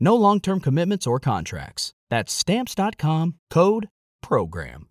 No long term commitments or contracts. That's Stamps.com code PROGRAM.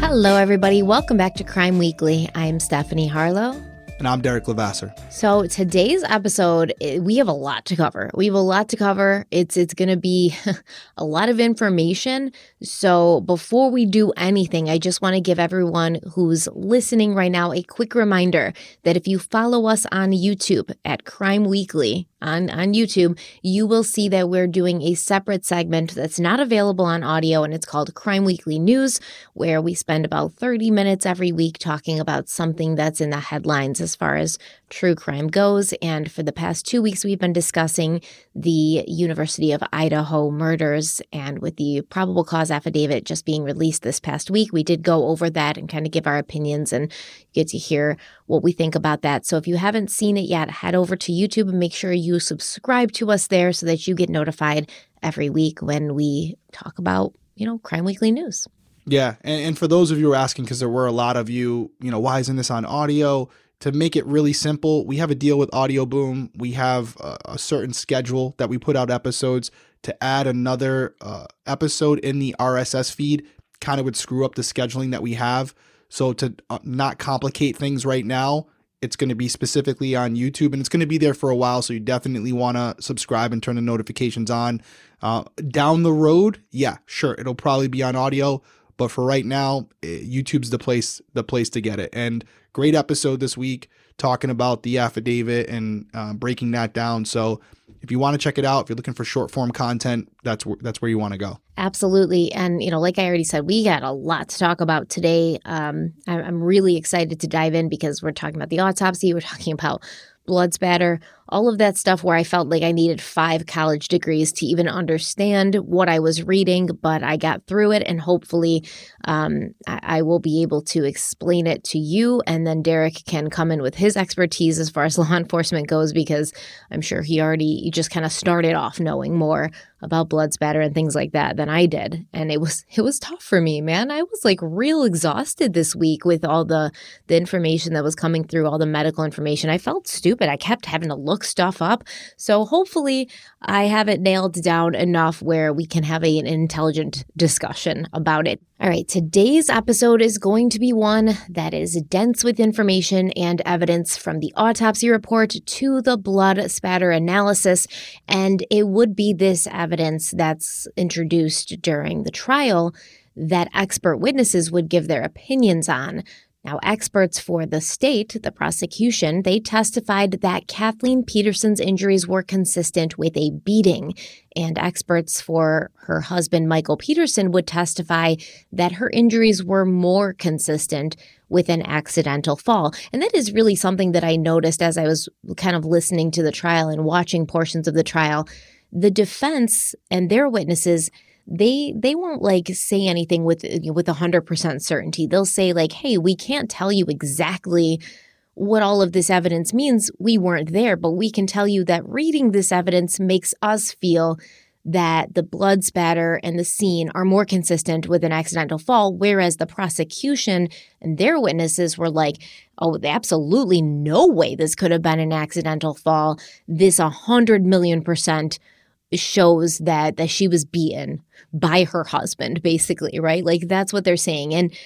Hello, everybody. Welcome back to Crime Weekly. I'm Stephanie Harlowe. And I'm Derek Levasseur. So today's episode, eh, we have a lot to cover. We have a lot to cover. It's it's going to be a lot of information. So before we do anything, I just want to give everyone who's listening right now a quick reminder that if you follow us on YouTube at Crime Weekly, on, on YouTube, you will see that we're doing a separate segment that's not available on audio, and it's called Crime Weekly News, where we spend about 30 minutes every week talking about something that's in the headlines as far as true crime goes. And for the past two weeks, we've been discussing the University of Idaho murders. And with the probable cause affidavit just being released this past week, we did go over that and kind of give our opinions and get to hear what we think about that. So if you haven't seen it yet, head over to YouTube and make sure you subscribe to us there so that you get notified every week when we talk about, you know, Crime Weekly news. Yeah. And, and for those of you who are asking, because there were a lot of you, you know, why isn't this on audio? To make it really simple, we have a deal with Audioboom. We have a, a certain schedule that we put out episodes. To add another uh, episode in the RSS feed kind of would screw up the scheduling that we have. So to uh, not complicate things right now, it's going to be specifically on YouTube and it's going to be there for a while. So you definitely want to subscribe and turn the notifications on. Uh, down the road, yeah, sure, it'll probably be on audio, but for right now, eh, YouTube's the place the place to get it. And great episode this week talking about the affidavit and uh, breaking that down. So if you want to check it out, if you're looking for short form content, that's where that's where you want to go. Absolutely, and you know, like I already said, we got a lot to talk about today. Um, I'm really excited to dive in because we're talking about the autopsy, we're talking about blood spatter, all of that stuff where I felt like I needed five college degrees to even understand what I was reading, but I got through it and hopefully um, I, I, will be able to explain it to you. And then Derek can come in with his expertise as far as law enforcement goes, because I'm sure he already just kind of started off knowing more about blood spatter and things like that than I did. And it was it was tough for me, man. I was like real exhausted this week with all the the information that was coming through, all the medical information. I felt stupid. I kept having to look stuff up. So hopefully I have it nailed down enough where we can have a, an intelligent discussion about it. All right, today's episode is going to be one that is dense with information and evidence from the autopsy report to the blood spatter analysis. And it would be this evidence that's introduced during the trial that expert witnesses would give their opinions on. Now, experts for the state, the prosecution, they testified that Kathleen Peterson's injuries were consistent with a beating. And experts for her husband, Michael Peterson, would testify that her injuries were more consistent with an accidental fall. And that is really something that I noticed as I was kind of listening to the trial and watching portions of the trial. The defense and their witnesses they they won't like say anything with eh, with 100% certainty. They'll say like, "Hey, we can't tell you exactly what all of this evidence means. We weren't there, but we can tell you that reading this evidence makes us feel that the blood spatter and the scene are more consistent with an accidental fall, whereas the prosecution and their witnesses were like, oh, absolutely no way this could have been an accidental fall. This 100 million percent shows that that she was beaten by her husband basically right like that's what they're saying and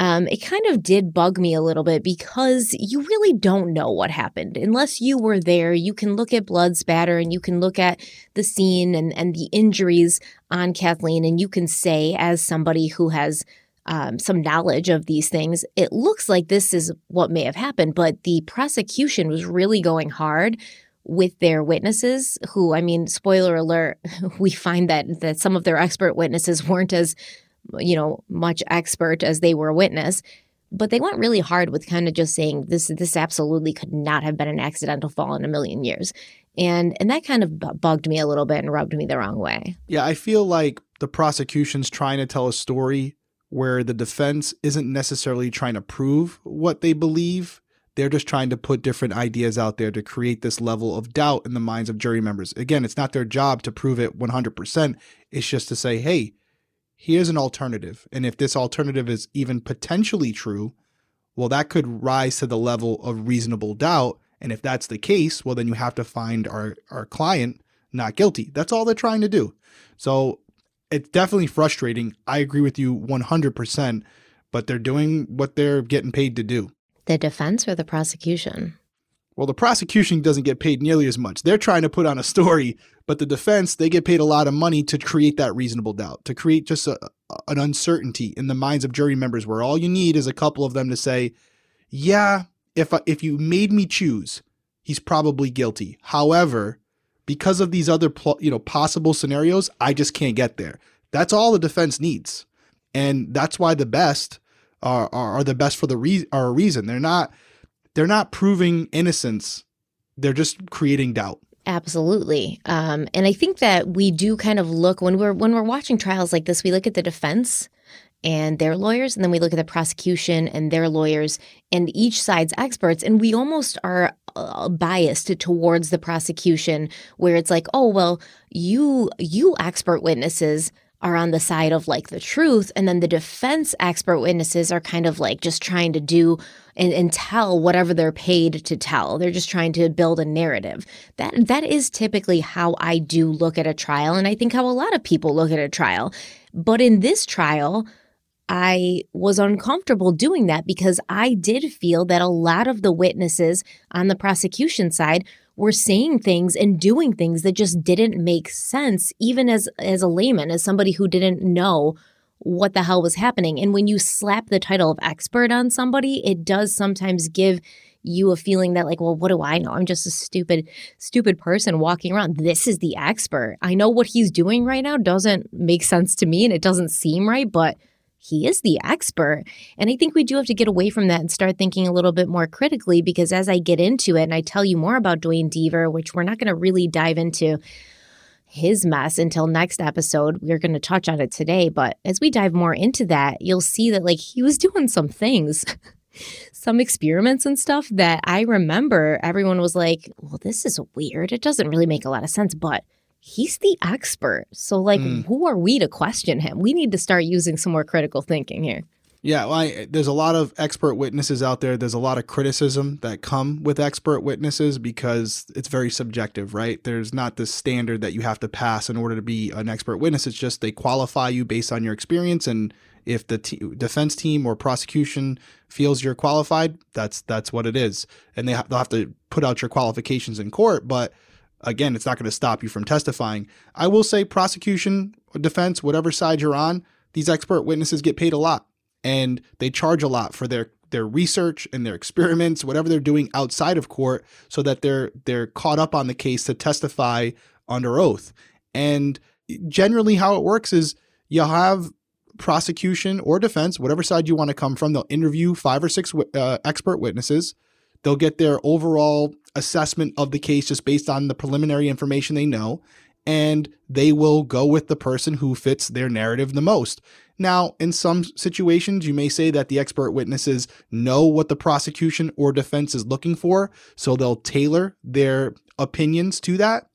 um, it kind of did bug me a little bit because you really don't know what happened. Unless you were there, you can look at blood spatter and you can look at the scene and, and the injuries on Kathleen, and you can say, as somebody who has um, some knowledge of these things, it looks like this is what may have happened. But the prosecution was really going hard with their witnesses who i mean spoiler alert we find that that some of their expert witnesses weren't as you know much expert as they were witness but they went really hard with kind of just saying this this absolutely could not have been an accidental fall in a million years. And and that kind of bugged me a little bit and rubbed me the wrong way. Yeah i feel like the prosecution's trying to tell a story where the defense isn't necessarily trying to prove what they believe they're just trying to put different ideas out there to create this level of doubt in the minds of jury members. Again, it's not their job to prove it 100%. It's just to say, hey, here's an alternative. And if this alternative is even potentially true, well, that could rise to the level of reasonable doubt. And if that's the case, well, then you have to find our, our client not guilty. That's all they're trying to do. So it's definitely frustrating. I agree with you 100%, but they're doing what they're getting paid to do. The defense or the prosecution? Well, the prosecution doesn't get paid nearly as much. They're trying to put on a story, but the defense, they get paid a lot of money to create that reasonable doubt, to create just a, an uncertainty in the minds of jury members where all you need is a couple of them to say, "Yeah, if if you made me choose, he's probably guilty." However, because of these other you know possible scenarios, I just can't get there. That's all the defense needs. And that's why the best are, are, are the best for the re- are a reason. They're not they're not proving innocence. They're just creating doubt. Absolutely. Um, and I think that we do kind of look when we're when we're watching trials like this, we look at the defense and their lawyers, and then we look at the prosecution and their lawyers and each side's experts, and we almost are uh, biased towards the prosecution, where it's like, oh well, you you expert witnesses are on the side of like the truth and then the defense expert witnesses are kind of like just trying to do and, and, tell whatever they're paid to tell. They're just trying to build a narrative. That that is typically how i do look at a trial and i think how a lot of people look at a trial. But in this trial I was uncomfortable doing that because I did feel that a lot of the witnesses on the prosecution side were saying things and doing things that just didn't make sense even as as a layman as somebody who didn't know what the hell was happening. And when you slap the title of expert on somebody it does sometimes give you a feeling that like well what do i know? I'm just a stupid stupid person walking around. This is the expert. I know what he's doing right now doesn't make sense to me and it doesn't seem right but he is the expert. And I think we do have to get away from that and start thinking a little bit more critically because as I get into it and I tell you more about Duane Deaver, which we're not going to really dive into his mess until next episode. We're going to touch on it today, but as we dive more into that, you'll see that like he was doing some things. some experiments and stuff that I remember everyone was like, well, this is weird. It doesn't really make a lot of sense, but he's the expert. So, like, mm. who are we to question him? We need to start using some more critical thinking here. Yeah, well, I, there's a lot of expert witnesses out there. There's a lot of criticism that come with expert witnesses because it's very subjective, right? There's not this standard that you have to pass in order to be an expert witness. It's just they qualify you based on your experience, and if the t- defense team or prosecution feels you're qualified, that's that's what it is, and they ha- they'll have to put out your qualifications in court, but again, it's not going to stop you from testifying. I will say, prosecution, defense, whatever side you're on, these expert witnesses get paid a lot and they charge a lot for their their research and their experiments, whatever they're doing outside of court, so that they're they're caught up on the case to testify under oath. And generally, how it works is you'll have prosecution or defense, whatever side you want to come from. They'll interview five or six uh, expert witnesses. They'll get their overall assessment of the case just based on the preliminary information they know, and they will go with the person who fits their narrative the most. Now, in some situations, you may say that the expert witnesses know what the prosecution or defense is looking for, so they'll tailor their opinions to that.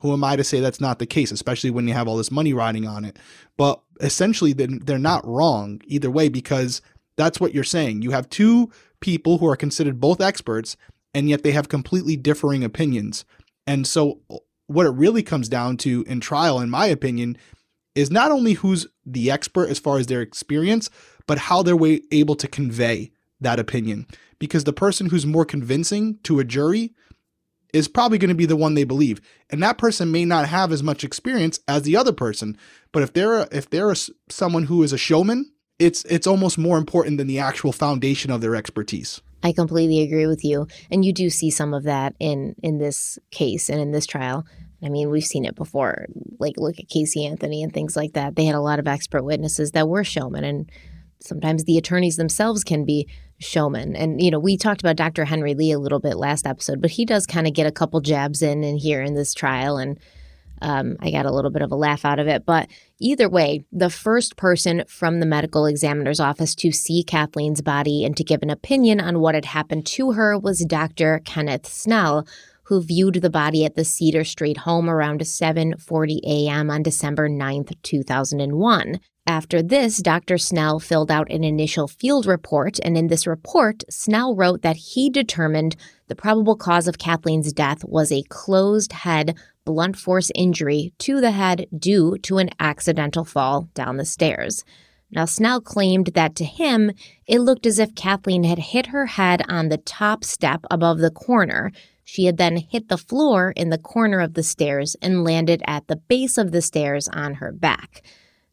Who am I to say that's not the case, especially when you have all this money riding on it? But essentially, they're not wrong either way because that's what you're saying. You have two people who are considered both experts, and yet they have completely differing opinions. And so, what it really comes down to in trial, in my opinion, is not only who's the expert as far as their experience, but how they're able to convey that opinion. Because the person who's more convincing to a jury is probably going to be the one they believe, and that person may not have as much experience as the other person. But if they're a, if they're a, someone who is a showman, it's it's almost more important than the actual foundation of their expertise. I completely agree with you, and you do see some of that in in this case and in this trial. I mean, we've seen it before. Like look at Casey Anthony and things like that. They had a lot of expert witnesses that were showmen, and sometimes the attorneys themselves can be showmen. And you know, we talked about Dr. Henry Lee a little bit last episode, but he does kind of get a couple jabs in and here in this trial, and um, I got a little bit of a laugh out of it. But either way, the first person from the medical examiner's office to see Kathleen's body and to give an opinion on what had happened to her was Dr. Kenneth Snell, who viewed the body at the Cedar Street home around 7:40 a.m. on December 9th, 2001. After this, Dr. Snell filled out an initial field report, and in this report, Snell wrote that he determined the probable cause of Kathleen's death was a closed head blunt force injury to the head due to an accidental fall down the stairs. Now, Snell claimed that to him, it looked as if Kathleen had hit her head on the top step above the corner. She had then hit the floor in the corner of the stairs and landed at the base of the stairs on her back.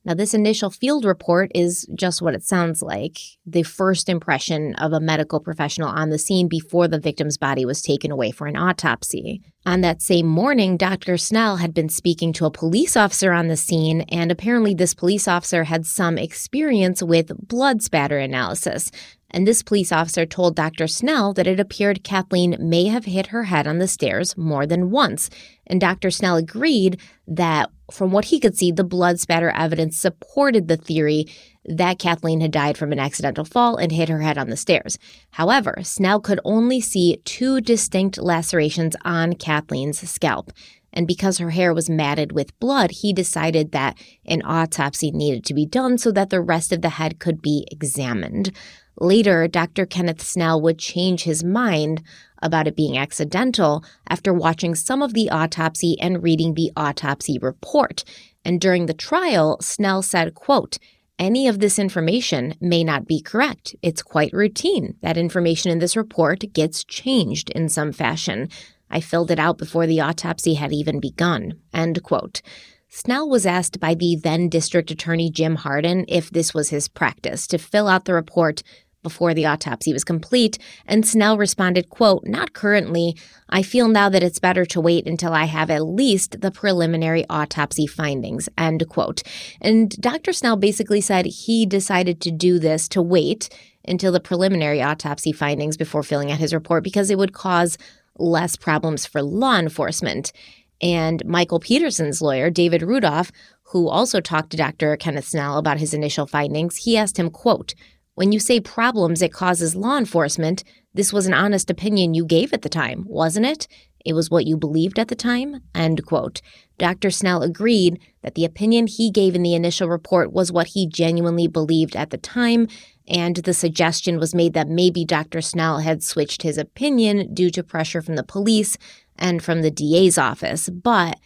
Now, this initial field report is just what it sounds like the first impression of a medical professional on the scene before the victim's body was taken away for an autopsy. On that same morning, Dr. Snell had been speaking to a police officer on the scene, and apparently, this police officer had some experience with blood spatter analysis. And this police officer told Dr. Snell that it appeared Kathleen may have hit her head on the stairs more than once. And Dr. Snell agreed that from what he could see, the blood spatter evidence supported the theory that Kathleen had died from an accidental fall and hit her head on the stairs. However, Snell could only see two distinct lacerations on Kathleen's scalp. And because her hair was matted with blood, he decided that an autopsy needed to be done so that the rest of the head could be examined. Later, Dr. Kenneth Snell would change his mind about it being accidental after watching some of the autopsy and reading the autopsy report. And during the trial, Snell said, quote, any of this information may not be correct. It's quite routine. That information in this report gets changed in some fashion. I filled it out before the autopsy had even begun. End quote. Snell was asked by the then district attorney Jim Hardin if this was his practice to fill out the report before the autopsy was complete, and Snell responded, quote, Not currently. I feel now that it's better to wait until I have at least the preliminary autopsy findings, end quote. And Dr. Snell basically said he decided to do this to wait until the preliminary autopsy findings before filling out his report because it would cause less problems for law enforcement. And Michael Peterson's lawyer, David Rudolph, who also talked to Dr. Kenneth Snell about his initial findings, he asked him, quote, when you say problems it causes law enforcement, this was an honest opinion you gave at the time, wasn't it? It was what you believed at the time? End quote. Dr. Snell agreed that the opinion he gave in the initial report was what he genuinely believed at the time, and the suggestion was made that maybe Dr. Snell had switched his opinion due to pressure from the police and from the DA's office. But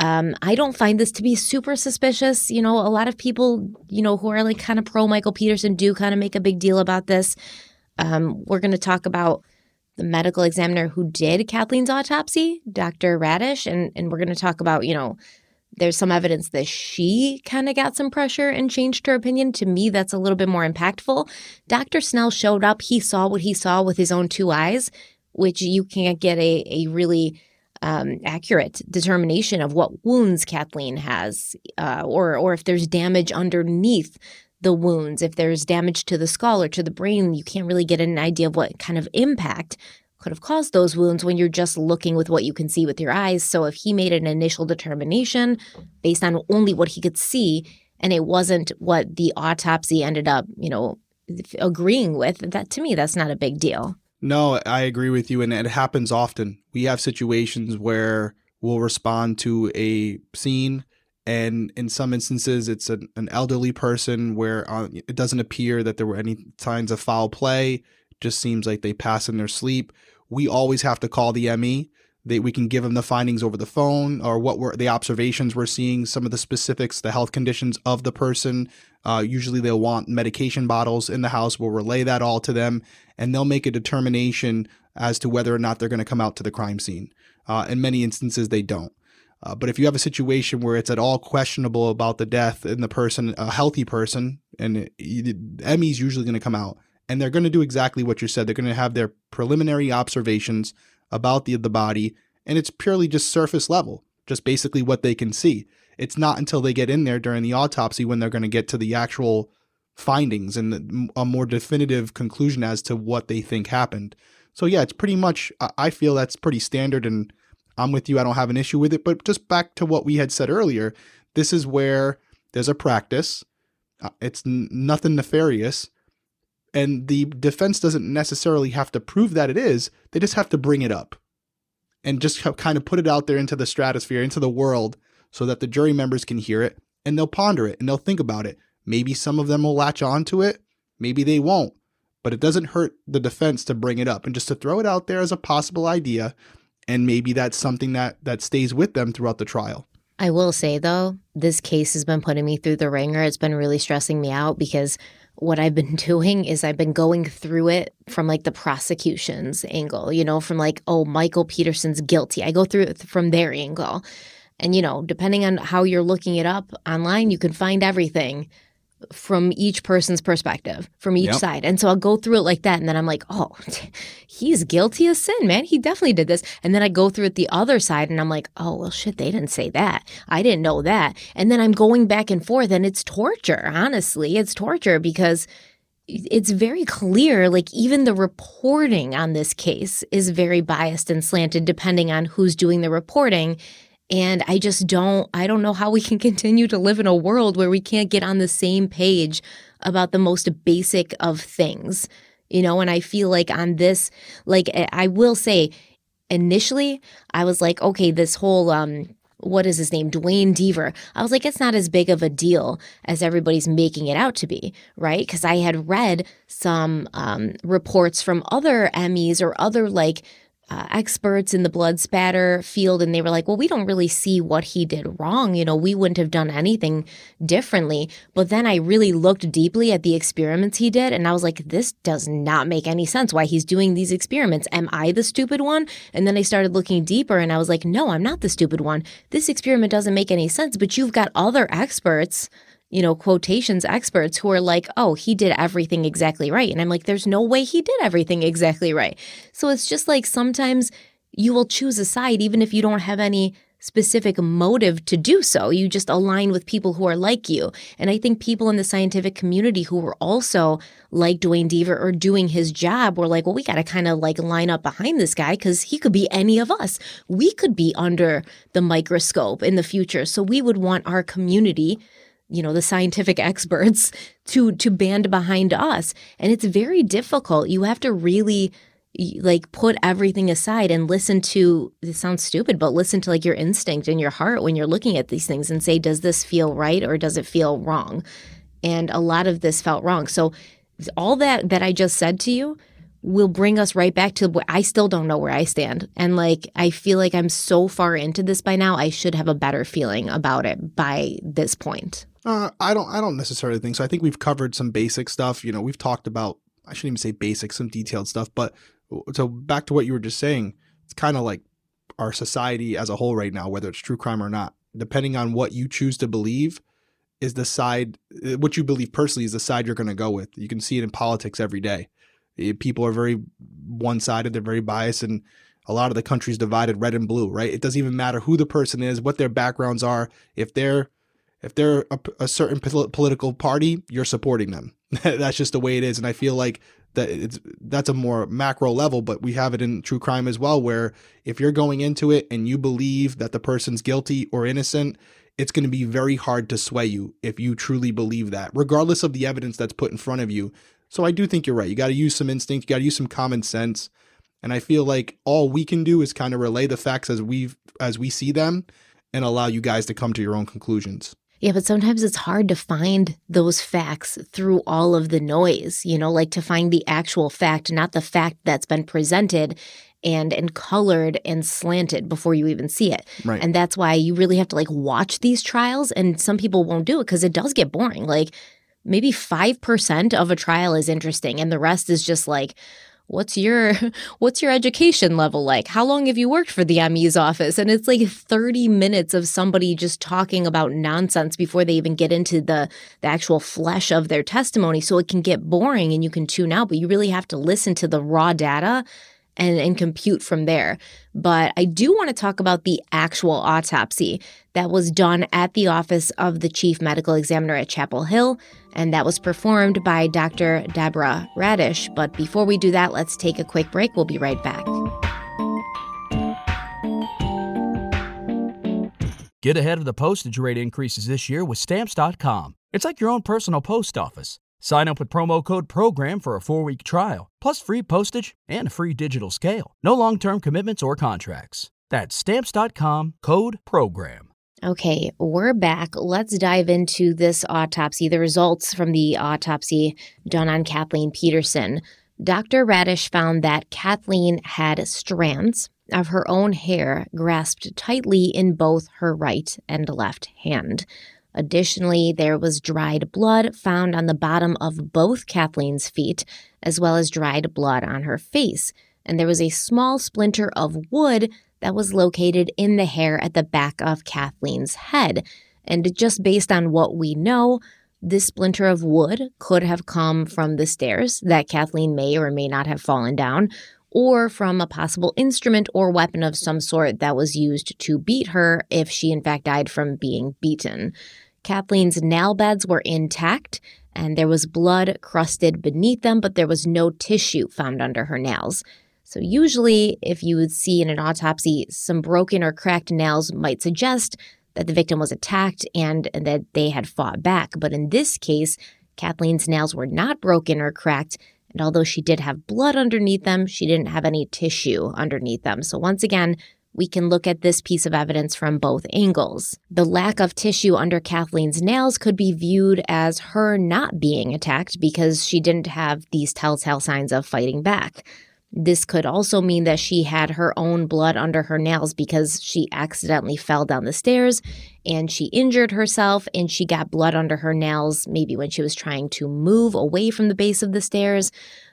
um, I don't find this to be super suspicious. You know, a lot of people, you know, who are like kind of pro Michael Peterson do kind of make a big deal about this. Um, we're going to talk about the medical examiner who did Kathleen's autopsy, Dr. Radisch, and, and we're going to talk about, you know, there's some evidence that she kind of got some pressure and changed her opinion. To me, that's a little bit more impactful. Dr. Snell showed up. He saw what he saw with his own two eyes, which you can't get a, a really um, accurate determination of what wounds Kathleen has, uh, or or if there's damage underneath the wounds. If there's damage to the skull or to the brain, you can't really get an idea of what kind of impact could have caused those wounds when you're just looking with what you can see with your eyes. So if he made an initial determination based on only what he could see, and it wasn't what the autopsy ended up, you know, agreeing with, that to me, that's not a big deal. No, I agree with you, and it happens often. We have situations where we'll respond to a scene, and in some instances, it's an, an elderly person where uh, it doesn't appear that there were any signs of foul play. It just seems like they pass in their sleep. We always have to call the ME. They, we can give them the findings over the phone or what were the observations we're seeing, some of the specifics, the health conditions of the person. Uh, usually they'll want medication bottles in the house. We'll relay that all to them and they'll make a determination as to whether or not they're going to come out to the crime scene. Uh, in many instances, they don't. Uh, but if you have a situation where it's at all questionable about the death in the person, a healthy person, and ME's usually going to come out and they're going to do exactly what you said. They're going to have their preliminary observations about the, the body, and it's purely just surface level, just basically what they can see. It's not until they get in there during the autopsy when they're going to get to the actual findings and a more definitive conclusion as to what they think happened. So, yeah, it's pretty much, I feel that's pretty standard, and I'm with you. I don't have an issue with it. But just back to what we had said earlier, this is where there's a practice, uh, it's nothing nefarious and the defense doesn't necessarily have to prove that it is, they just have to bring it up and just kind of put it out there into the stratosphere, into the world, so that the jury members can hear it and they'll ponder it and they'll think about it. Maybe some of them will latch on to it, maybe they won't. But it doesn't hurt the defense to bring it up and just to throw it out there as a possible idea. And maybe that's something that, that stays with them throughout the trial. I will say though, this case has been putting me through the ringer. It's been really stressing me out because what I've been doing is I've been going through it from like the prosecution's angle, you know, from like, oh, Michael Peterson's guilty. I go through it from their angle. And, you know, depending on how you're looking it up online, you can find everything from each person's perspective, from each yep. side. And so I'll go through it like that. And then I'm like, oh, he's guilty of sin, man. He definitely did this. And then I go through it the other side and I'm like, oh, well, shit, they didn't say that. I didn't know that. And then I'm going back and forth and it's torture. Honestly, it's torture because it's very clear like even the reporting on this case is very biased and slanted depending on who's doing the reporting and I just don't, I don't know how we can continue to live in a world where we can't get on the same page about the most basic of things, you know? And I feel like on this, like, I will say, initially, I was like, okay, this whole, um, what is his name? Duane Deaver. I was like, it's not as big of a deal as everybody's making it out to be, right? Because I had read some um, reports from other MEs or other like uh, experts in the blood spatter field and they were like, well, we don't really see what he did wrong. You know, we wouldn't have done anything differently. But then I really looked deeply at the experiments he did and I was like, this does not make any sense why he's doing these experiments. Am I the stupid one? And then I started looking deeper and I was like, no, I'm not the stupid one. This experiment doesn't make any sense, but you've got other experts you know, quotations experts who are like, oh, he did everything exactly right. And I'm like, there's no way he did everything exactly right. So it's just like sometimes you will choose a side even if you don't have any specific motive to do so. You just align with people who are like you. And I think people in the scientific community who were also like Duane Deaver or doing his job were like, well, we got to kind of like line up behind this guy because he could be any of us. We could be under the microscope in the future. So we would want our community you know the scientific experts to to band behind us and it's very difficult you have to really like put everything aside and listen to it sounds stupid but listen to like your instinct and your heart when you're looking at these things and say does this feel right or does it feel wrong and a lot of this felt wrong so all that that i just said to you will bring us right back to where I still don't know where I stand. And like, I feel like I'm so far into this by now, I should have a better feeling about it by this point. Uh, I don't, I don't necessarily think so. I think we've covered some basic stuff. You know, we've talked about, I shouldn't even say basic, some detailed stuff. But so back to what you were just saying, it's kind of like our society as a whole right now, whether it's true crime or not, depending on what you choose to believe, is the side, what you believe personally is the side you're going to go with. You can see it in politics every day Eh, people are very one sided, they're very biased, and a lot of the country's divided red and blue, right? It doesn't even matter who the person is, what their backgrounds are. If they're if they're a, a certain political party, you're supporting them. that's just the way it is, and I feel like that it's that's a more macro level, but we have it in true crime as well, where if you're going into it and you believe that the person's guilty or innocent, it's going to be very hard to sway you if you truly believe that, regardless of the evidence that's put in front of you. So I do think you're right. You got to use some instinct, you got to use some common sense. And I feel like all we can do is kind of relay the facts as we as we see them and allow you guys to come to your own conclusions. Yeah, but sometimes it's hard to find those facts through all of the noise, you know, like to find the actual fact, not the fact that's been presented. and and colored and slanted before you even see it. Right. And that's why you really have to like watch these trials and some people won't do it cuz it does get boring. Like maybe 5% of a trial is interesting and the rest is just like what's your what's your education level like? How long have you worked for the ME's office? And it's like 30 minutes of somebody just talking about nonsense before they even get into the the actual flesh of their testimony. So it can get boring and you can tune out but you really have to listen to the raw data and, and compute from there. But I do want to talk about the actual autopsy that was done at the office of the chief medical examiner at Chapel Hill, and that was performed by Dr. Deborah Radisch. But before we do that, let's take a quick break. We'll be right back. Get ahead of the postage rate increases this year with Stamps.com. It's like your own personal post office. Sign up with promo code PROGRAM for a four week trial, plus free postage and a free digital scale. No long term commitments or contracts. That's stamps.com code PROGRAM. Okay, we're back. Let's dive into this autopsy, the results from the autopsy done on Kathleen Peterson. Dr. Radisch found that Kathleen had strands of her own hair grasped tightly in both her right and left hand. Additionally, there was dried blood found on the bottom of both Kathleen's feet, as well as dried blood on her face. And there was a small splinter of wood that was located in the hair at the back of Kathleen's head. And just based on what we know, this splinter of wood could have come from the stairs that Kathleen may or may not have fallen down, or from a possible instrument or weapon of some sort that was used to beat her if she in fact died from being beaten. Kathleen's nail beds were intact and there was blood crusted beneath them, but there was no tissue found under her nails. So, usually, if you would see in an autopsy, some broken or cracked nails might suggest that the victim was attacked and, that they had fought back. But in this case, Kathleen's nails were not broken or cracked, and although she did have blood underneath them, she didn't have any tissue underneath them. So, once again, we can look at this piece of evidence from both angles. The lack of tissue under Kathleen's nails could be viewed as her not being attacked because she didn't have these telltale signs of fighting back. This could also mean that she had her own blood under her nails because she accidentally fell down the stairs and she injured herself and she got blood under her nails, maybe when she was trying to move away from the base of the stairs,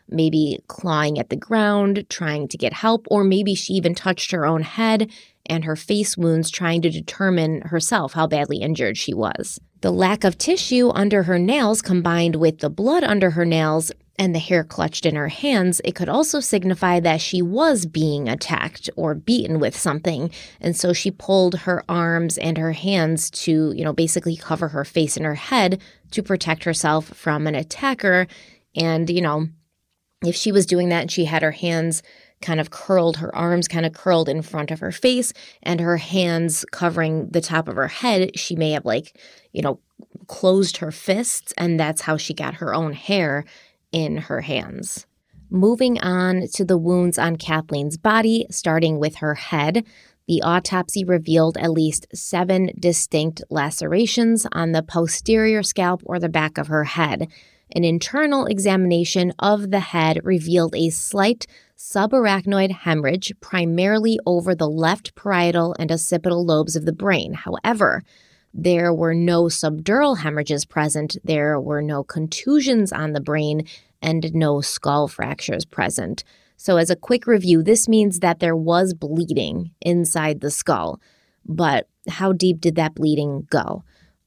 maybe clawing at the ground, trying to get help, or maybe she even touched her own head and her face wounds trying to determine herself how badly injured she was. The lack of tissue under her nails combined with the blood under her nails and the hair clutched in her hands, it could also signify that she was being attacked or beaten with something. And so she pulled her arms and her hands to, you know, basically cover her face and her head to protect herself from an attacker. And, you know, if she was doing that and she had her hands kind of curled, her arms kind of curled in front of her face, and her hands covering the top of her head, she may have, like, you know, closed her fists, and that's how she got her own hair in her hands. Moving on to the wounds on Kathleen's body, starting with her head, the autopsy revealed at least seven distinct lacerations on the posterior scalp or the back of her head. An internal examination of the head revealed a slight subarachnoid hemorrhage, primarily over the left parietal and occipital lobes of the brain. However, there were no subdural hemorrhages present, there were no contusions on the brain, and no skull fractures present. So, as a quick review, this means that there was bleeding inside the skull. But how deep did that bleeding go?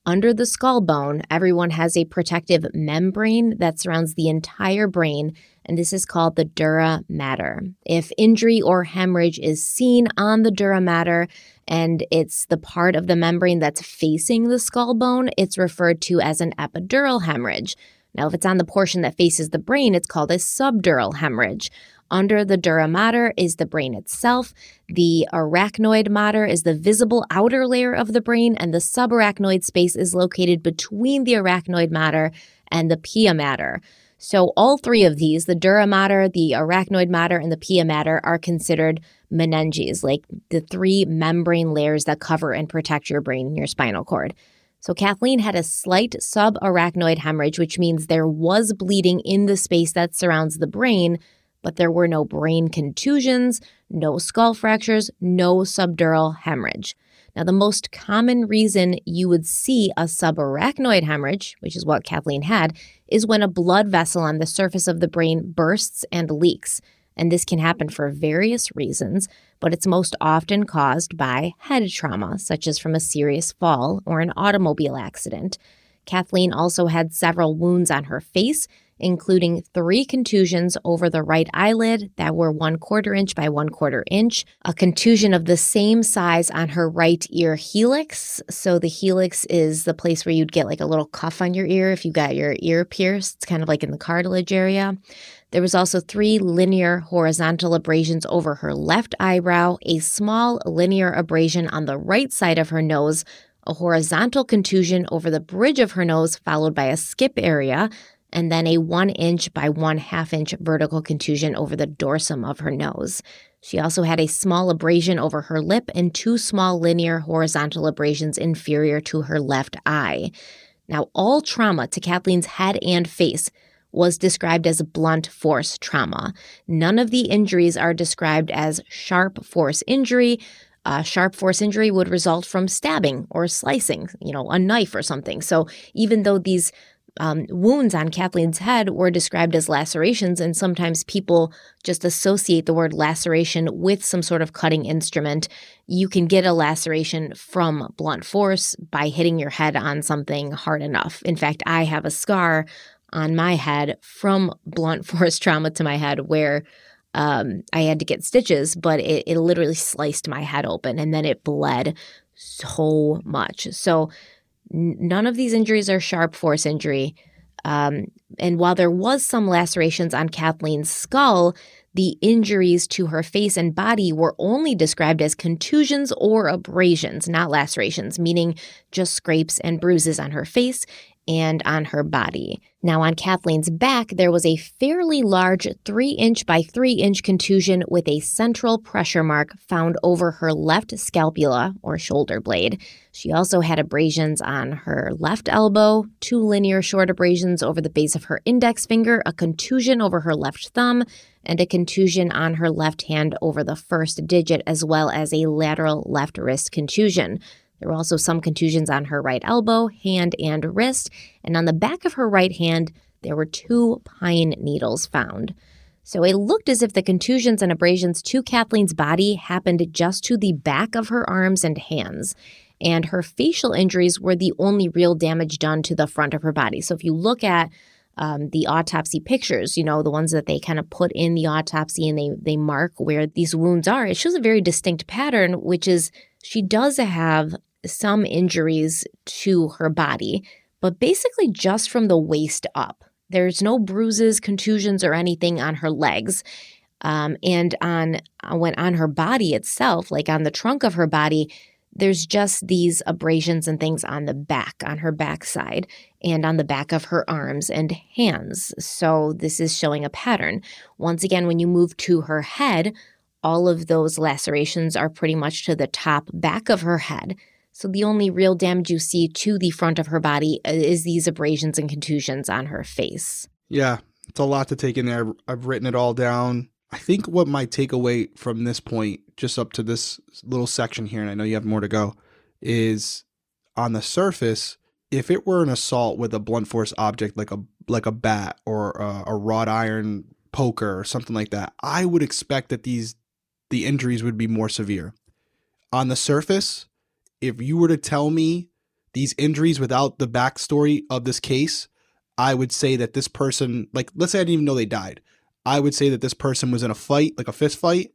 Under the skull bone, everyone has a protective membrane that surrounds the entire brain, and this is called the dura mater. If injury or hemorrhage is seen on the dura mater, and it's the part of the membrane that's facing the skull bone, it's referred to as an epidural hemorrhage. Now, if it's on the portion that faces the brain, it's called a subdural hemorrhage. Under the dura mater is the brain itself. The arachnoid mater is the visible outer layer of the brain, and the subarachnoid space is located between the arachnoid mater and the pia mater. So, all three of these, the dura mater, the arachnoid mater, and the pia mater, are considered meninges, like the three membrane layers that cover and protect your brain and your spinal cord. So, Kathleen had a slight subarachnoid hemorrhage, which means there was bleeding in the space that surrounds the brain, but there were no brain contusions, no skull fractures, no subdural hemorrhage. Now, the most common reason you would see a subarachnoid hemorrhage, which is what Kathleen had, is when a blood vessel on the surface of the brain bursts and leaks. And this can happen for various reasons, but it's most often caused by head trauma, such as from a serious fall or an automobile accident. Kathleen also had several wounds on her face, including three contusions over the right eyelid that were one quarter inch by one quarter inch, a contusion of the same size on her right ear helix. So, the helix is the place where you'd get like a little cuff on your ear if you got your ear pierced. It's kind of like in the cartilage area. There was also three linear horizontal abrasions over her left eyebrow, a small linear abrasion on the right side of her nose, a horizontal contusion over the bridge of her nose, followed by a skip area, and then a one inch by one half inch vertical contusion over the dorsum of her nose. She also had a small abrasion over her lip and two small linear horizontal abrasions inferior to her left eye. Now, all trauma to Kathleen's head and face was described as blunt force trauma. None of the injuries are described as sharp force injury. A sharp force injury would result from stabbing or slicing, you know, a knife or something. So even though these um, wounds on Kathleen's head were described as lacerations, and sometimes people just associate the word laceration with some sort of cutting instrument. You can get a laceration from blunt force by hitting your head on something hard enough. In fact, I have a scar on my head from blunt force trauma to my head where um, I had to get stitches, but it, it literally sliced my head open and then it bled so much. So, none of these injuries are sharp force injury. Um, and while there was some lacerations on Kathleen's skull, the injuries to her face and body were only described as contusions or abrasions, not lacerations, meaning just scrapes and bruises on her face and on her body. Now, on Kathleen's back, there was a fairly large 3 inch by 3 inch contusion with a central pressure mark found over her left scapula or shoulder blade. She also had abrasions on her left elbow, two linear short abrasions over the base of her index finger, a contusion over her left thumb, and a contusion on her left hand over the first digit, as well as a lateral left wrist contusion. There were also some contusions on her right elbow, hand, and wrist, and on the back of her right hand, there were two pine needles found. So it looked as if the contusions and abrasions to Kathleen's body happened just to the back of her arms and hands. And her facial injuries were the only real damage done to the front of her body. So if you look at um, the autopsy pictures, you know, the ones that they kind of put in the autopsy and they they mark where these wounds are, it shows a very distinct pattern, which is she does have some injuries to her body, but basically just from the waist up. There's no bruises, contusions, or anything on her legs. Um, and on uh, when on her body itself, like on the trunk of her body, there's just these abrasions and things on the back, on her backside, and on the back of her arms and hands. So this is showing a pattern. Once again, when you move to her head, all of those lacerations are pretty much to the top back of her head. So the only real damage you see to the front of her body uh, is these abrasions and contusions on her face. Yeah, it's a lot to take in there. I've written it all down. I think what my takeaway from this point, just up to this little section here, and I know you have more to go, is on the surface, if it were an assault with a blunt force object like a like a bat or a, a wrought iron poker or something like that, I would expect that these the injuries would be more severe. On the surface, if you were to tell me these injuries without the backstory of this case, I would say that this person, like, let's say I didn't even know they died. I would say that this person was in a fight, like a fist fight,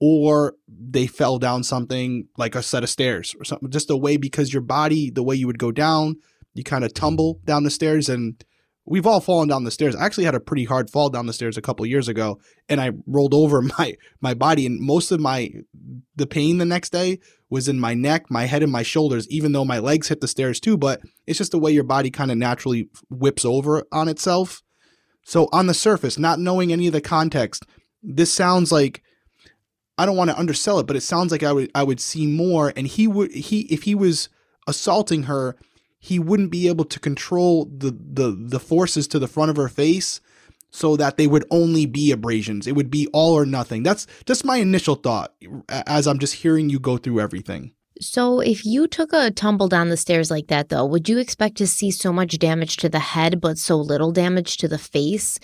or they fell down something like a set of stairs or something, just a way because your body, the way you would go down, you kind of tumble down the stairs and we've all fallen down the stairs. I actually had a pretty hard fall down the stairs a couple years ago and I rolled over my my body and most of my the pain the next day was in my neck, my head and my shoulders even though my legs hit the stairs too, but it's just the way your body kind of naturally whips over on itself. So on the surface, not knowing any of the context, this sounds like I don't want to undersell it, but it sounds like I would I would see more and he would he if he was assaulting her he wouldn't be able to control the the the forces to the front of her face so that they would only be abrasions. It would be all or nothing. That's just my initial thought as I'm just hearing you go through everything. So, if you took a tumble down the stairs like that, though, would you expect to see so much damage to the head, but so little damage to the face?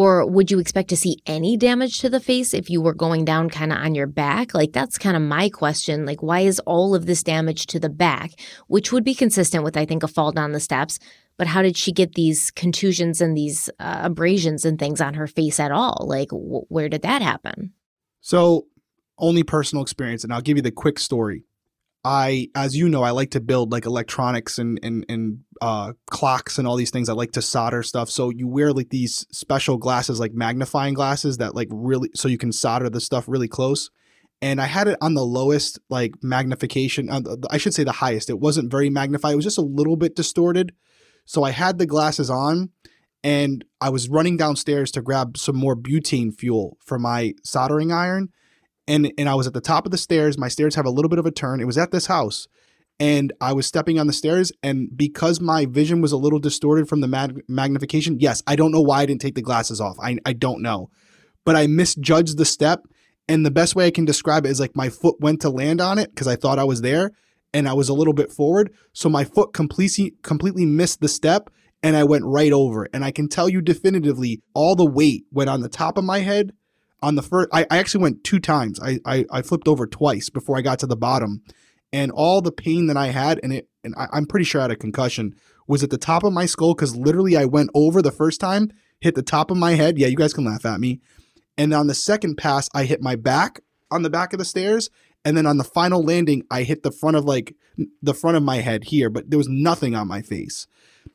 Or would you expect to see any damage to the face if you were going down kind of on your back? Like, that's kind of my question. Like, why is all of this damage to the back, which would be consistent with, I think, a fall down the steps? But how did she get these contusions and these uh, abrasions and things on her face at all? Like, where did that happen? So, only personal experience. And I'll give you the quick story. I, as you know, I like to build like electronics and and and uh, clocks and all these things. I like to solder stuff. So you wear like these special glasses, like magnifying glasses, that like really so you can solder the stuff really close. And I had it on the lowest like magnification. Uh, I should say the highest. It wasn't very magnified. It was just a little bit distorted. So I had the glasses on, and I was running downstairs to grab some more butane fuel for my soldering iron and and I was at the top of the stairs. My stairs have a little bit of a turn. It was at this house, and I was stepping on the stairs, and because my vision was a little distorted from the mag- magnification, yes, I don't know why I didn't take the glasses off. I I don't know, but I misjudged the step, and the best way I can describe it is like my foot went to land on it because I thought I was there, and I was a little bit forward, so my foot completely completely missed the step. And I went right over. And I can tell you definitively, all the weight went on the top of my head on the first I, I actually went two times. I, I, I flipped over twice before i got to the bottom. And all the pain that i had and it and I, i'm pretty sure i had a concussion was at the top of my skull because literally i went over the first time hit the top of my head. Yeah you guys can laugh at me. And on the second pass i hit my back on the back of the stairs. And then on the final landing i hit the front of like the front of my head here but there was nothing on my face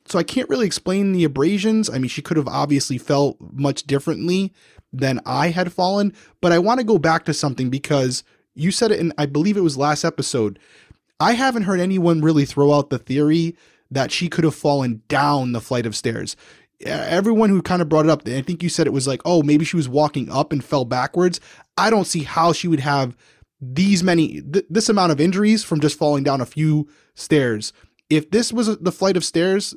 so i can't really explain the abrasions i mean she could have obviously felt much differently than I had fallen. But I want to go back to something because you said it and I believe it was last episode. I haven't heard anyone really throw out the theory that she could have fallen down the flight of stairs. Everyone who kind of brought it up, I think you said it was like, oh, maybe she was walking up and fell backwards. I don't see how she would have these many, th- this amount of injuries from just falling down a few stairs. If this was the flight of stairs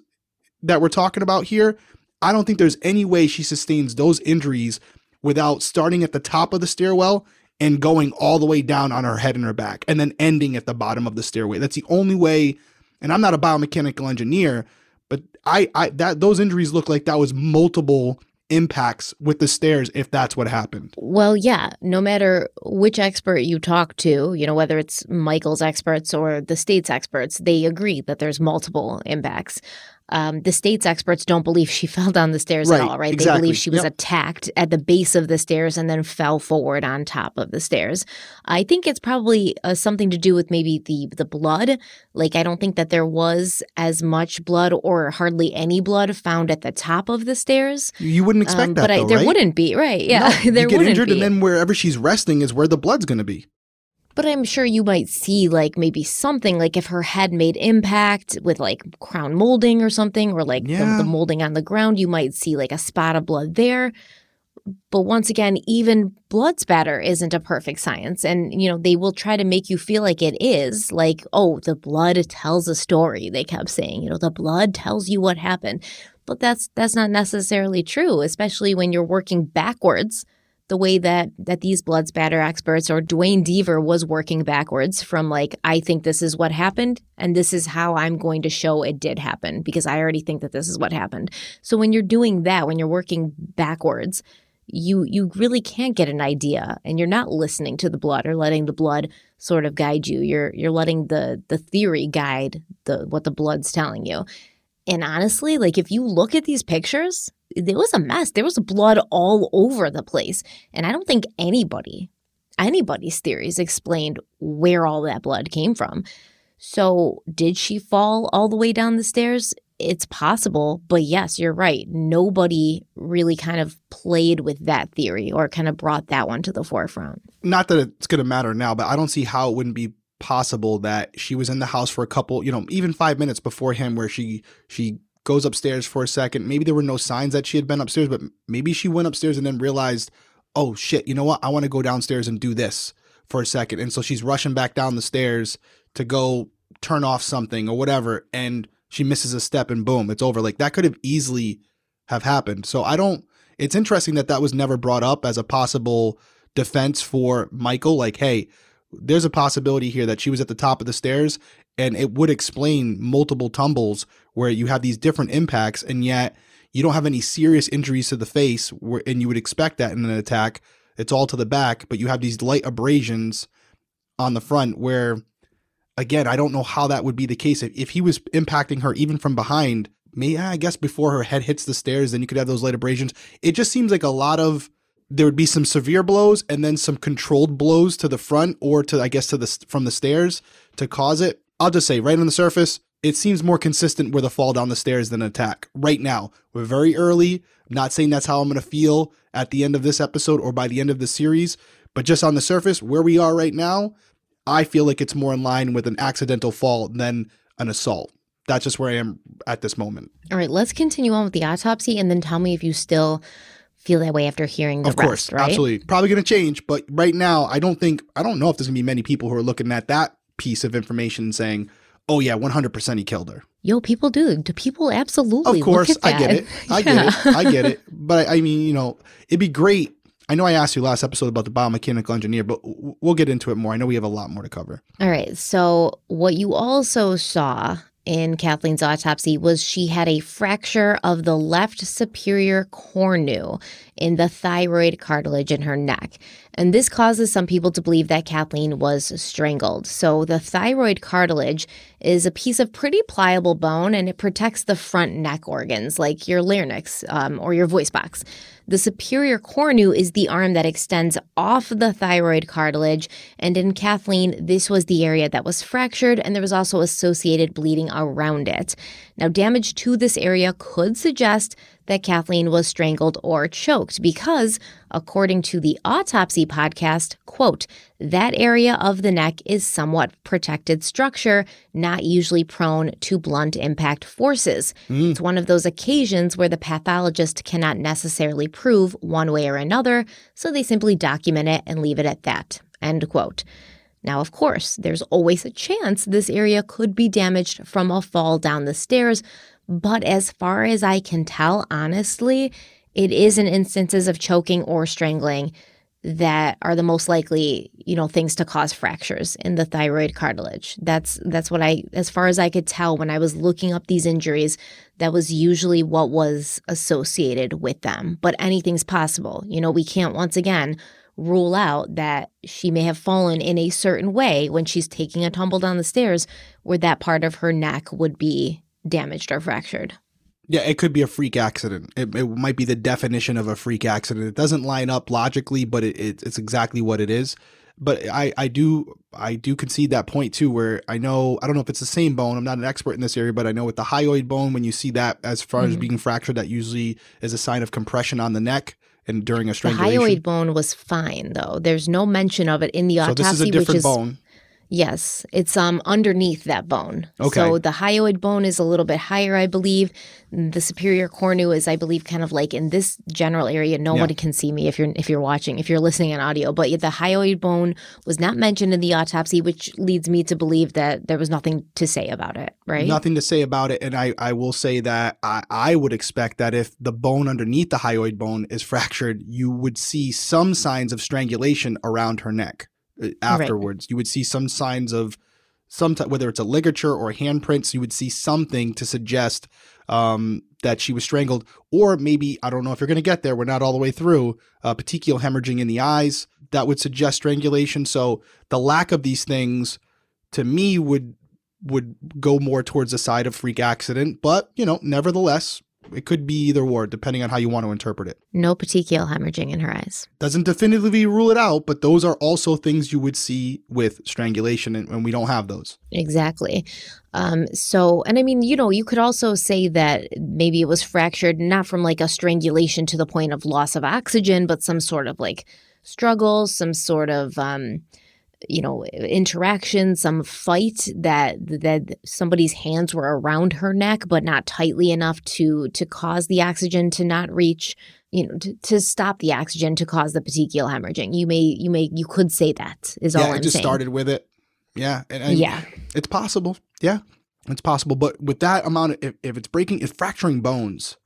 that we're talking about here, I don't think there's any way she sustains those injuries without starting at the top of the stairwell and going all the way down on her head and her back and then ending at the bottom of the stairway. That's the only way. And I'm not a biomechanical engineer, but I, I that those injuries look like that was multiple impacts with the stairs if that's what happened. Well, yeah, no matter which expert you talk to, you know, whether it's Michael's experts or the state's experts, they agree that there's multiple impacts um, the state's experts don't believe she fell down the stairs right, at all, right? Exactly. They believe she was yep. attacked at the base of the stairs and then fell forward on top of the stairs. I think it's probably uh, something to do with maybe the the blood. Like I don't think that there was as much blood or hardly any blood found at the top of the stairs. You wouldn't expect um, that, but though, I, there right? wouldn't be, right? Yeah, no, there you get wouldn't injured, be. and then wherever she's resting is where the blood's going to be but I'm sure you might see like maybe something like if her head made impact with like crown molding or something, or like yeah. the, the, molding on the ground, you might see like a spot of blood there. But once again, even blood spatter isn't a perfect science. And, you know, they will try to make you feel like it is. Like, oh, the blood tells a story, they kept saying. You know, the blood tells you what happened. But that's that's not necessarily true, especially when you're working backwards the way that that these blood spatter experts or Duane Deaver was working backwards from like I think this is what happened and this is how I'm going to show it did happen because I already think that this is what happened. So when you're doing that, when you're working backwards, you you really can't get an idea and you're not listening to the blood or letting the blood sort of guide you. You're you're letting the the theory guide the what the blood's telling you. And honestly, like if you look at these pictures, it was a mess. There was blood all over the place. And I don't think anybody, anybody's theories explained where all that blood came from. So, did she fall all the way down the stairs? It's possible, but yes, you're right. Nobody really kind of played with that theory or kind of brought that one to the forefront. Not that it's going to matter now, but I don't see how it wouldn't be possible that she was in the house for a couple, you know, even 5 minutes before him where she she goes upstairs for a second. Maybe there were no signs that she had been upstairs, but maybe she went upstairs and then realized, oh shit, you know what? I want to go downstairs and do this for a second. And so she's rushing back down the stairs to go turn off something or whatever. And she misses a step and boom, it's over. Like that could have easily have happened. So I don't, it's interesting that that was never brought up as a possible defense for Michael. Like, hey, there's a possibility here that she was at the top of the stairs, and it would explain multiple tumbles where you have these different impacts, and yet you don't have any serious injuries to the face, where, and you would expect that in an attack. It's all to the back, but you have these light abrasions on the front where again, I don't know how that would be the case if, if he was impacting her even from behind. Me, I guess before her head hits the stairs, then you could have those light abrasions. It just seems like a lot of there would be some severe blows and then some controlled blows to the front or to I guess to the from the stairs to cause it. I'll just say right on the surface, it seems more consistent with a fall down the stairs than an attack. Right now, we're very early. I'm not saying that's how I'm going to feel at the end of this episode or by the end of the series, but just on the surface, where we are right now, I feel like it's more in line with an accidental fall than an assault. That's just where I am at this moment. All right, let's continue on with the autopsy and then tell me if you still feel that way after hearing the of course, right? absolutely. Probably going to change, but right now, I don't think, I don't know if there's going to be many people who are looking at that piece of information saying, oh, yeah, 100% he killed her. Yo, people do. Do people absolutely? Of course, I get it. I yeah. get it. I get it. But I mean, you know, it'd be great I know I asked you last episode about the biomechanical engineer, but we'll get into it more. I know we have a lot more to cover. All right. So, what you also saw in Kathleen's autopsy was she had a fracture of the left superior cornu in the thyroid cartilage in her neck. And this causes some people to believe that Kathleen was strangled. So, the thyroid cartilage is a piece of pretty pliable bone and it protects the front neck organs like your larynx um, or your voice box. The superior cornu is the arm that extends off the thyroid cartilage, and in Kathleen, this was the area that was fractured, and there was also associated bleeding around it. Now, damage to this area could suggest that Kathleen was strangled or choked because, according to the autopsy podcast, quote, that area of the neck is somewhat protected structure, not usually prone to blunt impact forces. Mm. It's one of those occasions where the pathologist cannot necessarily prove one way or another, so they simply document it and leave it at that. End quote. Now, of course, there's always a chance this area could be damaged from a fall down the stairs, but as far as I can tell, honestly, it is in instances of choking or strangling that are the most likely, you know, things to cause fractures in the thyroid cartilage. That's that's what I as far as I could tell when I was looking up these injuries, that was usually what was associated with them. But anything's possible. You know, we can't once again rule out that she may have fallen in a certain way when she's taking a tumble down the stairs where that part of her neck would be damaged or fractured. Yeah, it could be a freak accident. It, it might be the definition of a freak accident. It doesn't line up logically, but it, it, it's exactly what it is. But I, I do I do concede that point too, where I know I don't know if it's the same bone. I'm not an expert in this area, but I know with the hyoid bone, when you see that as far mm-hmm. as being fractured, that usually is a sign of compression on the neck and during a strangulation. The hyoid bone was fine though. There's no mention of it in the autopsy, so this is a different which is bone. Yes, it's um underneath that bone. Okay. So the hyoid bone is a little bit higher, I believe. The superior cornu is, I believe, kind of like in this general area. Nobody yeah. can see me if you're if you're watching, if you're listening on audio. But the hyoid bone was not mentioned in the autopsy, which leads me to believe that there was nothing to say about it. Right? Nothing to say about it, and I I will say that I I would expect that if the bone underneath the hyoid bone is fractured, you would see some signs of strangulation around her neck. Uh, afterwards. Right. You would see some signs of some t- whether it's a ligature or handprints. You would see something to suggest um, that she was strangled, or maybe I don't know if you're going to get there. We're not all the way through. Uh, petechial hemorrhaging in the eyes that would suggest strangulation. So the lack of these things, to me, would would go more towards the side of freak accident. But you know, nevertheless, it could be either or, depending on how you want to interpret it. No petechial hemorrhaging in her eyes. Doesn't definitively rule it out, but those are also things you would see with strangulation, and, and we don't have those. Exactly. Um, so, and I mean, you know, you could also say that maybe it was fractured not from like a strangulation to the point of loss of oxygen, but some sort of like struggle, some sort of um, you know interaction some fight that that somebody's hands were around her neck but not tightly enough to to cause the oxygen to not reach you know to, to stop the oxygen to cause the petechial hemorrhaging. You may you may you could say that is yeah, all i'm just saying. started with it. Yeah and, and yeah. it's possible. Yeah it's possible. But with that amount of if, if it's breaking if fracturing bones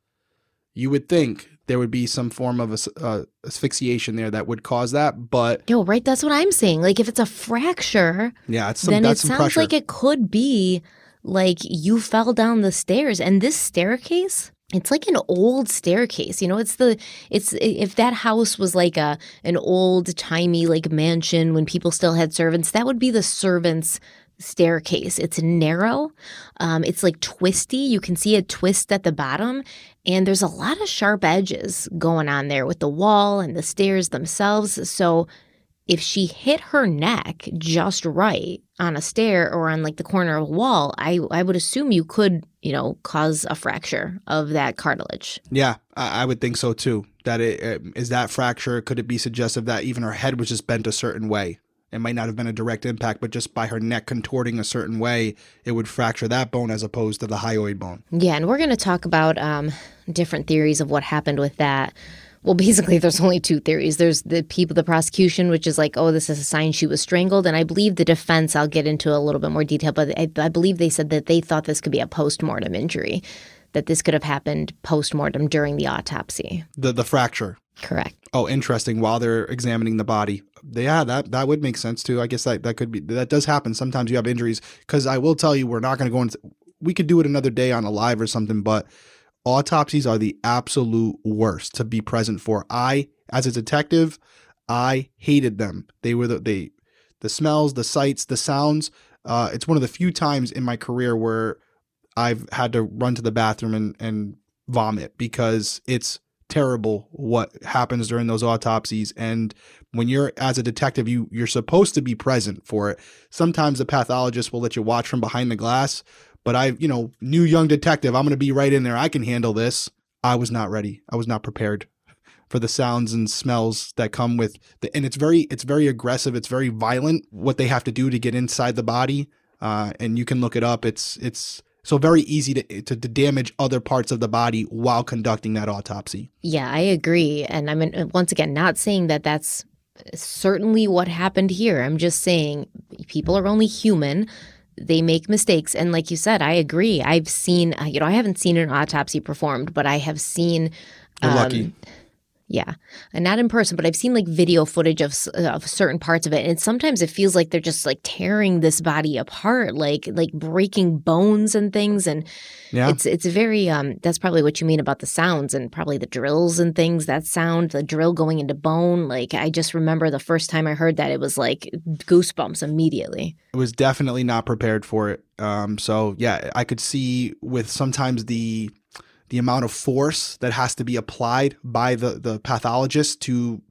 you would think there would be some form of as- uh, asphyxiation there that would cause that. But Yo, right? That's what I'm saying. Like, if it's a fracture, yeah, it's some then it sounds pressure. like it could be like you fell down the stairs. And this staircase, it's like an old staircase. You know, it's the it's if that house was like a an old timey like mansion when people still had servants, that would be the servants staircase. It's narrow. Um, it's like twisty. You can see a twist at the bottom. And there's a lot of sharp edges going on there with the wall and the stairs themselves. So if she hit her neck just right on a stair or on like the corner of a wall, I, I would assume you could, you know, cause a fracture of that cartilage. Yeah, I, I would think so too. That it uh, is that fracture. Could it be suggestive that even her head was just bent a certain way? It might not have been a direct impact, but just by her neck contorting a certain way, it would fracture that bone as opposed to the hyoid bone. Yeah, and we're going to talk about um, different theories of what happened with that. Well, basically, there's only two theories. There's the people, the prosecution, which is like, oh, this is a sign she was strangled. And I believe the defense, I'll get into a little bit more detail, but I, I believe they said that they thought this could be a post mortem injury, that this could have happened post mortem during the autopsy. The the fracture. Correct. Oh, interesting. While they're examining the body, yeah, that that would make sense too. I guess that that could be that does happen. Sometimes you have injuries because I will tell you, we're not going to go into. We could do it another day on a live or something, but autopsies are the absolute worst to be present for. I, as a detective, I hated them. They were the they, the smells, the sights, the sounds. Uh, it's one of the few times in my career where I've had to run to the bathroom and and vomit because it's terrible what happens during those autopsies. And when you're as a detective you you're supposed to be present for it. Sometimes the pathologist will let you watch from behind the glass but i you know new young detective i'm going to be right in there. I can handle this. I was not ready. I was not prepared for the sounds and smells that come with the and it's very it's very aggressive. It's very violent what they have to do to get inside the body. Uh, and you can look it up. It's it's so very easy to, to to damage other parts of the body while conducting that autopsy Yeah, I agree. And I mean, uh, once again, not saying that that's uh, certainly what happened here. I'm just saying people are only human. They make mistakes. And like you said, I agree. I've seen, uh, you know, I haven't seen an autopsy performed, but I have seen. You're lucky. Um, Yeah, and not in person, but I've seen like video footage of of certain parts of it, and sometimes it feels like they're just like tearing this body apart, like like breaking bones and things, and yeah it's it's very um that's probably what you mean about the sounds and probably the drills and things that sound the drill going into bone like I just remember the first time I heard that it was like goosebumps immediately. it was definitely not prepared for it. Um, so yeah, I could see with sometimes the the amount of force that has to be applied by the the pathologist to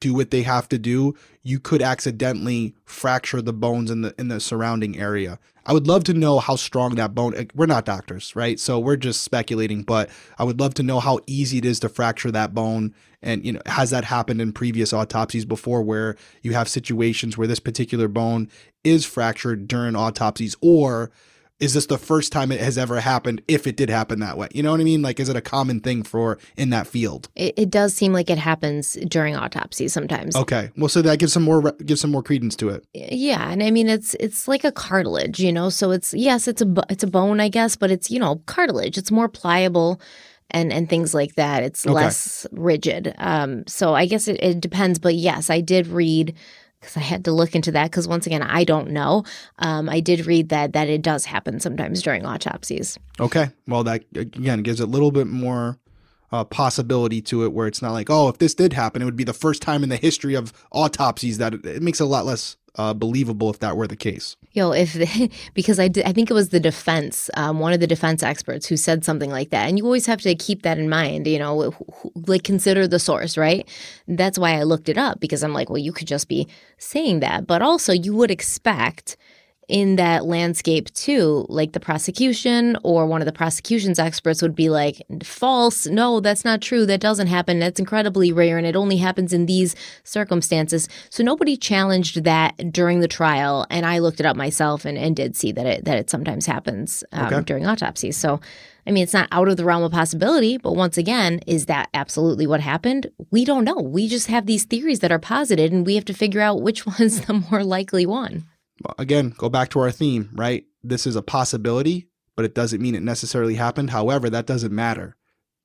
do what they have to do, you could accidentally fracture the bones in the in the surrounding area. I would love to know how strong that bone. eh, We're not doctors, right? So we're just speculating, but I would love to know how easy it is to fracture that bone. And you know, has that happened in previous autopsies before, where you have situations where this particular bone is fractured during autopsies, or is this the first time it has ever happened? If it did happen that way, you know what I mean? Like, is it a common thing for in that field? It, it does seem like it happens during autopsies sometimes. Okay, well, so that gives some more gives some more credence to it. Yeah, and I mean it's it's like a cartilage, you know. So it's yes, it's a it's a bone, I guess, but it's you know cartilage. It's more pliable, and and things like that. It's Okay. less rigid. Um, so I guess it, it depends. But yes, I did read because I had to look into that because once again I don't know. Um, I did read that that it does happen sometimes during autopsies. Okay. Well, that again gives it a little bit more uh, possibility to it, where it's not like, oh, if this did happen, it would be the first time in the history of autopsies that it, it makes it a lot less uh, believable if that were the case. Yo, if the, because I did, I think it was the defense, um, one of the defense experts who said something like that, and you always have to keep that in mind. You know, like consider the source, right? That's why I looked it up because I'm like, well, you could just be saying that, but also you would expect in that landscape too, like the prosecution or one of the prosecution's experts would be like, false, no, that's not true, that doesn't happen, that's incredibly rare, and it only happens in these circumstances. So nobody challenged that during the trial, and I looked it up myself and, and did see that it that it sometimes happens um, Okay. during autopsies. So. I mean, it's not out of the realm of possibility, but once again, is that absolutely what happened? We don't know. We just have these theories that are posited, and we have to figure out which one's the more likely one. Again, go back to our theme, right? This is a possibility, but it doesn't mean it necessarily happened. However, that doesn't matter.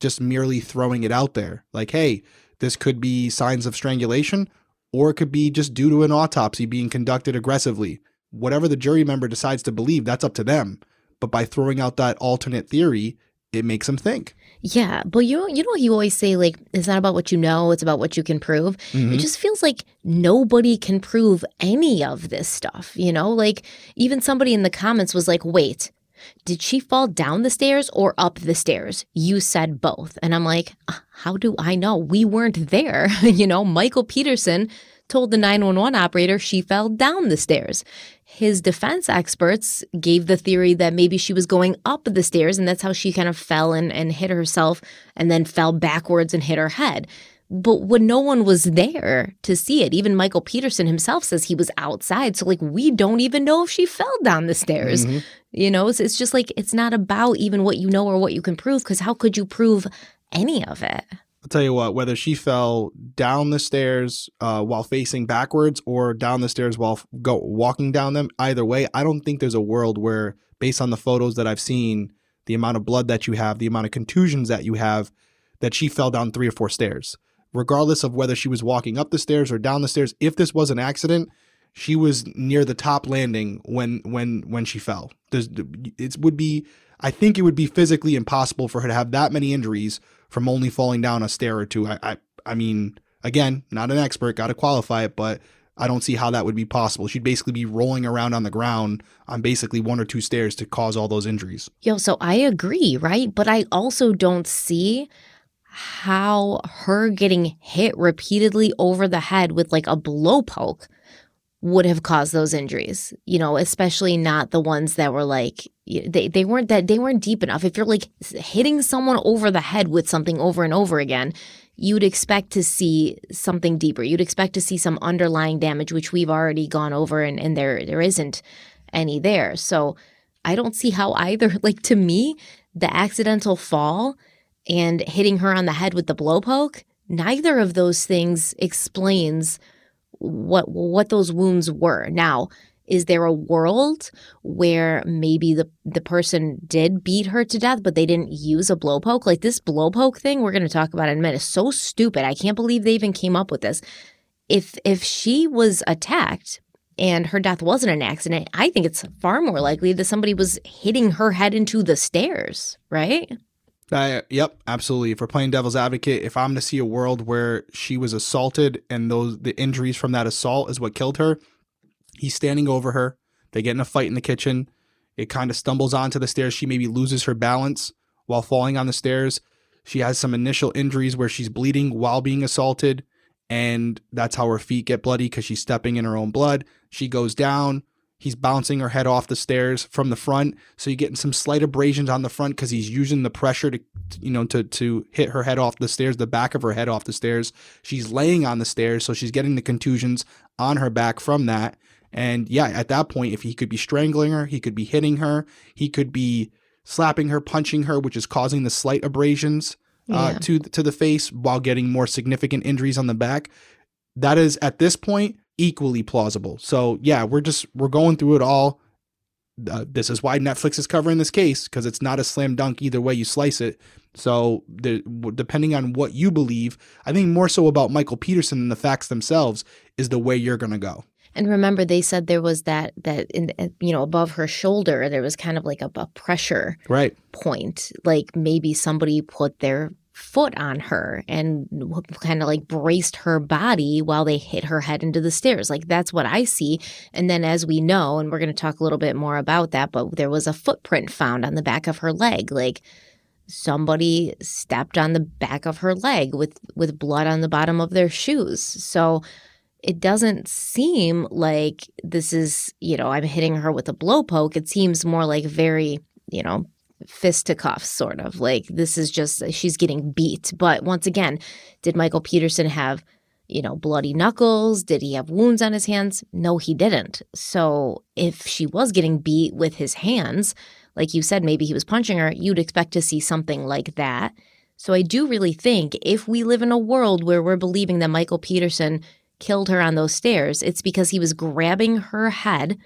just merely throwing it out there. Like, hey, this could be signs of strangulation, or it could be just due to an autopsy being conducted aggressively. Whatever the jury member decides to believe, that's up to them. But by throwing out that alternate theory, it makes them think. Yeah, but you know, you know, you always say like it's not about what you know; it's about what you can prove. Mhm. It just feels like nobody can prove any of this stuff. You know, like even somebody in the comments was like, "Wait, did she fall down the stairs or up the stairs?" You said both, and I'm like, "Uh, "How do I know? We weren't there." you know, Michael Peterson told the 911 operator she fell down the stairs. His defense experts gave the theory that maybe she was going up the stairs and that's how she kind of fell and, and hit herself and then fell backwards and hit her head. But when no one was there to see it, even Michael Peterson himself says he was outside. So, like, we don't even know if she fell down the stairs. Mhm. You know, it's, it's just like it's not about even what you know or what you can prove because how could you prove any of it? I'll tell you what, whether she fell down the stairs uh, while facing backwards or down the stairs while go walking down them, either way, I don't think there's a world where, based on the photos that I've seen, the amount of blood that you have, the amount of contusions that you have, that she fell down three or four stairs. Regardless of whether she was walking up the stairs or down the stairs, if this was an accident, she was near the top landing when when when she fell. There's it would be I think it would be physically impossible for her to have that many injuries from only falling down a stair or two. I I, I mean, again, not an expert, got to qualify it, but I don't see how that would be possible. She'd basically be rolling around on the ground on basically one or two stairs to cause all those injuries. Yo, so I agree, right? But I also don't see how her getting hit repeatedly over the head with like a blow poke would have caused those injuries. You know, especially not the ones that were like they they weren't that they weren't deep enough. If you're like hitting someone over the head with something over and over again, you'd expect to see something deeper. You'd expect to see some underlying damage which we've already gone over and and there there isn't any there. So I don't see how either, like to me, the accidental fall and hitting her on the head with the blow poke, neither of those things explains what what those wounds were. Now, is there a world where maybe the the person did beat her to death, but they didn't use a blow poke? Like this blow poke thing we're going to talk about in a minute is so stupid. I can't believe they even came up with this. If if she was attacked and her death wasn't an accident, I think it's far more likely that somebody was hitting her head into the stairs, right? Uh, yep, absolutely. If we're playing devil's advocate, if I'm going to see a world where she was assaulted and those the injuries from that assault is what killed her, he's standing over her. They get in a fight in the kitchen. It kind of stumbles onto the stairs. She maybe loses her balance while falling on the stairs. She has some initial injuries where she's bleeding while being assaulted, and that's how her feet get bloody because she's stepping in her own blood. She goes down. He's bouncing her head off the stairs from the front, so you're getting some slight abrasions on the front because he's using the pressure to, you know, to to hit her head off the stairs, the back of her head off the stairs. She's laying on the stairs, so she's getting the contusions on her back from that. And yeah, at that point, if he could be strangling her, he could be hitting her, he could be slapping her, punching her, which is causing the slight abrasions uh, Yeah. to to the face while getting more significant injuries on the back. That is at this point equally plausible. So yeah, we're just we're going through it all. Uh, this is why Netflix is covering this case because it's not a slam dunk either way you slice it. So the, depending on what you believe, I think more so about Michael Peterson than the facts themselves is the way you're gonna go. And remember, they said there was that that in you know above her shoulder there was kind of like a, a pressure Right. point, like maybe somebody put their foot on her and kind of like braced her body while they hit her head into the stairs. Like that's what I see. And then, as we know, and we're going to talk a little bit more about that, but there was a footprint found on the back of her leg, like somebody stepped on the back of her leg with with blood on the bottom of their shoes. So it doesn't seem like this is, you know, I'm hitting her with a blow poke. It seems more like very, you know, fisticuffs sort of like this is just she's getting beat. But once again, did Michael Peterson have, you know, bloody knuckles? Did he have wounds on his hands? No, he didn't. So if she was getting beat with his hands, like you said, maybe he was punching her, you'd expect to see something like that. So I do really think if we live in a world where we're believing that Michael Peterson killed her on those stairs, it's because he was grabbing her head,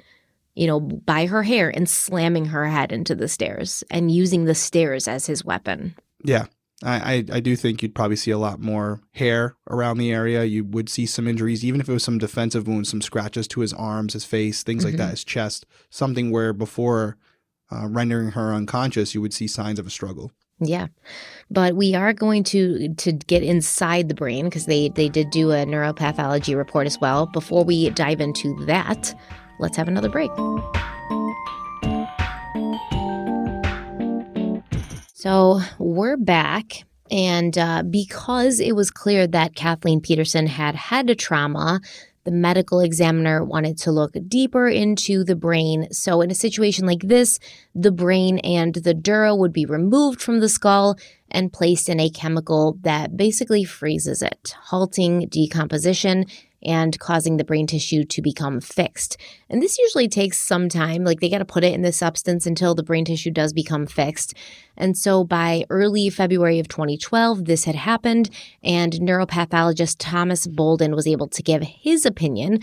you know, by her hair and slamming her head into the stairs and using the stairs as his weapon. Yeah. I, I, I do think you'd probably see a lot more hair around the area. You would see some injuries, even if it was some defensive wounds, some scratches to his arms, his face, things like Mhm. that, his chest. Something where before uh, rendering her unconscious, you would see signs of a struggle. Yeah. But we are going to to get inside the brain because they they did do a neuropathology report as well. Before we dive into that, let's have another break. So, we're back and uh, because it was clear that Kathleen Peterson had had a trauma, the medical examiner wanted to look deeper into the brain. So, in a situation like this, the brain and the dura would be removed from the skull and placed in a chemical that basically freezes it, halting decomposition and causing the brain tissue to become fixed. And this usually takes some time. Like they got to put it in the substance until the brain tissue does become fixed. And so by early February of 2012, this had happened, and neuropathologist Thomas Bouldin was able to give his opinion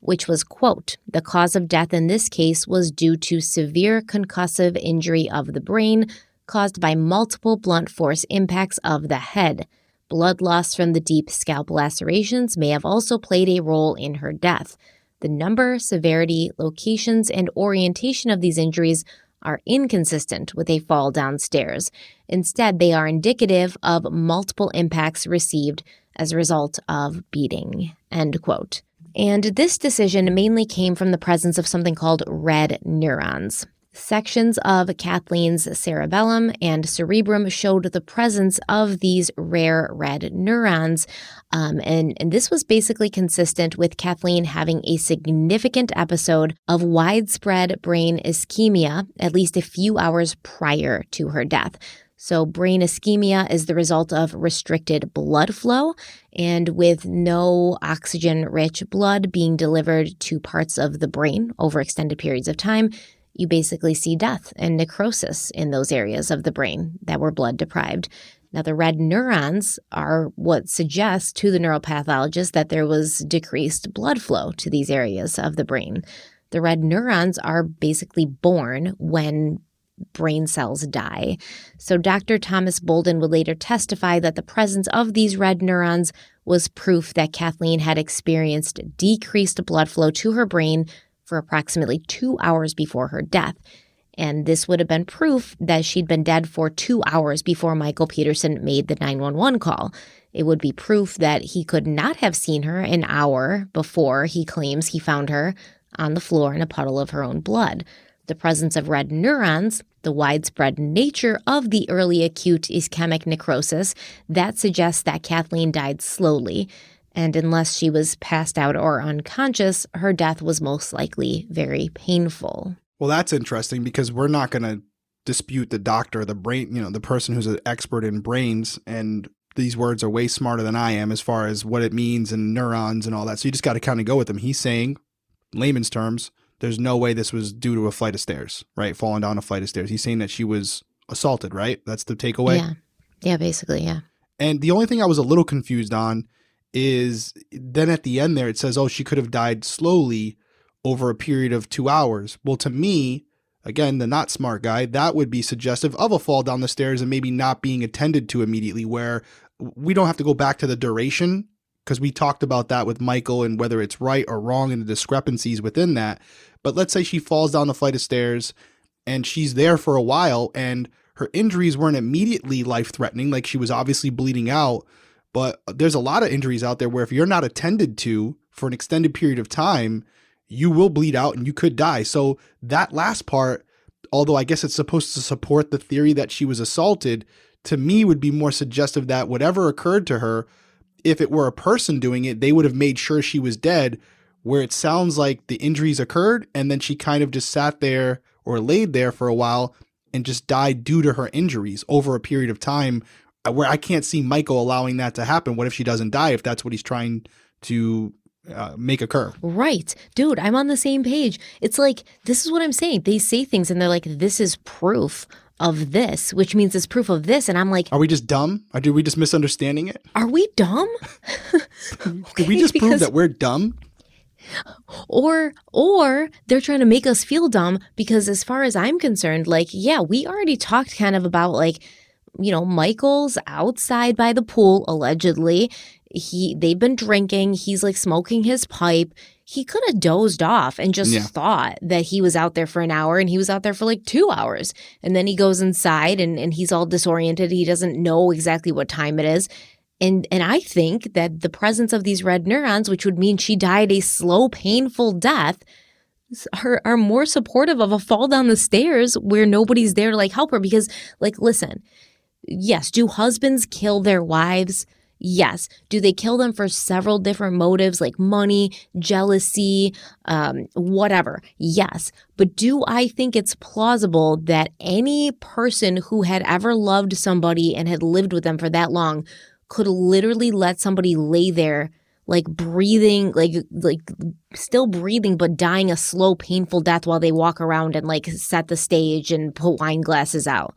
which was quote the cause of death in this case was due to severe concussive injury of the brain caused by multiple blunt force impacts of the head blood loss from the deep scalp lacerations may have also played a role in her death. The number severity locations and orientation of these injuries are inconsistent with a fall downstairs. Instead they are indicative of multiple impacts received as a result of beating end quote. And this decision mainly came from the presence of something called red neurons. Sections of Kathleen's cerebellum and cerebrum showed the presence of these rare red neurons. Um, and, and this was basically consistent with Kathleen having a significant episode of widespread brain ischemia at least a few hours prior to her death. So, brain ischemia is the result of restricted blood flow, and with no oxygen rich blood being delivered to parts of the brain over extended periods of time, you basically see death and necrosis in those areas of the brain that were blood deprived. Now, the red neurons are what suggests to the neuropathologist that there was decreased blood flow to these areas of the brain. The red neurons are basically born when brain cells die. So, Dr. Thomas Bouldin would later testify that the presence of these red neurons was proof that Kathleen had experienced decreased blood flow to her brain for approximately two hours before her death. And this would have been proof that she'd been dead for two hours before Michael Peterson made the 911 call. It would be proof that he could not have seen her an hour before he claims he found her on the floor in a puddle of her own blood. The presence of red neurons, the widespread nature of the early acute ischemic necrosis, that suggests that Kathleen died slowly. And unless she was passed out or unconscious, her death was most likely very painful. Well, that's interesting because we're not going to dispute the doctor, the brain, you know, the person who's an expert in brains. And these words are way smarter than I am as far as what it means and neurons and all that. So you just got to kind of go with him. He's saying, layman's terms, there's no way this was due to a flight of stairs, right? Falling down a flight of stairs. He's saying that she was assaulted, right? That's the takeaway. Yeah. Yeah, basically, yeah. And the only thing I was a little confused on is then at the end there it says, oh, she could have died slowly over a period of two hours. Well, to me, again, the not smart guy, that would be suggestive of a fall down the stairs and maybe not being attended to immediately, where we don't have to go back to the duration because we talked about that with Michael and whether it's right or wrong and the discrepancies within that. But let's say she falls down the flight of stairs and she's there for a while and her injuries weren't immediately life threatening, like she was obviously bleeding out. But there's a lot of injuries out there where if you're not attended to for an extended period of time, you will bleed out and you could die. So that last part, although I guess it's supposed to support the theory that she was assaulted, to me would be more suggestive that whatever occurred to her, if it were a person doing it, they would have made sure she was dead. Where it sounds like the injuries occurred and then she kind of just sat there or laid there for a while and just died due to her injuries over a period of time where I can't see Michael allowing that to happen. What if she doesn't die if that's what he's trying to uh, make occur? Right. Dude, I'm on the same page. It's like, this is what I'm saying. They say things and they're like, this is proof of this, which means it's proof of this. And I'm like, Are we just dumb? Or did we just misunderstanding it? are we dumb? Did we just prove that we're dumb? or or they're trying to make us feel dumb because as far as i'm concerned like yeah we already talked kind of about like you know, Michael's outside by the pool, allegedly. He they've been drinking. He's like smoking his pipe. He could have dozed off and just Yeah. thought that he was out there for an hour and he was out there for like two hours. And then he goes inside and, and he's all disoriented. He doesn't know exactly what time it is. And and I think that the presence of these red neurons, which would mean she died a slow, painful death, are, are more supportive of a fall down the stairs where nobody's there to like help her. Because, like, listen, yes, do husbands kill their wives? Yes. Do they kill them for several different motives like money, jealousy, um, whatever? Yes. But do I think it's plausible that any person who had ever loved somebody and had lived with them for that long could literally let somebody lay there like breathing like like still breathing but dying a slow painful death while they walk around and like set the stage and put wine glasses out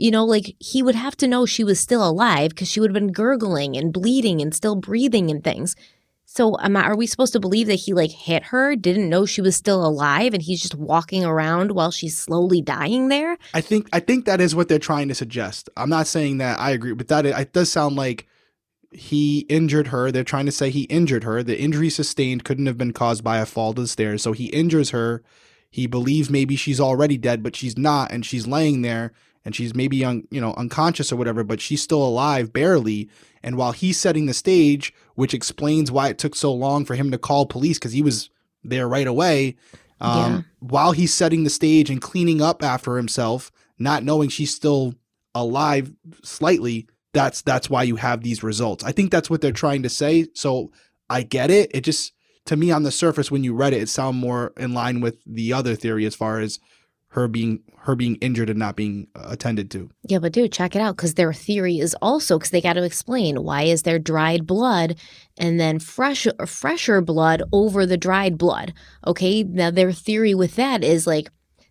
you know like he would have to know she was still alive because she would have been gurgling and bleeding and still breathing and things so I, are we supposed to believe that he like hit her didn't know she was still alive and he's just walking around while she's slowly dying there I think I think that is what they're trying to suggest. I'm not saying that I agree, but that it does sound like he injured her. They're trying to say he injured her. The injury sustained couldn't have been caused by a fall to the stairs. So he injures her. He believes maybe she's already dead, but she's not, and she's laying there, and she's maybe un, you know unconscious or whatever, but she's still alive barely. And while he's setting the stage, which explains why it took so long for him to call police because he was there right away. Um, Yeah. While he's setting the stage and cleaning up after himself, not knowing she's still alive slightly, that's that's why you have these results. I think that's what they're trying to say. So I get it. It just to me on the surface when you read it, it sounded more in line with the other theory as far as her being her being injured and not being uh, attended to. Yeah, but dude, check it out because their theory is also because they got to explain why is there dried blood and then fresh fresher blood over the dried blood. Okay, now their theory with that is like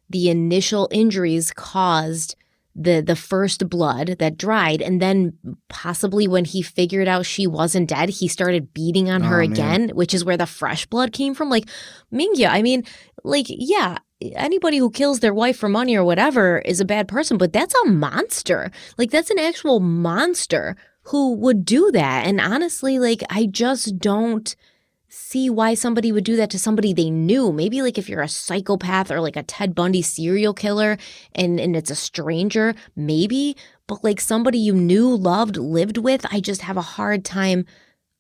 the initial injuries caused the the first blood that dried and then possibly when he figured out she wasn't dead he started beating on her Oh, again which is where the fresh blood came from like mingya i mean like yeah anybody who kills their wife for money or whatever is a bad person but that's a monster like that's an actual monster who would do that and honestly like i just don't see why somebody would do that to somebody they knew. Maybe like if you're a psychopath or like a Ted Bundy serial killer and and it's a stranger, maybe, but like somebody you knew, loved, lived with, I just have a hard time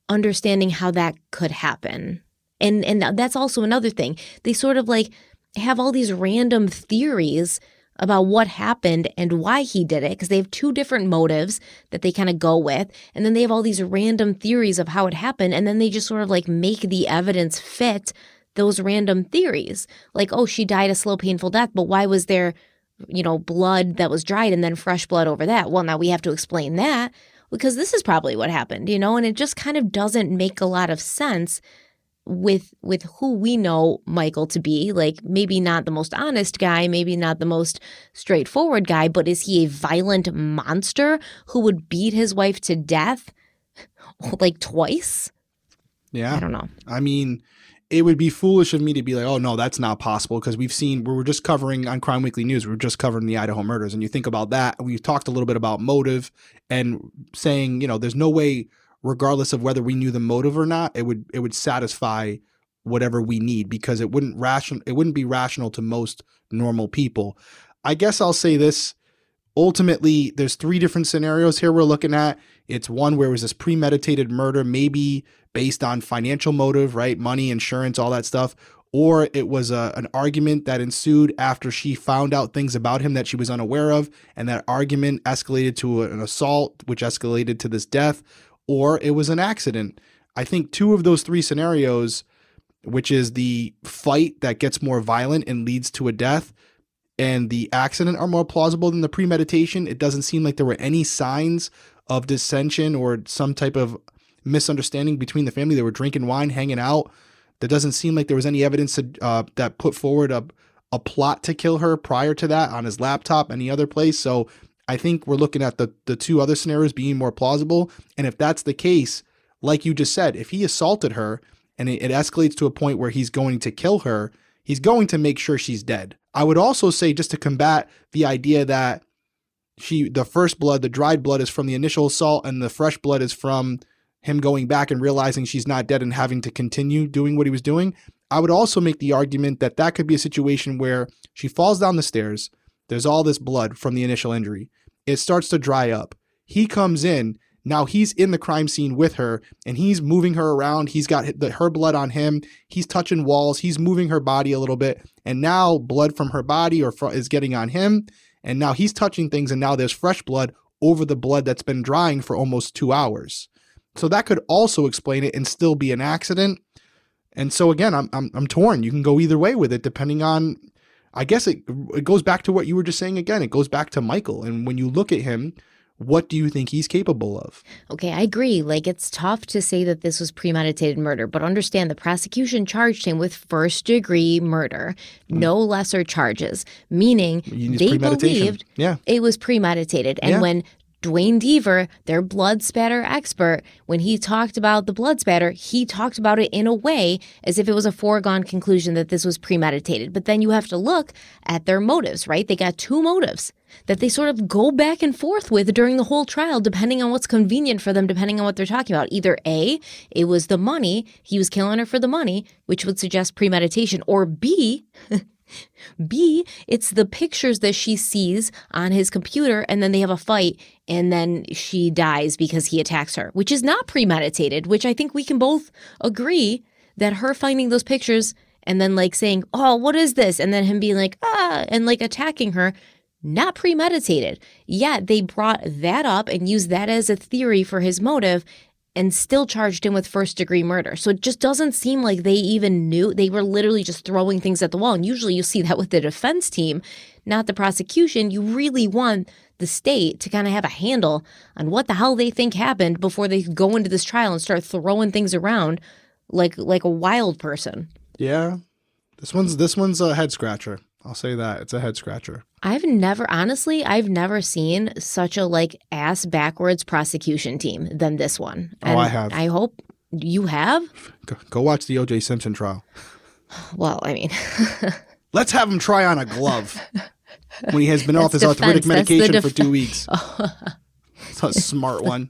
understanding how that could happen. And and that's also another thing. They sort of like have all these random theories about what happened and why he did it because they have two different motives that they kind of go with and then they have all these random theories of how it happened and then they just sort of like make the evidence fit those random theories. Like oh she died a slow painful death but why was there you know blood that was dried and then fresh blood over that? Well now we have to explain that because this is probably what happened you know and it just kind of doesn't make a lot of sense with with who we know Michael to be like maybe not the most honest guy maybe not the most straightforward guy but is he a violent monster who would beat his wife to death like twice Yeah. I don't know I mean, it would be foolish of me to be like, oh no, that's not possible because we've seen we were just covering on Crime Weekly News, we were just covering the Idaho murders, and you think about that. We've talked a little bit about motive and saying, you know, there's no way, regardless of whether we knew the motive or not, it would it would satisfy whatever we need because it wouldn't ration it wouldn't be rational to most normal people. I guess I'll say this. Ultimately, there's three different scenarios here we're looking at. It's one where it was this premeditated murder, maybe based on financial motive, right? Money, insurance, all that stuff. Or it was a, an argument that ensued after she found out things about him that she was unaware of. And that argument escalated to an assault, which escalated to this death. Or it was an accident. I think two of those three scenarios, which is the fight that gets more violent and leads to a death, and the accident are more plausible than the premeditation. It doesn't seem like there were any signs of dissension or some type of misunderstanding between the family. They were drinking wine, hanging out. That doesn't seem like there was any evidence to, uh, that put forward a, a plot to kill her prior to that on his laptop, any other place. So I think we're looking at the, the two other scenarios being more plausible. And if that's the case, like you just said, if he assaulted her and it, it escalates to a point where he's going to kill her, he's going to make sure she's dead. I would also say, just to combat the idea that she the first blood, the dried blood is from the initial assault and the fresh blood is from him going back and realizing she's not dead and having to continue doing what he was doing. I would also make the argument that that could be a situation where she falls down the stairs, there's all this blood from the initial injury. It starts to dry up. He comes in, now he's in the crime scene with her and he's moving her around. He's got the, her blood on him. He's touching walls. He's moving her body a little bit. And now blood from her body or fr- is getting on him. And now he's touching things and now there's fresh blood over the blood that's been drying for almost two hours. So that could also explain it and still be an accident. And so again, I'm I'm, I'm torn. You can go either way with it depending on I guess it it goes back to what you were just saying again. It goes back to Michael and when you look at him, what do you think he's capable of? Okay, I agree. Like, it's tough to say that this was premeditated murder, but understand the prosecution charged him with first degree murder, mm. no lesser charges, meaning they believed yeah. it was premeditated. And yeah. when Duane Deaver, their blood spatter expert, when he talked about the blood spatter, he talked about it in a way as if it was a foregone conclusion that this was premeditated. But then you have to look at their motives, right? They got two motives that they sort of go back and forth with during the whole trial, depending on what's convenient for them, depending on what they're talking about. Either A, it was the money, he was killing her for the money, which would suggest premeditation, or B, B, it's the pictures that she sees on his computer, and then they have a fight, and then she dies because he attacks her, which is not premeditated, which I think we can both agree that her finding those pictures and then like saying, Oh, what is this? And then him being like, Ah, and like attacking her, not premeditated. Yet they brought that up and used that as a theory for his motive and still charged him with first degree murder. So it just doesn't seem like they even knew. They were literally just throwing things at the wall. And usually you see that with the defense team, not the prosecution. You really want the state to kind of have a handle on what the hell they think happened before they go into this trial and start throwing things around like like a wild person. Yeah. This one's this one's a head scratcher. I'll say that. It's a head scratcher. I've never, honestly, I've never seen such a like ass backwards prosecution team than this one. And oh, I have. I hope you have. Go, go watch the O.J. Simpson trial. Well, I mean, let's have him try on a glove when he has been off his defense. arthritic medication def- for two weeks. It's a smart one.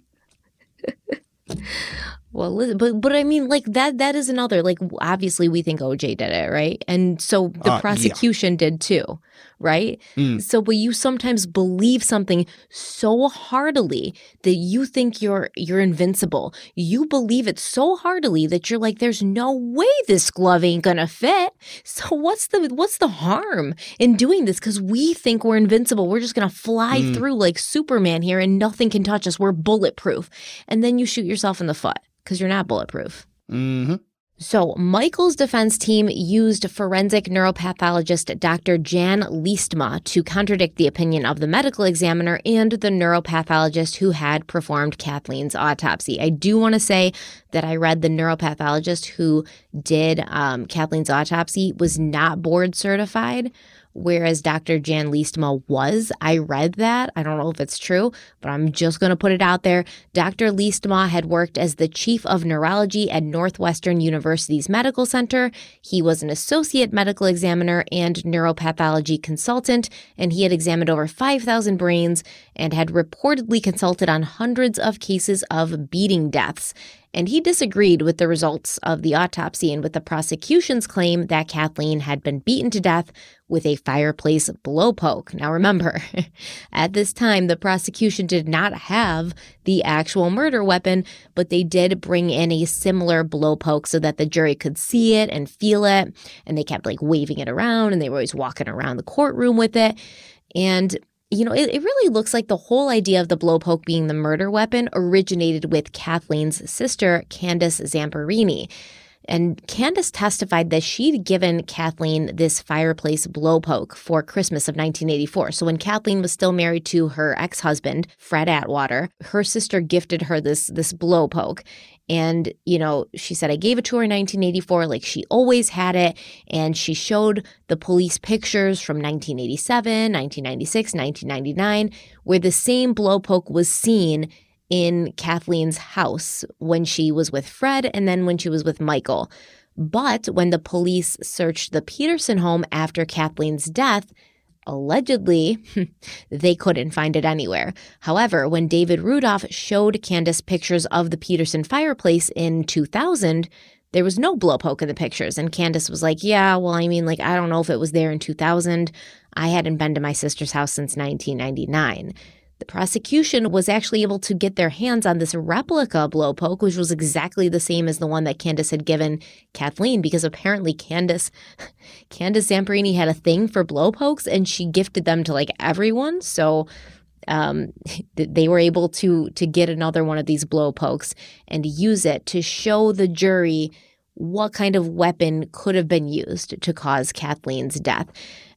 Well, but but I mean, like that that is another like obviously we think OJ did it, right? And so the uh, prosecution yeah. did too, right? Mm. So but you sometimes believe something so heartily that you think you're you're invincible. You believe it so heartily that you're like, there's no way this glove ain't gonna fit. So what's the what's the harm in doing this? Because we think we're invincible. We're just gonna fly mm. through like Superman here and nothing can touch us. We're bulletproof. And then you shoot yourself in the foot because you're not bulletproof. Mm-hmm. So, Michael's defense team used forensic neuropathologist Dr. Jan Leestma to contradict the opinion of the medical examiner and the neuropathologist who had performed Kathleen's autopsy. I do want to say that I read the neuropathologist who did um, Kathleen's autopsy was not board certified whereas Dr. Jan Leestma was. I read that. I don't know if it's true, but I'm just going to put it out there. Dr. Leestma had worked as the chief of neurology at Northwestern University's Medical Center. He was an associate medical examiner and neuropathology consultant, and he had examined over 5,000 brains and had reportedly consulted on hundreds of cases of beating deaths and he disagreed with the results of the autopsy and with the prosecution's claim that Kathleen had been beaten to death with a fireplace blowpoke. Now remember, at this time, the prosecution did not have the actual murder weapon, but they did bring in a similar blowpoke so that the jury could see it and feel it. And they kept like waving it around and they were always walking around the courtroom with it. And you know, it, it really looks like the whole idea of the blowpoke being the murder weapon originated with Kathleen's sister, Candace Zamperini. And Candace testified that she'd given Kathleen this fireplace blowpoke for Christmas of 1984. So when Kathleen was still married to her ex-husband, Fred Atwater, her sister gifted her this this blowpoke. And, you know, she said, I gave it to her in 1984, like she always had it. And she showed the police pictures from 1987, 1996, 1999, where the same blowpoke was seen in Kathleen's house when she was with Fred and then when she was with Michael. But when the police searched the Peterson home after Kathleen's death, allegedly, they couldn't find it anywhere. However, when David Rudolph showed Candace pictures of the Peterson fireplace in 2000, there was no blowpoke in the pictures. And Candace was like, Yeah, well, I mean, like, I don't know if it was there in 2000. I hadn't been to my sister's house since 1999. The prosecution was actually able to get their hands on this replica blowpoke, which was exactly the same as the one that Candace had given Kathleen, because apparently Candace Candace Zamperini had a thing for blowpokes and she gifted them to like everyone. So um, they were able to to get another one of these blowpokes and use it to show the jury what kind of weapon could have been used to cause Kathleen's death.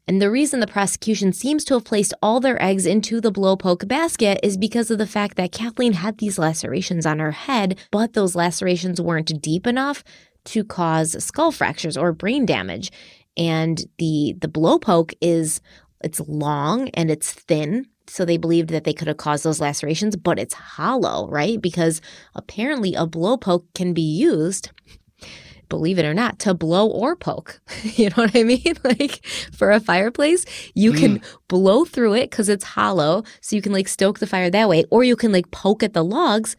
And the reason the prosecution seems to have placed all their eggs into the blowpoke basket is because of the fact that Kathleen had these lacerations on her head, but those lacerations weren't deep enough to cause skull fractures or brain damage. And the the blowpoke is it's long and it's thin. So they believed that they could have caused those lacerations, but it's hollow, right? Because apparently a blowpoke can be used believe it or not, to blow or poke. you know what I mean? like for a fireplace, you mm. can blow through it because it's hollow. So you can like stoke the fire that way, or you can like poke at the logs.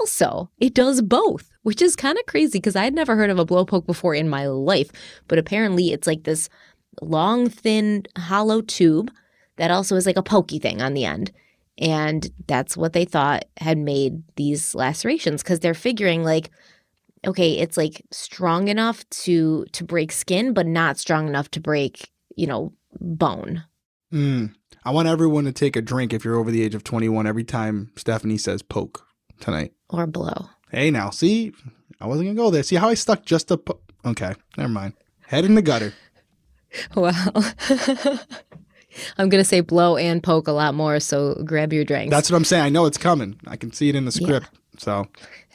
Also, it does both, which is kind of crazy because I had never heard of a blow poke before in my life. But apparently, it's like this long, thin, hollow tube that also is like a pokey thing on the end. And that's what they thought had made these lacerations because they're figuring like, okay, it's like strong enough to to break skin, but not strong enough to break, you know, bone. Mm. I want everyone to take a drink if you're over the age of 21 every time Stephanie says poke tonight. Or blow. Hey, now, see, I wasn't to go there. See how I stuck just a po- Okay, never mind. Head in the gutter. Well, I'm going to say blow and poke a lot more, so grab your drinks. That's what I'm saying. I know it's coming. I can see it in the script. Yeah. So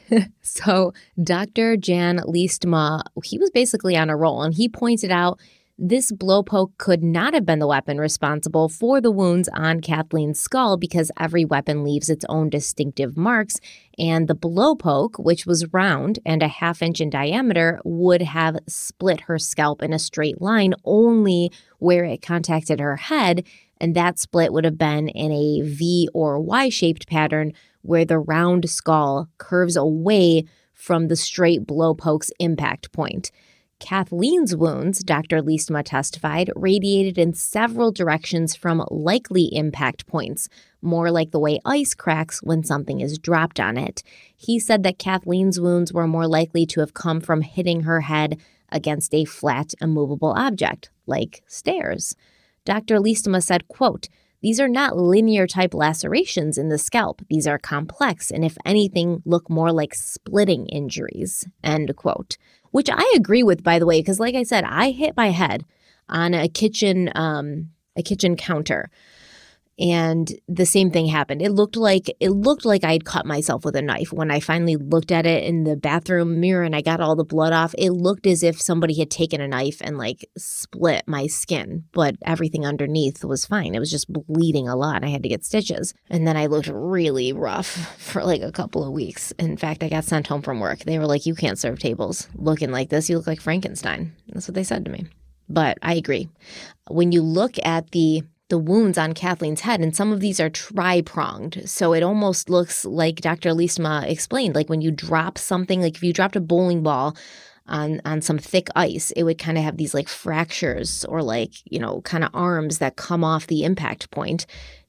so Dr. Jan Leestma, he was basically on a roll and he pointed out this blowpoke could not have been the weapon responsible for the wounds on Kathleen's skull because every weapon leaves its own distinctive marks, and the blowpoke, which was round and a half inch in diameter, would have split her scalp in a straight line only where it contacted her head, and that split would have been in a V or Y shaped pattern where the round skull curves away from the straight blowpoke's impact point. Kathleen's wounds, Dr. Leestma testified, radiated in several directions from likely impact points, more like the way ice cracks when something is dropped on it. He said that Kathleen's wounds were more likely to have come from hitting her head against a flat, immovable object, like stairs. Dr. Leestma said, quote, these are not linear type lacerations in the scalp. These are complex and, if anything, look more like splitting injuries. End quote. Which I agree with, by the way, because, like I said, I hit my head on a kitchen um, a kitchen counter and the same thing happened. It looked like it looked like I'd cut myself with a knife. When I finally looked at it in the bathroom mirror and I got all the blood off, it looked as if somebody had taken a knife and like split my skin, but everything underneath was fine. It was just bleeding a lot. I had to get stitches. And then I looked really rough for like a couple of weeks. In fact, I got sent home from work. They were like, "You can't serve tables looking like this. You look like Frankenstein." That's what they said to me. But I agree. When you look at the the wounds on Kathleen's head, and some of these are tri pronged. So it almost looks like Dr. Leestma explained, like when you drop something, like if you dropped a bowling ball on on some thick ice, it would kind of have these like fractures or like you know kind of arms that come off the impact point.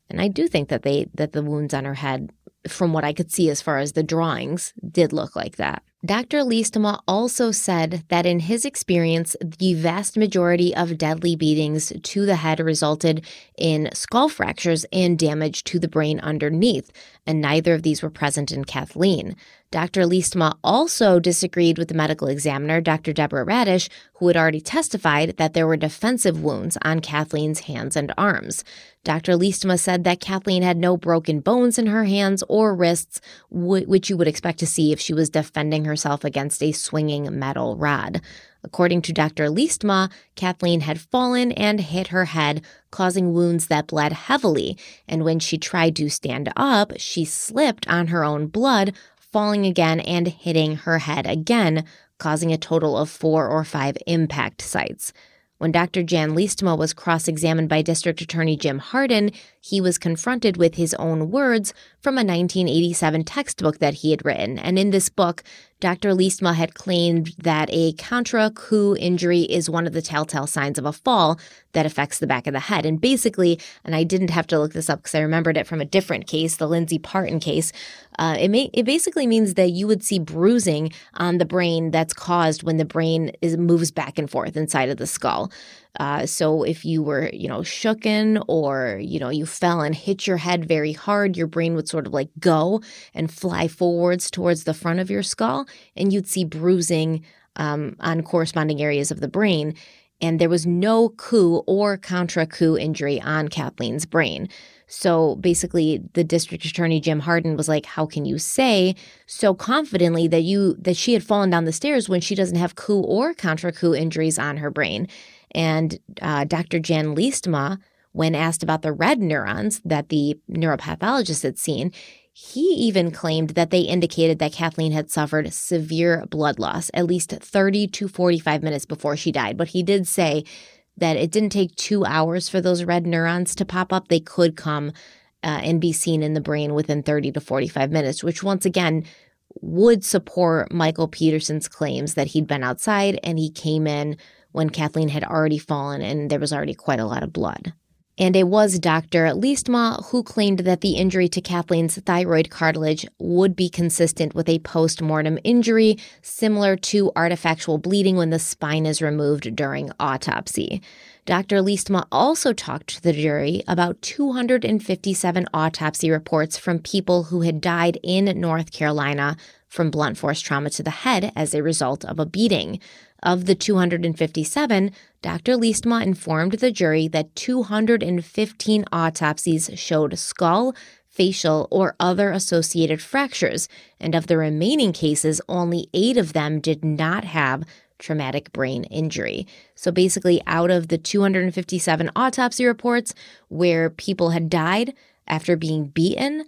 And I do think that they that the wounds on her head, from what I could see as far as the drawings, did look like that. Dr. Leestma also said that in his experience, the vast majority of deadly beatings to the head resulted in skull fractures and damage to the brain underneath, and neither of these were present in Kathleen. Dr. Leestma also disagreed with the medical examiner, Dr. Deborah Radisch, who had already testified that there were defensive wounds on Kathleen's hands and arms. Dr. Leestma said that Kathleen had no broken bones in her hands or wrists, which you would expect to see if she was defending herself against a swinging metal rod. According to Dr. Leestma, Kathleen had fallen and hit her head, causing wounds that bled heavily. And when she tried to stand up, she slipped on her own blood, falling again and hitting her head again, causing a total of four or five impact sites. When Dr. Jan Leestma was cross examined by District Attorney Jim Hardin, he was confronted with his own words from a 1987 textbook that he had written. And in this book, Dr. Leestma had claimed that a contra coup injury is one of the telltale signs of a fall that affects the back of the head. And basically, and I didn't have to look this up because I remembered it from a different case, the Lindsay Parton case, uh, it may it basically means that you would see bruising on the brain that's caused when the brain is moves back and forth inside of the skull. Uh, so if you were, you know, shooken or, you know, you fell and hit your head very hard, your brain would sort of like go and fly forwards towards the front of your skull, and you'd see bruising um, on corresponding areas of the brain. And there was no coup or contra coup injury on Kathleen's brain. So basically the district attorney Jim Hardin was like, "How can you say so confidently that you that she had fallen down the stairs when she doesn't have coup or contra coup injuries on her brain?" And uh, Dr. Jan Leestma, when asked about the red neurons that the neuropathologist had seen, he even claimed that they indicated that Kathleen had suffered severe blood loss at least 30 to 45 minutes before she died. But he did say that it didn't take two hours for those red neurons to pop up. They could come uh, and be seen in the brain within 30 to 45 minutes, which once again would support Michael Peterson's claims that he'd been outside and he came in when Kathleen had already fallen and there was already quite a lot of blood. And it was Dr. Leestma who claimed that the injury to Kathleen's thyroid cartilage would be consistent with a post mortem injury, similar to artifactual bleeding when the spine is removed during autopsy. Dr. Leestma also talked to the jury about 257 autopsy reports from people who had died in North Carolina from blunt force trauma to the head as a result of a beating. Of the 257, Dr. Leestma informed the jury that 215 autopsies showed skull, facial, or other associated fractures, and of the remaining cases, only eight of them did not have traumatic brain injury. So basically, out of the 257 autopsy reports where people had died after being beaten,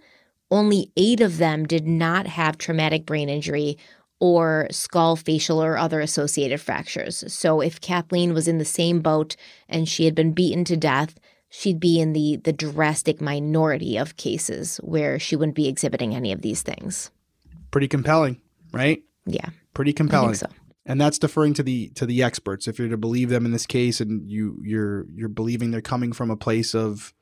only eight of them did not have traumatic brain injury or skull, facial, or other associated fractures. So if Kathleen was in the same boat and she had been beaten to death, she'd be in the the drastic minority of cases where she wouldn't be exhibiting any of these things. Pretty compelling, right? Yeah. Pretty compelling. so. And that's deferring to the to the experts. If you're to believe them in this case and you you're you're believing they're coming from a place of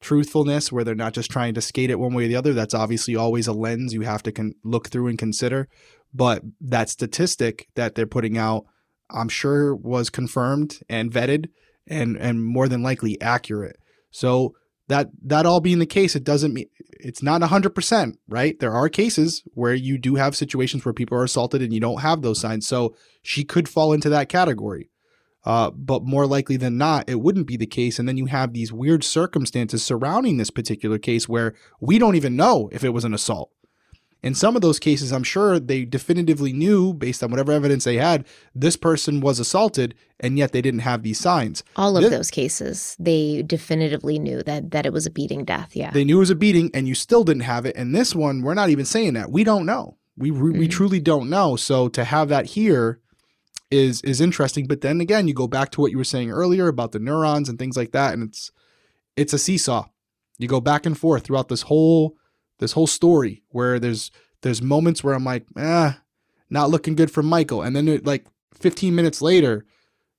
truthfulness where they're not just trying to skate it one way or the other, that's obviously always a lens you have to con- look through and consider. But that statistic that they're putting out, I'm sure was confirmed and vetted and and more than likely accurate. So that that all being the case, it doesn't mean it's not 100%, right? There are cases where you do have situations where people are assaulted and you don't have those signs. So she could fall into that category. Uh, but more likely than not, it wouldn't be the case. And then you have these weird circumstances surrounding this particular case where we don't even know if it was an assault. In some of those cases, I'm sure they definitively knew, based on whatever evidence they had, this person was assaulted, and yet they didn't have these signs. All of this, those cases, they definitively knew that that it was a beating death. Yeah, they knew it was a beating, and you still didn't have it. And this one, we're not even saying that. We don't know. We we, mm-hmm. we truly don't know. So to have that here is is interesting. But then again, you go back to what you were saying earlier about the neurons and things like that, and it's it's a seesaw. You go back and forth throughout this whole this whole story where there's there's moments where I'm like, ah, not looking good for Michael, and then it, like 15 minutes later,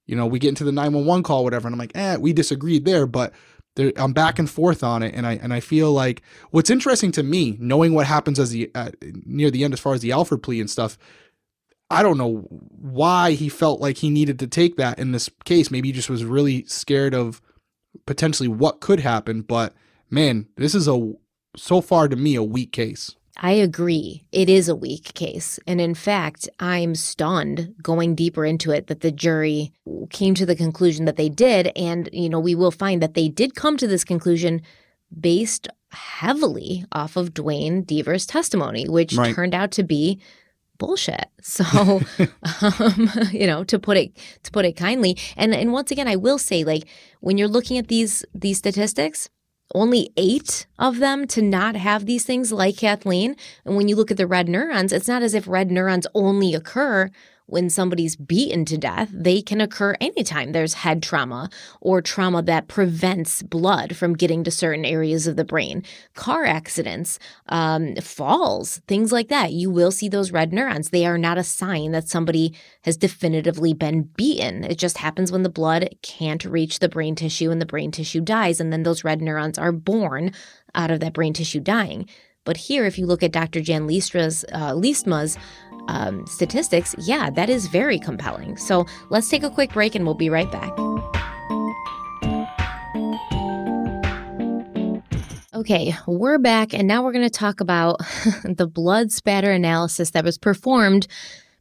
you know, we get into the 911 call, whatever, and I'm like, eh, we disagreed there, but there, I'm back and forth on it, and I and I feel like what's interesting to me, knowing what happens as the uh, near the end as far as the Alford plea and stuff. I don't know why he felt like he needed to take that in this case. Maybe he just was really scared of potentially what could happen. But man, this is a so far to me a weak case. I agree. It is a weak case. And in fact, I'm stunned going deeper into it that the jury came to the conclusion that they did. And, you know, we will find that they did come to this conclusion based heavily off of Duane Deaver's testimony, which right. turned out to be bullshit. So, um, you know, to put it to put it kindly, and and once again, I will say, like when you're looking at these these statistics, only eight of them to not have these things like Kathleen. And when you look at the red neurons, it's not as if red neurons only occur when somebody's beaten to death, they can occur anytime there's head trauma or trauma that prevents blood from getting to certain areas of the brain. Car accidents, um, falls, things like that. You will see those red neurons. They are not a sign that somebody has definitively been beaten. It just happens when the blood can't reach the brain tissue and the brain tissue dies, and then those red neurons are born out of that brain tissue dying. But here, if you look at Dr. Jan Listra's, uh, Leestma's um, statistics, yeah, that is very compelling. So let's take a quick break and we'll be right back. Okay, we're back, and now we're going to talk about the blood spatter analysis that was performed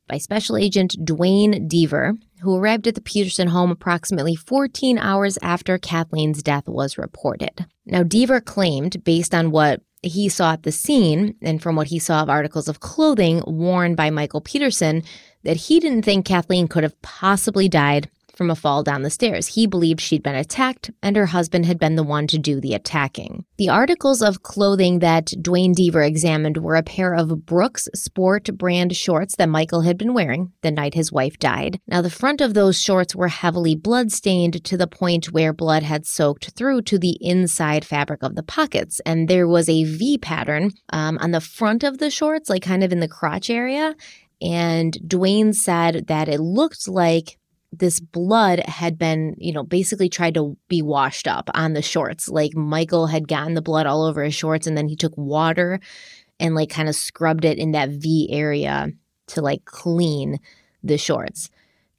by Special Agent Duane Deaver, who arrived at the Peterson home approximately 14 hours after Kathleen's death was reported. Now, Deaver claimed, based on what he saw at the scene and from what he saw of articles of clothing worn by Michael Peterson that he didn't think Kathleen could have possibly died from a fall down the stairs. He believed she'd been attacked and her husband had been the one to do the attacking. The articles of clothing that Duane Deaver examined were a pair of Brooks Sport brand shorts that Michael had been wearing the night his wife died. Now, the front of those shorts were heavily blood-stained to the point where blood had soaked through to the inside fabric of the pockets, and there was a V pattern um, on the front of the shorts, like kind of in the crotch area. And Duane said that it looked like this blood had been, you know, basically tried to be washed up on the shorts. Like Michael had gotten the blood all over his shorts and then he took water and like kind of scrubbed it in that V area to like clean the shorts.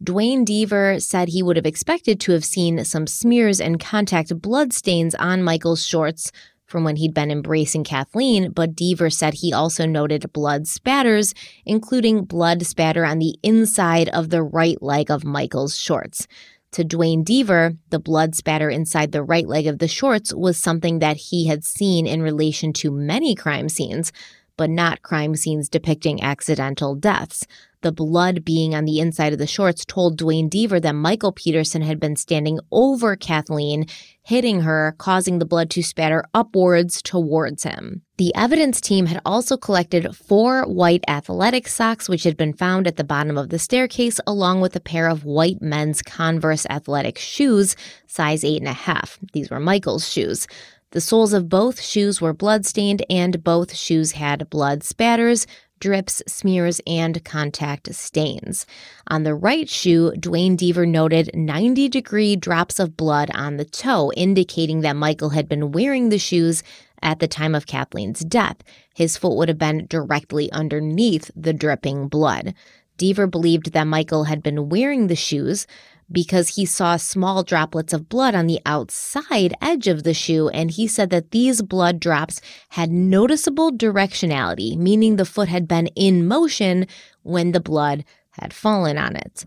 Duane Deaver said he would have expected to have seen some smears and contact blood stains on Michael's shorts from when he'd been embracing Kathleen, but Deaver said he also noted blood spatters, including blood spatter on the inside of the right leg of Michael's shorts. To Duane Deaver, the blood spatter inside the right leg of the shorts was something that he had seen in relation to many crime scenes, but not crime scenes depicting accidental deaths. The blood being on the inside of the shorts told Duane Deaver that Michael Peterson had been standing over Kathleen, hitting her, causing the blood to spatter upwards towards him. The evidence team had also collected four white athletic socks, which had been found at the bottom of the staircase, along with a pair of white men's Converse athletic shoes, size 8.5. These were Michael's shoes. The soles of both shoes were bloodstained, and both shoes had blood spatters, drips, smears, and contact stains. On the right shoe, Duane Deaver noted 90 degree drops of blood on the toe, indicating that Michael had been wearing the shoes at the time of Kathleen's death. His foot would have been directly underneath the dripping blood. Deaver believed that Michael had been wearing the shoes because he saw small droplets of blood on the outside edge of the shoe, and he said that these blood drops had noticeable directionality, meaning the foot had been in motion when the blood had fallen on it.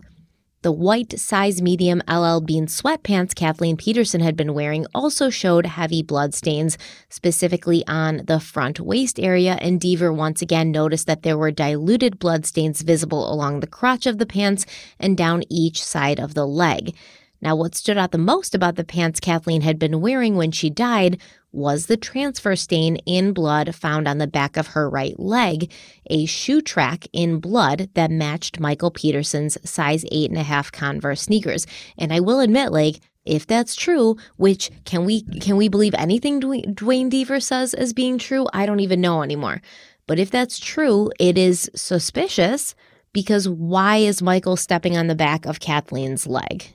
The white size medium LL Bean sweatpants Kathleen Peterson had been wearing also showed heavy blood stains, specifically on the front waist area, and Deaver once again noticed that there were diluted blood stains visible along the crotch of the pants and down each side of the leg. Now, what stood out the most about the pants Kathleen had been wearing when she died was the transfer stain in blood found on the back of her right leg, a shoe track in blood that matched Michael Peterson's size 8.5 Converse sneakers. And I will admit, like, if that's true, which can we can we believe anything Duane Deaver says as being true? I don't even know anymore. But if that's true, it is suspicious because why is Michael stepping on the back of Kathleen's leg?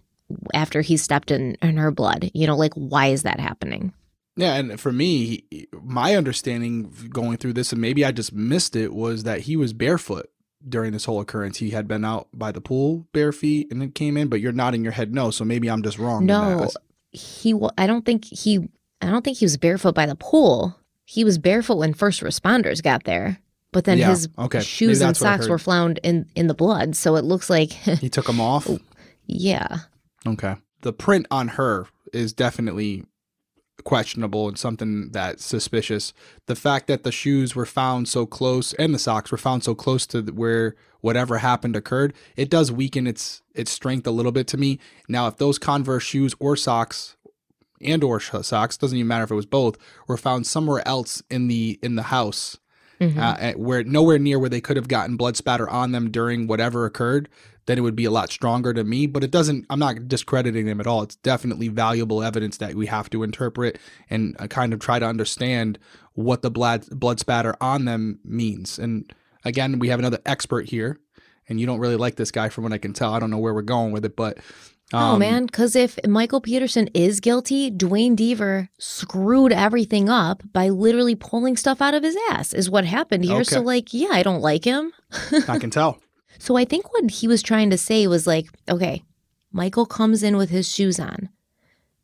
After he stepped in, in her blood. You know, like, why is that happening? Yeah, and for me, my understanding going through this, and maybe I just missed it, was that he was barefoot during this whole occurrence. He had been out by the pool bare feet and then came in, but you're nodding your head no, so maybe I'm just wrong. No, he. I don't think he. I don't think he was barefoot by the pool. He was barefoot when first responders got there. But then yeah, his okay. shoes and socks were found in in the blood, so it looks like he took them off. Yeah. Okay. The print on her is definitely questionable and something that's suspicious. The fact that the shoes were found so close and the socks were found so close to where whatever happened occurred, it does weaken its its strength a little bit to me. Now, if those Converse shoes or socks and or socks doesn't even matter if it was both were found somewhere else in the in the house Mhm. uh, where nowhere near where they could have gotten blood spatter on them during whatever occurred, then it would be a lot stronger to me. But it doesn't. I'm not discrediting them at all. It's definitely valuable evidence that we have to interpret and uh, kind of try to understand what the blood blood spatter on them means. And again, we have another expert here, and you don't really like this guy from what I can tell. I don't know where we're going with it, but. Oh um, man, because if Michael Peterson is guilty, Duane Deaver screwed everything up by literally pulling stuff out of his ass. Is what happened here. So like, yeah, I don't like him. I can tell. So I think what he was trying to say was like, okay, Michael comes in with his shoes on.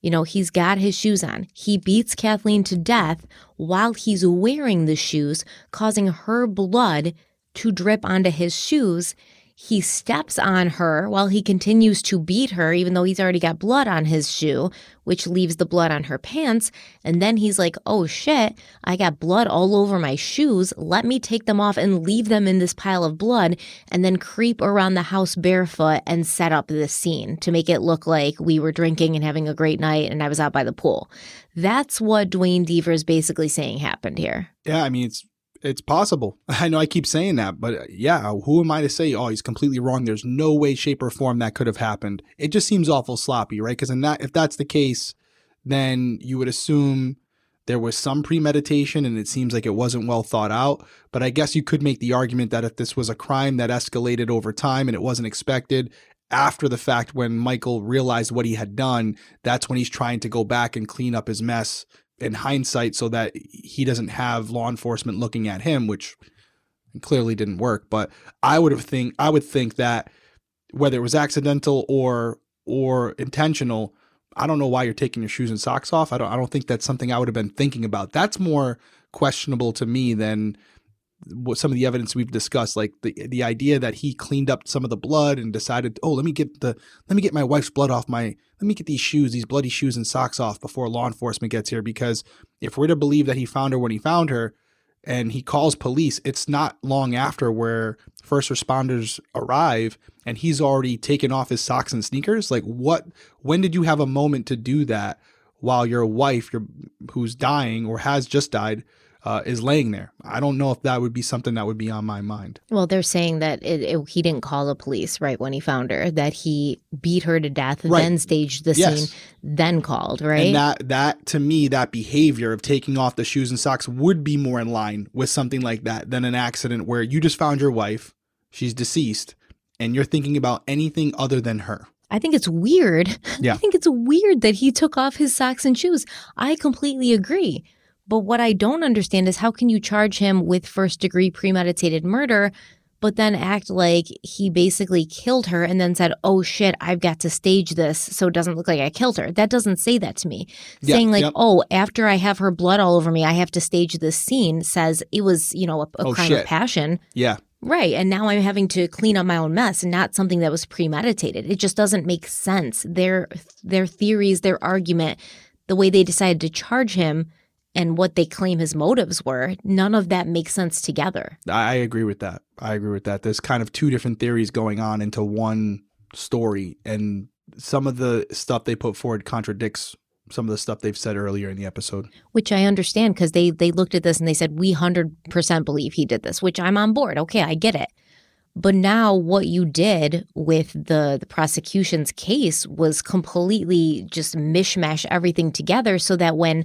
You know, he's got his shoes on. He beats Kathleen to death while he's wearing the shoes, causing her blood to drip onto his shoes. He steps on her while he continues to beat her, even though he's already got blood on his shoe, which leaves the blood on her pants. And then he's like, oh shit, I got blood all over my shoes. Let me take them off and leave them in this pile of blood, and then creep around the house barefoot and set up this scene to make it look like we were drinking and having a great night and I was out by the pool. That's what Duane Deaver is basically saying happened here. Yeah, I mean it's it's possible. I know I keep saying that, but uh, yeah, who am I to say? Oh, he's completely wrong. There's no way, shape, or form that could have happened. It just seems awful sloppy, right? Because that, if that's the case, then you would assume there was some premeditation, and it seems like it wasn't well thought out. But I guess you could make the argument that if this was a crime that escalated over time and it wasn't expected. After the fact, when Michael realized what he had done, that's when he's trying to go back and clean up his mess in hindsight so that he doesn't have law enforcement looking at him which clearly didn't work. But i would have think i would think that whether it was accidental or or intentional i don't know why you're taking your shoes and socks off. I don't i don't think that's something i would have been thinking about. That's more questionable to me than some of the evidence we've discussed like the the idea that he cleaned up some of the blood and decided oh let me get the let me get my wife's blood off my let me get these shoes these bloody shoes and socks off before law enforcement gets here. Because if we're to believe that he found her when he found her and he calls police it's not long after where first responders arrive and he's already taken off his socks and sneakers. Like what when did you have a moment to do that while your wife your who's dying or has just died uh, is laying there. I don't know if that would be something that would be on my mind. Well, they're saying that it, it, he didn't call the police right when he found her, that he beat her to death, Right. then staged the Yes. scene, then called, right? And that that to me, that behavior of taking off the shoes and socks would be more in line with something like that than an accident where you just found your wife, she's deceased, and you're thinking about anything other than her. I think it's weird. Yeah. I think it's weird that he took off his socks and shoes. I completely agree. But what I don't understand is how can you charge him with first degree premeditated murder, but then act like he basically killed her and then said, oh shit, I've got to stage this so it doesn't look like I killed her. That doesn't say that to me. Yeah, Saying like, yep. oh, after I have her blood all over me, I have to stage this scene says it was, you know, a, a Oh, crime shit. of passion. Yeah. Right. And now I'm having to clean up my own mess and not something that was premeditated. It just doesn't make sense. Their their theories, their argument, the way they decided to charge him and what they claim his motives were, none of that makes sense together. I agree with that. I agree with that. There's kind of two different theories going on into one story, and some of the stuff they put forward contradicts some of the stuff they've said earlier in the episode. Which I understand because they they looked at this and they said we hundred percent believe he did this, which I'm on board. Okay, I get it. But now what you did with the the prosecution's case was completely just mishmash everything together so that when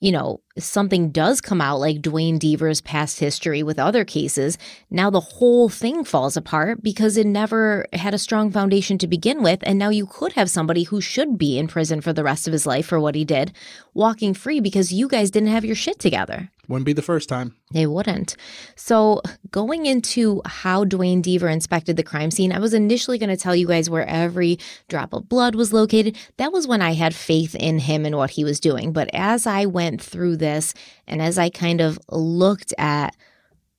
you know something does come out like Duane Deaver's past history with other cases, now the whole thing falls apart because it never had a strong foundation to begin with. And now you could have somebody who should be in prison for the rest of his life for what he did walking free because you guys didn't have your shit together. Wouldn't be the first time. They wouldn't. So, going into how Duane Deaver inspected the crime scene, I was initially going to tell you guys where every drop of blood was located. That was when I had faith in him and what he was doing. But as I went through this and as I kind of looked at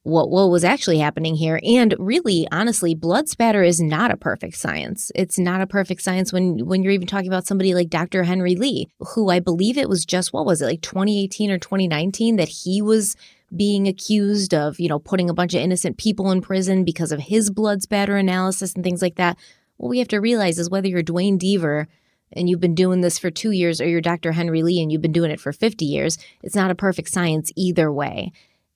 what what was actually happening here and really honestly blood spatter is not a perfect science it's not a perfect science when when you're even talking about somebody like Dr. Henry Lee who I believe it was just what was it like 2018 or 2019 that he was being accused of you know putting a bunch of innocent people in prison because of his blood spatter analysis and things like that what we have to realize is whether you're Duane Deaver and you've been doing this for 2 years or you're Dr. Henry Lee and you've been doing it for 50 years it's not a perfect science either way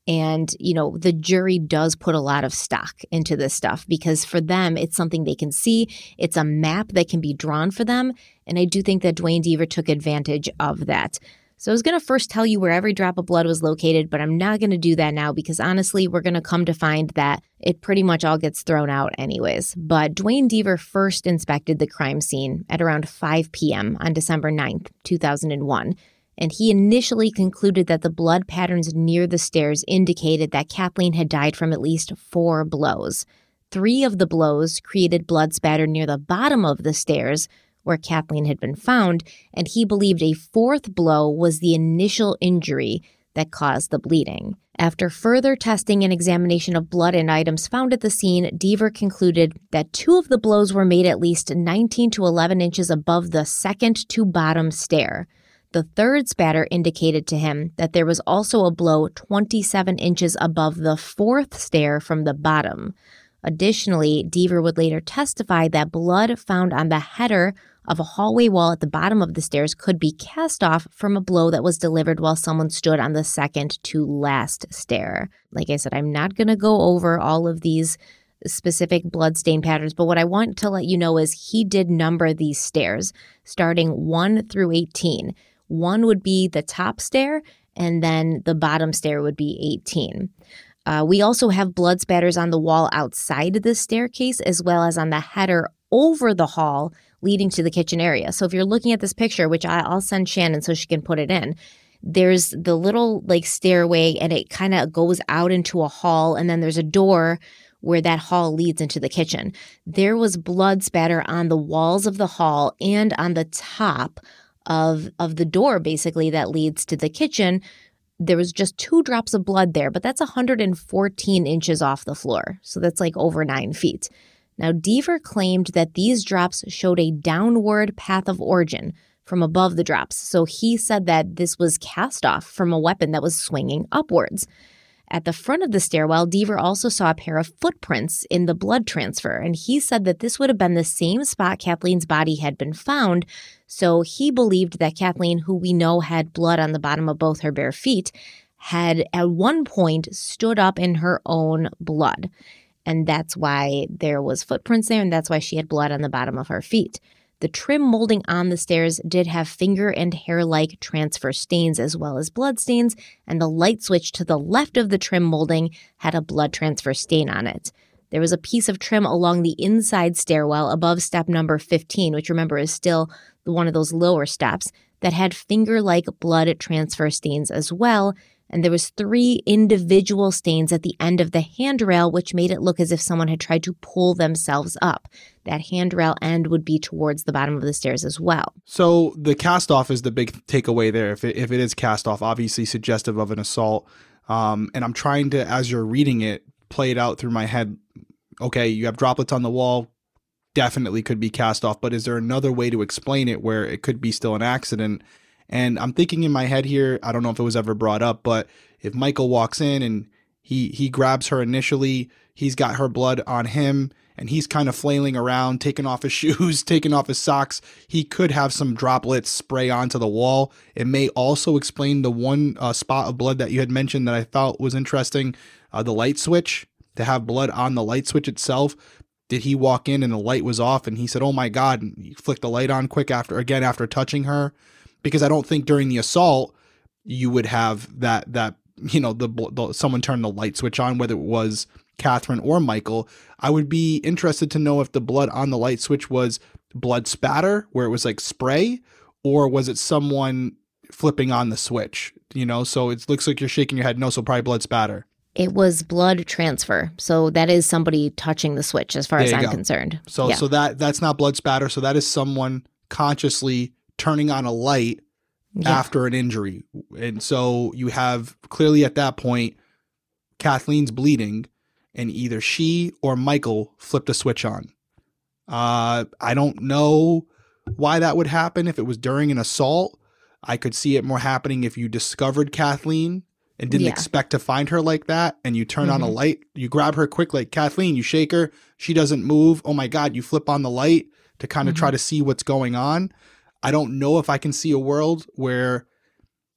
And, you know, the jury does put a lot of stock into this stuff because for them, it's something they can see. It's a map that can be drawn for them. And I do think that Duane Deaver took advantage of that. So I was going to first tell you where every drop of blood was located, but I'm not going to do that now because honestly, we're going to come to find that it pretty much all gets thrown out anyways. But Duane Deaver first inspected the crime scene at around 5 p.m. on December 9th, 2001 and he initially concluded that the blood patterns near the stairs indicated that Kathleen had died from at least four blows. Three of the blows created blood spatter near the bottom of the stairs where Kathleen had been found, and he believed a fourth blow was the initial injury that caused the bleeding. After further testing and examination of blood and items found at the scene, Deaver concluded that two of the blows were made at least 19 to 11 inches above the second to bottom stair. The third spatter indicated to him that there was also a blow 27 inches above the fourth stair from the bottom. Additionally, Deaver would later testify that blood found on the header of a hallway wall at the bottom of the stairs could be cast off from a blow that was delivered while someone stood on the second to last stair. Like I said, I'm not going to go over all of these specific blood stain patterns, but what I want to let you know is he did number these stairs starting 1 through 18. One would be the top stair, and then the bottom stair would be 18. Uh, we also have blood spatters on the wall outside the staircase, as well as on the header over the hall leading to the kitchen area. So if you're looking at this picture, which I'll send Shannon so she can put it in, there's the little like stairway and it kind of goes out into a hall, and then there's a door where that hall leads into the kitchen. There was blood spatter on the walls of the hall and on the top of of the door basically that leads to the kitchen there was just two drops of blood there but that's 114 inches off the floor. So that's like over nine feet. Now deaver claimed that these drops showed a downward path of origin from above the drops. So he said that this was cast off from a weapon that was swinging upwards at the front of the stairwell, Deaver also saw a pair of footprints in the blood transfer, and he said that this would have been the same spot Kathleen's body had been found. So he believed that Kathleen, who we know had blood on the bottom of both her bare feet, had at one point stood up in her own blood. And that's why there was footprints there, and that's why she had blood on the bottom of her feet. The trim molding on the stairs did have finger and hair like transfer stains as well as blood stains, and the light switch to the left of the trim molding had a blood transfer stain on it. There was a piece of trim along the inside stairwell above step number 15, which remember is still one of those lower steps, that had finger like blood transfer stains as well, and there was three individual stains at the end of the handrail which made it look as if someone had tried to pull themselves up. That handrail end would be towards the bottom of the stairs as well. So the cast off is the big takeaway there. If it, if it is cast off obviously suggestive of an assault. Um, and i'm trying to as you're reading it play it out through my head. Okay you have droplets on the wall. Definitely could be cast off but is there another way to explain it where it could be still an accident and I'm thinking in my head here, I don't know if it was ever brought up, but if Michael walks in and he he grabs her initially, he's got her blood on him and he's kind of flailing around, taking off his shoes, taking off his socks. He could have some droplets spray onto the wall. It may also explain the one uh, spot of blood that you had mentioned that I thought was interesting uh, the light switch, to have blood on the light switch itself. Did he walk in and the light was off and he said, Oh my God, and he flicked the light on quick after, again, after touching her? Because I don't think during the assault you would have that that you know the, the someone turned the light switch on whether it was Catherine or Michael. I would be interested to know if the blood on the light switch was blood spatter where it was like spray or was it someone flipping on the switch, you know? So it looks like you're shaking your head no so probably blood spatter. It was blood transfer. So that is somebody touching the switch as far there as I'm go. concerned. So yeah. so that that's not blood spatter, so that is someone consciously turning on a light yeah. after an injury. And so you have clearly at that point, Kathleen's bleeding, and either she or Michael flipped a switch on. Uh, I don't know why that would happen if it was during an assault. I could see it more happening if you discovered Kathleen and didn't yeah. expect to find her like that and you turn mm-hmm. on a mm-hmm. light, you grab her quick like Kathleen, you shake her, she doesn't move. Oh my god, you flip on the light to kind of mm-hmm. try to see what's going on. I don't know if I can see a world where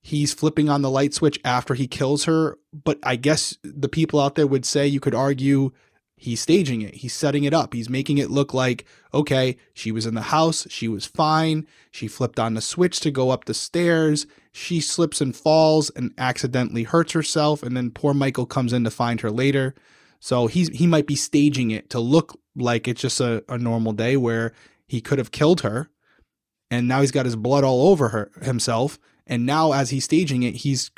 he's flipping on the light switch after he kills her. But I guess the people out there would say you could argue he's staging it. He's setting it up. He's making it look like, okay, she was in the house. She was fine. She flipped on the switch to go up the stairs. She slips and falls and accidentally hurts herself. And then poor Michael comes in to find her later. So he's he might be staging it to look like it's just a, a normal day where he could have killed her. And now he's got his blood all over her himself. And now as he's staging it, he's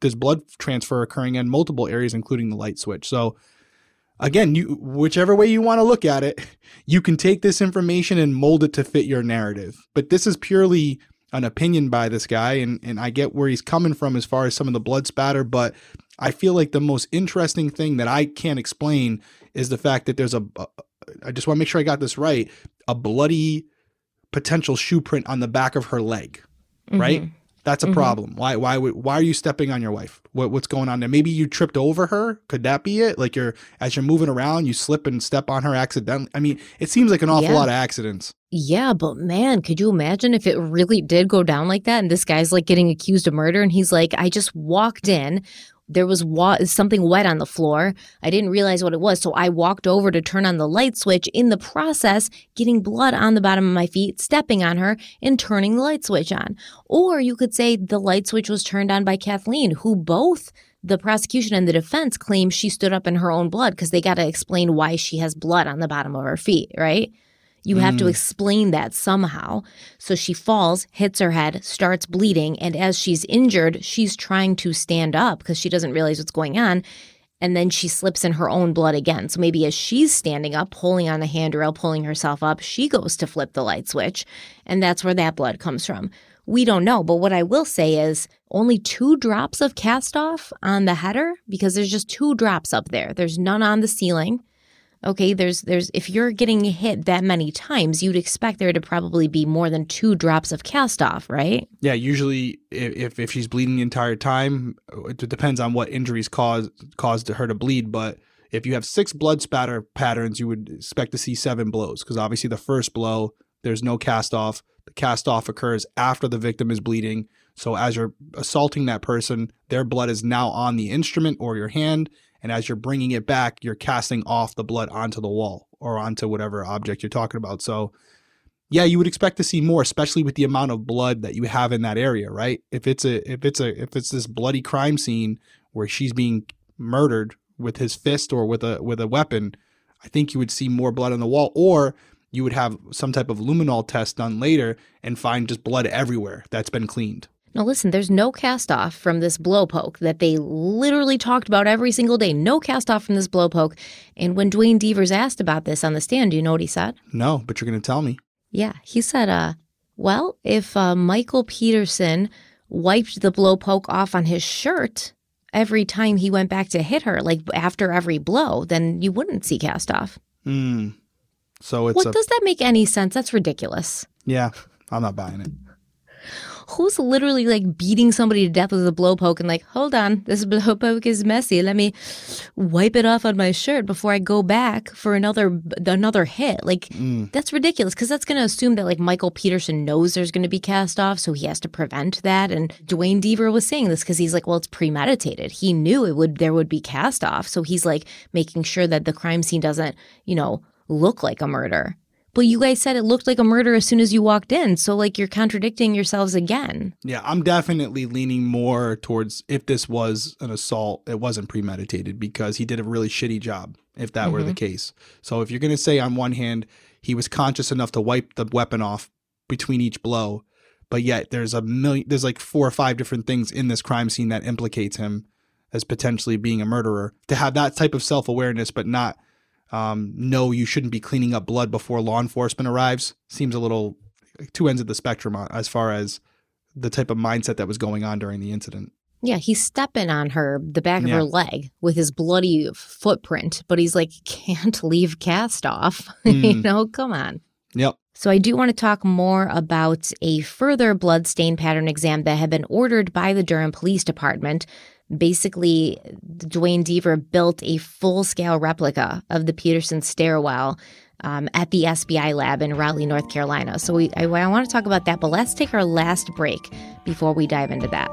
there's blood transfer occurring in multiple areas, including the light switch. So again, you whichever way you want to look at it, you can take this information and mold it to fit your narrative. But this is purely an opinion by this guy, and and I get where he's coming from as far as some of the blood spatter, but I feel like the most interesting thing that I can't explain is the fact that there's a. I just want to make sure I got this right. A bloody potential shoe print on the back of her leg, mm-hmm. right? That's a mm-hmm. problem. Why why why are you stepping on your wife? What what's going on there? Maybe you tripped over her. Could that be it? Like you're as you're moving around, you slip and step on her accidentally. I mean, it seems like an awful yeah. lot of accidents. Yeah, but man, could you imagine if it really did go down like that and this guy's like getting accused of murder and he's like, I just walked in, there was wa- something wet on the floor. I didn't realize what it was, so I walked over to turn on the light switch. In the process, getting blood on the bottom of my feet, stepping on her, and turning the light switch on. Or you could say the light switch was turned on by Kathleen, who both the prosecution and the defense claim she stood up in her own blood because they got to explain why she has blood on the bottom of her feet, right? You have to mm. explain that somehow. So she falls, hits her head, starts bleeding, and as she's injured, she's trying to stand up because she doesn't realize what's going on. And then she slips in her own blood again. So maybe as she's standing up, pulling on the handrail, pulling herself up, she goes to flip the light switch. And that's where that blood comes from. We don't know. But what I will say is only two drops of cast off on the header because there's just two drops up there. There's none on the ceiling. Okay, there's there's if you're getting hit that many times, you'd expect there to probably be more than two drops of cast off, right? Yeah, usually if if she's bleeding the entire time, it depends on what injuries caused caused her to bleed, but if you have six blood spatter patterns, you would expect to see seven blows because obviously the first blow there's no cast off. The cast off occurs after the victim is bleeding. So as you're assaulting that person, their blood is now on the instrument or your hand and as you're bringing it back, you're casting off the blood onto the wall or onto whatever object you're talking about. So, yeah, you would expect to see more, especially with the amount of blood that you have in that area, right? If it's a if it's a if it's this bloody crime scene where she's being murdered with his fist or with a with a weapon, I think you would see more blood on the wall or you would have some type of luminol test done later and find just blood everywhere that's been cleaned. Now, listen, there's no cast off from this blowpoke that they literally talked about every single day. No cast off from this blowpoke. And when Duane Deavers asked about this on the stand, do you know what he said? No, but you're going to tell me. Yeah, he said, uh, well, if uh, Michael Peterson wiped the blowpoke off on his shirt every time he went back to hit her, like after every blow, then you wouldn't see cast off. Hmm. So it's. What a... does that make any sense? That's ridiculous. Yeah, I'm not buying it who's literally like beating somebody to death with a blowpoke and like, hold on, this blowpoke is messy. Let me wipe it off on my shirt before I go back for another another hit. Like mm. that's ridiculous because that's going to assume that like Michael Peterson knows there's going to be cast off, so he has to prevent that. And Duane Deaver was saying this because he's like, well, it's premeditated. He knew it would there would be cast off, so he's like making sure that the crime scene doesn't, you know, look like a murder. But you guys said it looked like a murder as soon as you walked in. So, like, you're contradicting yourselves again. Yeah, I'm definitely leaning more towards if this was an assault, it wasn't premeditated because he did a really shitty job if that mm-hmm. were the mm-hmm. case. So, if you're going to say on one hand, he was conscious enough to wipe the weapon off between each blow, but yet there's a million, there's like four or five different things in this crime scene that implicates him as potentially being a murderer. To have that type of self awareness, but not um, no, you shouldn't be cleaning up blood before law enforcement arrives seems a little two ends of the spectrum as far as the type of mindset that was going on during the incident. Yeah, he's stepping on her, the back of yeah. her leg with his bloody footprint, but he's like, can't leave cast off. Mm. you know, come on. Yep. So I do want to talk more about a further blood stain pattern exam that had been ordered by the Durham Police Department basically Duane Deaver built a full scale replica of the Peterson stairwell um, at the SBI lab in Raleigh, North Carolina. So we, I, I want to talk about that, but let's take our last break before we dive into that.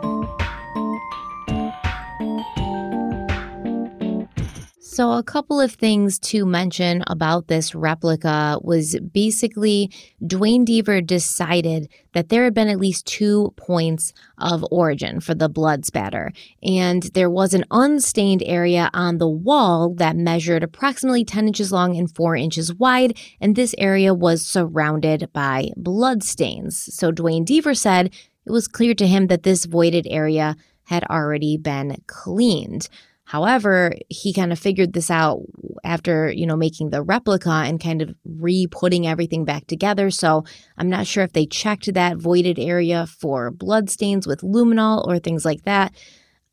So, a couple of things to mention about this replica was basically Duane Deaver decided that there had been at least two points of origin for the blood spatter, and there was an unstained area on the wall that measured approximately 10 inches long and 4 inches wide, and this area was surrounded by blood stains. So, Duane Deaver said it was clear to him that this voided area had already been cleaned. However, he kind of figured this out after, you know, making the replica and kind of re putting everything back together. So I'm not sure if they checked that voided area for bloodstains with luminol or things like that.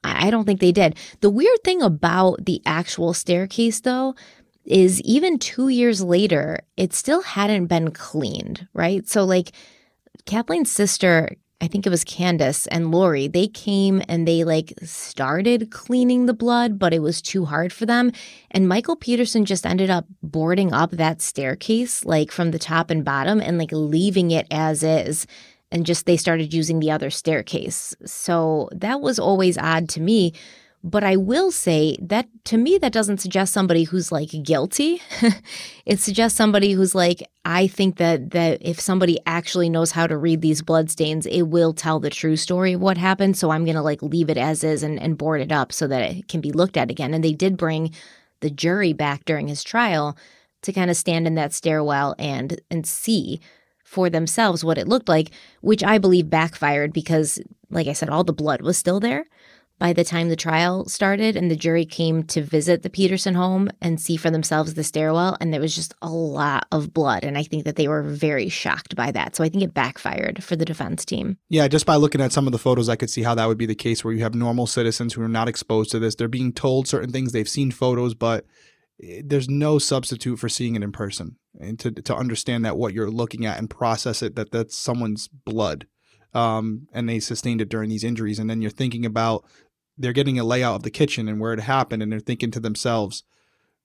I don't think they did. The weird thing about the actual staircase, though, is even two years later, it still hadn't been cleaned, right? So, like, Kathleen's sister I think it was Candace and Lori, they came and they like started cleaning the blood, but it was too hard for them. And Michael Peterson just ended up boarding up that staircase, like from the top and bottom, and like leaving it as is. And just they started using the other staircase. So that was always odd to me. But I will say that to me, that doesn't suggest somebody who's like guilty. it suggests somebody who's like, I think that that if somebody actually knows how to read these bloodstains, it will tell the true story of what happened. So I'm gonna like leave it as is and, and board it up so that it can be looked at again. And they did bring the jury back during his trial to kind of stand in that stairwell and and see for themselves what it looked like, which I believe backfired because, like I said, all the blood was still there by the time the trial started and the jury came to visit the Peterson home and see for themselves the stairwell. And there was just a lot of blood. And I think that they were very shocked by that. So I think it backfired for the defense team. Yeah, just by looking at some of the photos, I could see how that would be the case where you have normal citizens who are not exposed to this. They're being told certain things, they've seen photos, but eh, there's no substitute for seeing it in person and to, to understand that what you're looking at and process it that that's someone's blood um, and they sustained it during these injuries and then you're thinking about they're getting a layout of the kitchen and where it happened and they're thinking to themselves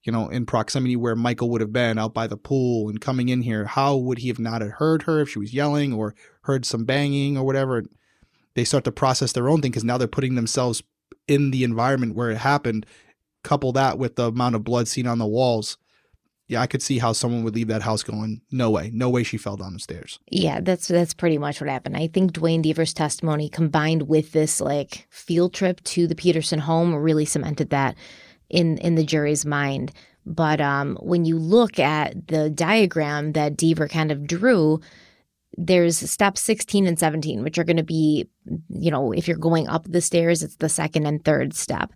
you know in proximity where michael would have been out by the pool and coming in here how would he have not heard her if she was yelling or heard some banging or whatever? They start to process their own thing because now they're putting themselves in the environment where it happened couple that with the amount of blood seen on the walls yeah, I could see how someone would leave that house going, no way, no way she fell down the stairs. Yeah, that's that's pretty much what happened. I think Duane Deaver's testimony combined with this like field trip to the Peterson home really cemented that in in the jury's mind. But um, when you look at the diagram that Deaver kind of drew, there's steps 16 and 17, which are going to be, you know, if you're going up the stairs, it's the second and third step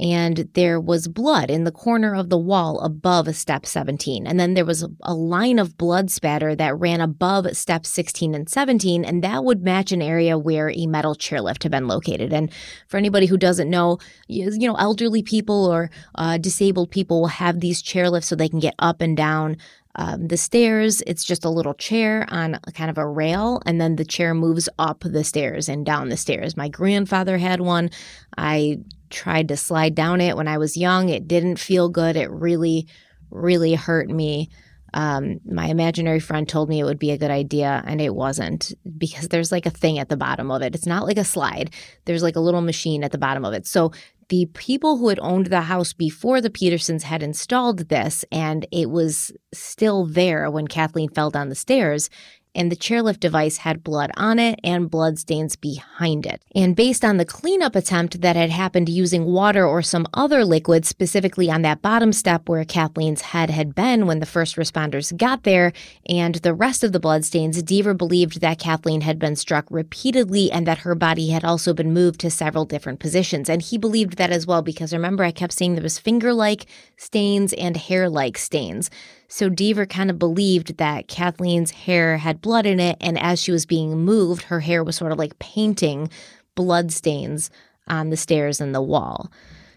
and there was blood in the corner of the wall above step 17. And then there was a line of blood spatter that ran above step 16 and 17, and that would match an area where a metal chairlift had been located. And for anybody who doesn't know, you know, elderly people or uh, disabled people will have these chairlifts so they can get up and down um, the stairs, it's just a little chair on kind of a rail, and then the chair moves up the stairs and down the stairs. My grandfather had one. I tried to slide down it when I was young. It didn't feel good. It really, really hurt me. Um, my imaginary friend told me it would be a good idea, and it wasn't because there's like a thing at the bottom of it. It's not like a slide, there's like a little machine at the bottom of it. So the people who had owned the house before the Petersons had installed this, and it was still there when Kathleen fell down the stairs, and the chairlift device had blood on it and blood stains behind it. And based on the cleanup attempt that had happened using water or some other liquid, specifically on that bottom step where Kathleen's head had been when the first responders got there, and the rest of the blood stains, Deaver believed that Kathleen had been struck repeatedly and that her body had also been moved to several different positions. And he believed that as well because remember, I kept saying there was finger like stains and hair like stains. So Deaver kind of believed that Kathleen's hair had blood in it, and as she was being moved, her hair was sort of like painting blood stains on the stairs and the wall.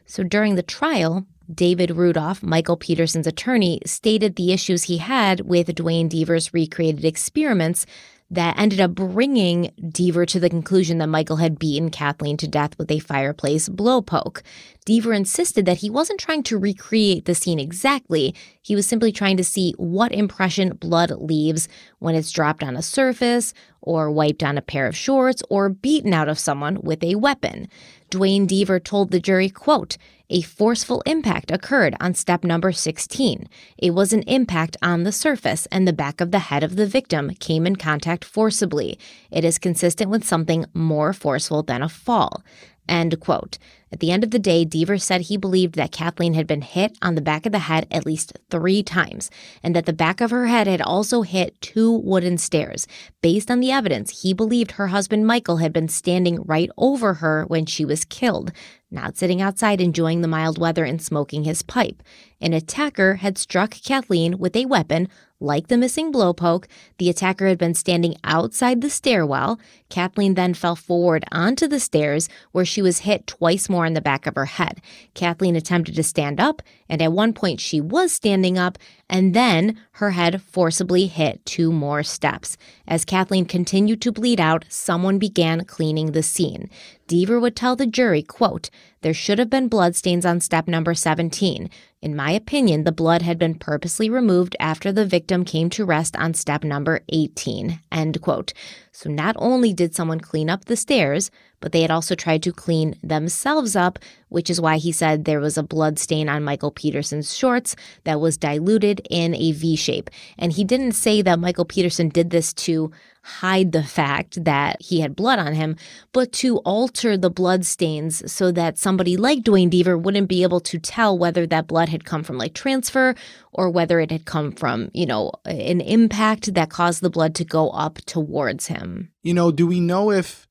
So during the trial, David Rudolph, Michael Peterson's attorney, stated the issues he had with Duane Deaver's recreated experiments that ended up bringing Deaver to the conclusion that Michael had beaten Kathleen to death with a fireplace blowpoke. Deaver insisted that he wasn't trying to recreate the scene exactly, he was simply trying to see what impression blood leaves when it's dropped on a surface or wiped on a pair of shorts, or beaten out of someone with a weapon. Duane Deaver told the jury, quote, a forceful impact occurred on step number 16. It was an impact on the surface, and the back of the head of the victim came in contact forcibly. It is consistent with something more forceful than a fall. End quote. At the end of the day, Deaver said he believed that Kathleen had been hit on the back of the head at least three times, and that the back of her head had also hit two wooden stairs. Based on the evidence, he believed her husband Michael had been standing right over her when she was killed, not sitting outside enjoying the mild weather and smoking his pipe. An attacker had struck Kathleen with a weapon, like the missing blowpoke, the attacker had been standing outside the stairwell. Kathleen then fell forward onto the stairs, where she was hit twice more in the back of her head. Kathleen attempted to stand up, and at one point she was standing up, and then her head forcibly hit two more steps. As Kathleen continued to bleed out, someone began cleaning the scene. Deaver would tell the jury, quote, there should have been bloodstains on step number 17. In my opinion, the blood had been purposely removed after the victim came to rest on step number 18. End quote. So not only did someone clean up the stairs, but they had also tried to clean themselves up, which is why he said there was a blood stain on Michael Peterson's shorts that was diluted in a V shape. And he didn't say that Michael Peterson did this to hide the fact that he had blood on him, but to alter the blood stains so that somebody like Duane Deaver wouldn't be able to tell whether that blood had come from like transfer or whether it had come from, you know, an impact that caused the blood to go up towards him. You know, do we know if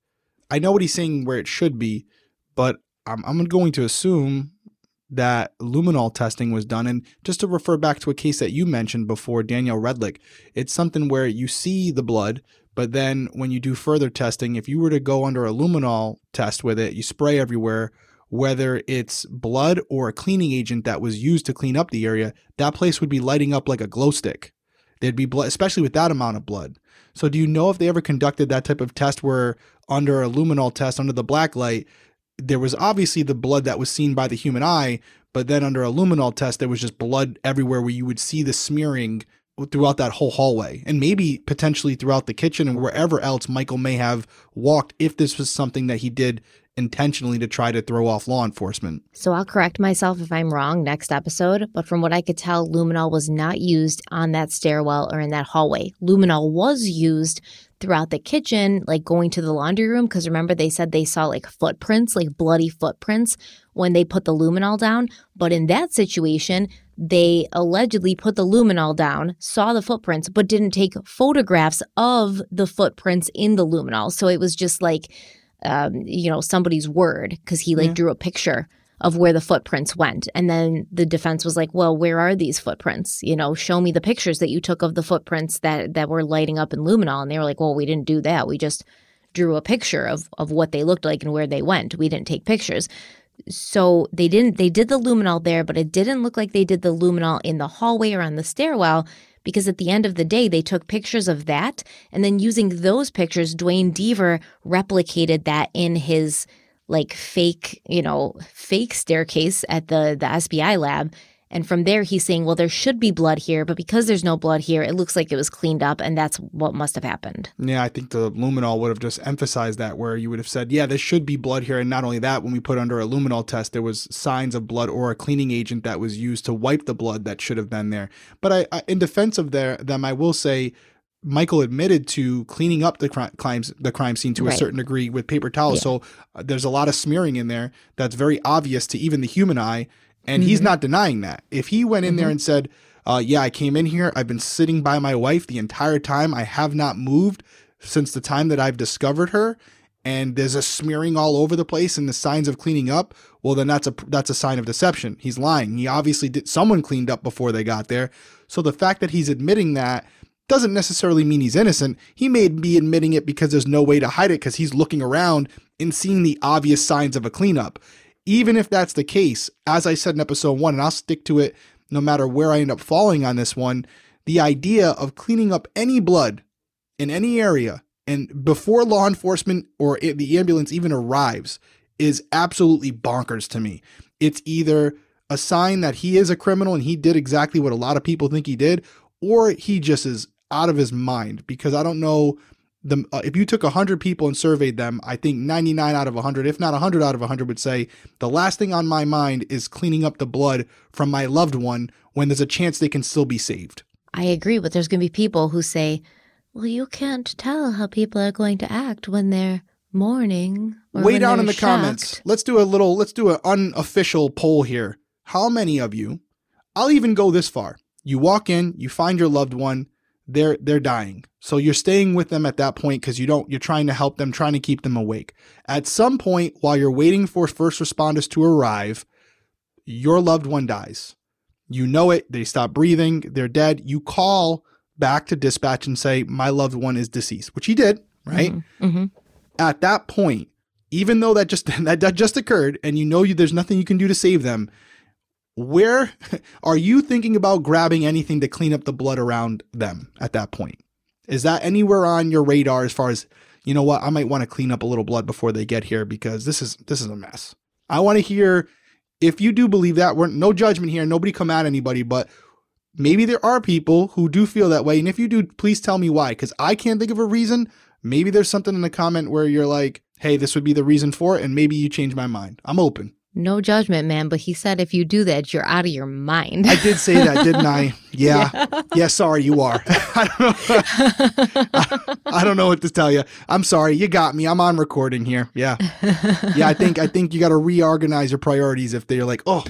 I know what he's saying where it should be, but I'm, I'm going to assume that luminol testing was done. And just to refer back to a case that you mentioned before, Danielle Redlick, it's something where you see the blood, but then when you do further testing, if you were to go under a luminol test with it, you spray everywhere, whether it's blood or a cleaning agent that was used to clean up the area, that place would be lighting up like a glow stick. There'd be blood, especially with that amount of blood. So, do you know if they ever conducted that type of test where under a luminol test under the black light, there was obviously the blood that was seen by the human eye, but then under a luminol test, there was just blood everywhere where you would see the smearing throughout that whole hallway and maybe potentially throughout the kitchen and wherever else Michael may have walked if this was something that he did intentionally to try to throw off law enforcement. So I'll correct myself if I'm wrong next episode, but from what I could tell, luminol was not used on that stairwell or in that hallway. Luminol was used throughout the kitchen, like going to the laundry room, because remember they said they saw like footprints, like bloody footprints when they put the luminol down. But in that situation, they allegedly put the luminol down, saw the footprints, but didn't take photographs of the footprints in the luminol. So it was just like um, you know, somebody's word because he like yeah. drew a picture of where the footprints went. And then the defense was like, well, where are these footprints? You know, show me the pictures that you took of the footprints that that were lighting up in luminol. And they were like, well, we didn't do that. We just drew a picture of of what they looked like and where they went. We didn't take pictures. So they didn't they did the luminol there, but it didn't look like they did the luminol in the hallway or on the stairwell because at the end of the day, they took pictures of that. And then using those pictures, Duane Deaver replicated that in his like fake, you know, fake staircase at the, the SBI lab. And from there, he's saying, well, there should be blood here, but because there's no blood here, it looks like it was cleaned up, and that's what must have happened. Yeah, I think the luminol would have just emphasized that, where you would have said, yeah, there should be blood here. And not only that, when we put under a luminol test, there was signs of blood or a cleaning agent that was used to wipe the blood that should have been there. But I, I in defense of their, them, I will say, Michael admitted to cleaning up the crimes the crime scene to right. a certain degree with paper towels. Yeah. So uh, there's a lot of smearing in there that's very obvious to even the human eye. And mm-hmm. he's not denying that. If he went in mm-hmm. there and said, uh, Yeah, I came in here, I've been sitting by my wife the entire time, I have not moved since the time that I've discovered her, and there's a smearing all over the place and the signs of cleaning up, well then that's a that's a sign of deception. He's lying. He obviously did someone cleaned up before they got there. So the fact that he's admitting that doesn't necessarily mean he's innocent. He may be admitting it because there's no way to hide it because he's looking around and seeing the obvious signs of a cleanup even if that's the case, as I said in episode one, and I'll stick to it no matter where I end up falling on this one, the idea of cleaning up any blood in any area and before law enforcement or the ambulance even arrives is absolutely bonkers to me. It's either a sign that he is a criminal and he did exactly what a lot of people think he did, or he just is out of his mind because I don't know the uh, if you took 100 people and surveyed them, I think 99 out of 100, if not 100 out of 100 would say the last thing on my mind is cleaning up the blood from my loved one when there's a chance they can still be saved. I agree, but there's going to be people who say, "Well, you can't tell how people are going to act when they're mourning." Way down in the they're comments. Let's do a little let's do an unofficial poll here. How many of you I'll even go this far. You walk in, you find your loved one, they're they're dying. So you're staying with them at that point cuz you don't you're trying to help them, trying to keep them awake. At some point while you're waiting for first responders to arrive, your loved one dies. You know it, they stop breathing, they're dead. You call back to dispatch and say my loved one is deceased, which he did, right? Mhm. at that point, even though that just that, that just occurred, and you know you, there's nothing you can do to save them, where are you thinking about grabbing anything to clean up the blood around them at that point? Is that anywhere on your radar as far as you know what I might want to clean up a little blood before they get here because this is this is a mess. I want to hear if you do believe that. We're no judgment here. Nobody come at anybody, but maybe there are people who do feel that way. And if you do, please tell me why because I can't think of a reason. Maybe there's something in the comment where you're like, hey, this would be the reason for it. And maybe you change my mind. I'm open. No judgment, man, but he said if you do that, you're out of your mind. I did say that, didn't I? Yeah. Yeah, sorry, you are. I don't know. I, I don't know what to tell you. I'm sorry. You got me. I'm on recording here. Yeah. Yeah, I think I think you got to reorganize your priorities if they're like, "Oh,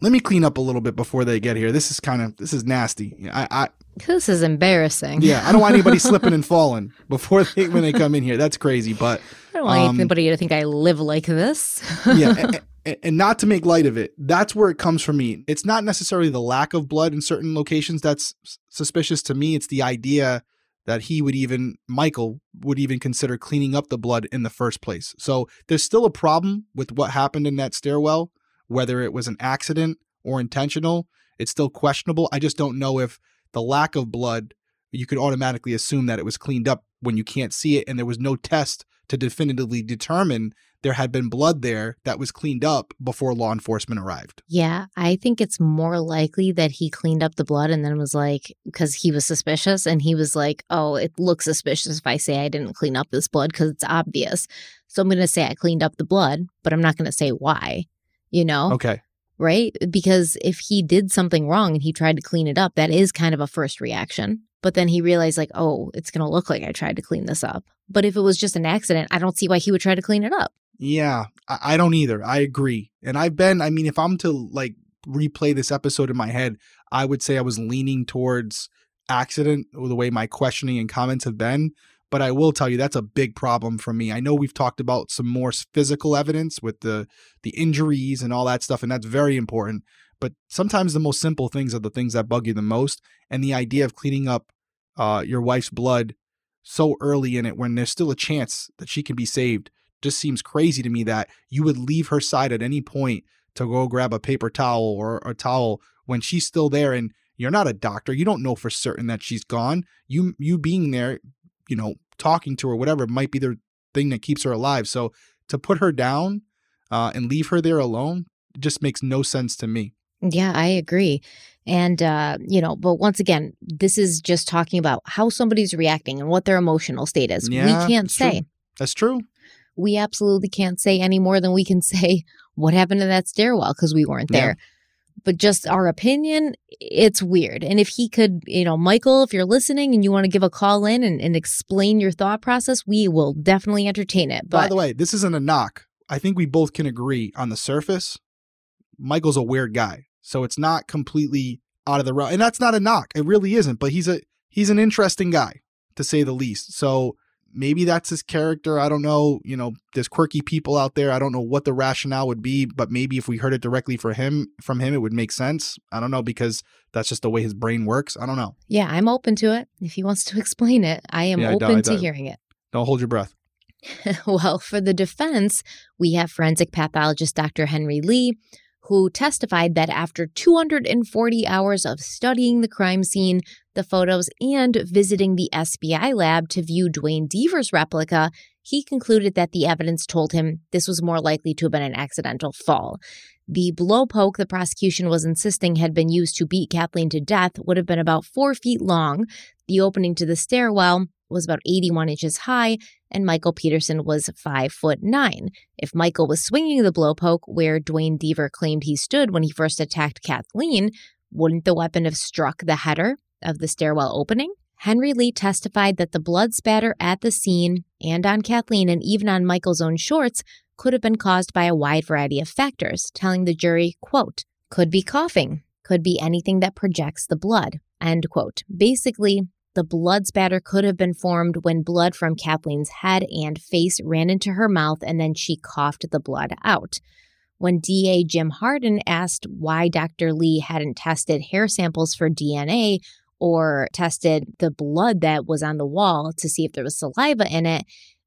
let me clean up a little bit before they get here. This is kind of this is nasty." I I this is embarrassing. yeah, I don't want anybody slipping and falling before they when they come in here. That's crazy, but I don't want Um, anybody to think I live like this. yeah and, not to make light of it that's where it comes from me. It's not necessarily the lack of blood in certain locations that's suspicious to me. It's the idea that he would even michael would even consider cleaning up the blood in the first place. So there's still a problem with what happened in that stairwell whether it was an accident or intentional. It's still questionable. I just don't know if the lack of blood you could automatically assume that it was cleaned up when you can't see it and there was no test to definitively determine there had been blood there that was cleaned up before law enforcement arrived. Yeah, I think it's more likely that he cleaned up the blood and then was like, because he was suspicious and he was like, oh, it looks suspicious if I say I didn't clean up this blood because it's obvious. So I'm going to say I cleaned up the blood, but I'm not going to say why, you know? Okay. right? Because if he did something wrong and he tried to clean it up, that is kind of a first reaction. But then he realized, like, oh, it's going to look like I tried to clean this up. But if it was just an accident, I don't see why he would try to clean it up. Yeah, I, I don't either. I agree. And I've been, I mean, if I'm to like replay this episode in my head, I would say I was leaning towards accident the way my questioning and comments have been. But I will tell you that's a big problem for me. I know we've talked about some more physical evidence with the the injuries and all that stuff, and that's very important. But sometimes the most simple things are the things that bug you the most. And the idea of cleaning up uh, your wife's blood so early in it when there's still a chance that she can be saved just seems crazy to me that you would leave her side at any point to go grab a paper towel or a towel when she's still there and you're not a doctor you don't know for certain that she's gone you you being there you know talking to her whatever might be the thing that keeps her alive so to put her down uh, and leave her there alone just makes no sense to me Yeah, I agree. And, uh, you know, but once again, this is just talking about how somebody's reacting and what their emotional state is. Yeah, we can't it's true. say. that's true We absolutely can't say any more than we can say what happened to that stairwell because we weren't Yeah. there. But just our opinion, it's weird. And if he could, you know, Michael, if you're listening and you want to give a call in and, and explain your thought process, we will definitely entertain it. But By the way this isn't a knock i think we both can agree on the surface michael's a weird guy so it's not completely out of the realm and that's not a knock it really isn't but he's a he's an interesting guy to say the least so maybe that's his character i don't know you know there's quirky people out there i don't know what the rationale would be but maybe if we heard it directly for him from him it would make sense i don't know because that's just the way his brain works i don't know yeah, I'm open to it. If he wants to explain it, I am Yeah, I open I to don't- hearing it. don't hold your breath well, for the defense, we have forensic pathologist Dr. Henry Lee, who testified that after 240 hours of studying the crime scene, the photos, and visiting the SBI lab to view Duane Deaver's replica, he concluded that the evidence told him this was more likely to have been an accidental fall. The blow poke the prosecution was insisting had been used to beat Kathleen to death would have been about four feet long. The opening to the stairwell was about 81 inches high and Michael Peterson was 5 foot 9. If Michael was swinging the blowpoke where Duane Deaver claimed he stood when he first attacked Kathleen, wouldn't the weapon have struck the header of the stairwell opening? Henry Lee testified that the blood spatter at the scene and on Kathleen and even on Michael's own shorts could have been caused by a wide variety of factors, telling the jury, quote, could be coughing, could be anything that projects the blood, end quote. Basically, the blood spatter could have been formed when blood from Kathleen's head and face ran into her mouth and then she coughed the blood out. When DA Jim Hardin asked why Dr. Lee hadn't tested hair samples for DNA or tested the blood that was on the wall to see if there was saliva in it,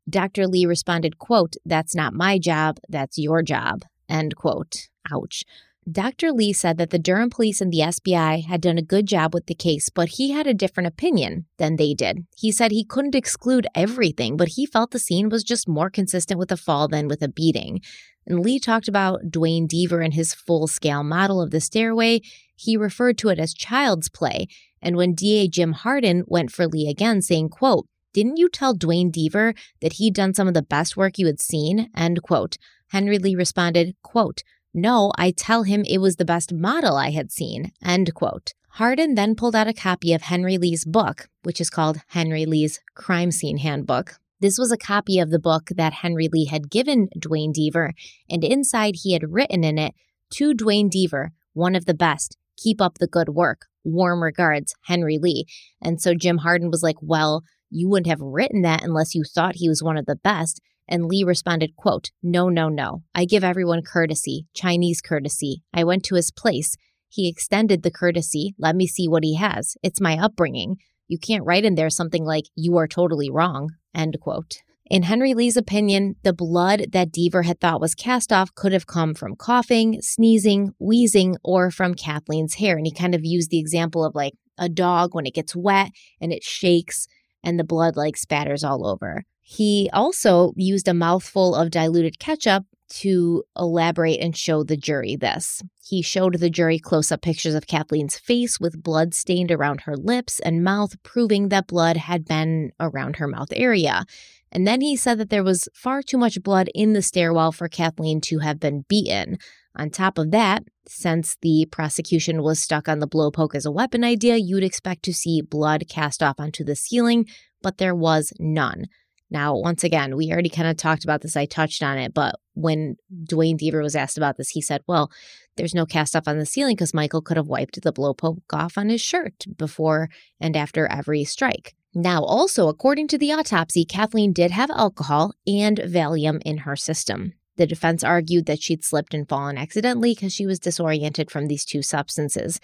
Dr. Lee responded, quote, that's not my job, that's your job, end quote. Ouch. Dr. Lee said that the Durham police and the SBI had done a good job with the case, but he had a different opinion than they did. He said he couldn't exclude everything, but he felt the scene was just more consistent with a fall than with a beating. And Lee talked about Duane Deaver and his full scale model of the stairway. He referred to it as child's play. And when DA Jim Hardin went for Lee again, saying, quote, didn't you tell Duane Deaver that he'd done some of the best work you had seen? End quote. Henry Lee responded, quote, no, I tell him it was the best model I had seen. End quote. Hardin then pulled out a copy of Henry Lee's book, which is called Henry Lee's Crime Scene Handbook. This was a copy of the book that Henry Lee had given Duane Deaver, and inside he had written in it, To Duane Deaver, one of the best, keep up the good work. Warm regards, Henry Lee. And so Jim Hardin was like, Well, you wouldn't have written that unless you thought he was one of the best. And Lee responded, quote, No, no, no. I give everyone courtesy, Chinese courtesy. I went to his place. He extended the courtesy. Let me see what he has. It's my upbringing. You can't write in there something like, You are totally wrong, end quote. In Henry Lee's opinion, the blood that Deaver had thought was cast off could have come from coughing, sneezing, wheezing, or from Kathleen's hair. And he kind of used the example of like a dog when it gets wet and it shakes and the blood like spatters all over. He also used a mouthful of diluted ketchup to elaborate and show the jury this. He showed the jury close up pictures of Kathleen's face with blood stained around her lips and mouth, proving that blood had been around her mouth area. And then he said that there was far too much blood in the stairwell for Kathleen to have been beaten. On top of that, since the prosecution was stuck on the blowpoke as a weapon idea, you'd expect to see blood cast off onto the ceiling, but there was none. Now, once again, we already kind of talked about this. I touched on it, but when Duane Deaver was asked about this, he said, Well, there's no cast off on the ceiling because Michael could have wiped the blowpoke off on his shirt before and after every strike. Now, also, according to the autopsy, Kathleen did have alcohol and Valium in her system. The defense argued that she'd slipped and fallen accidentally because she was disoriented from these two substances.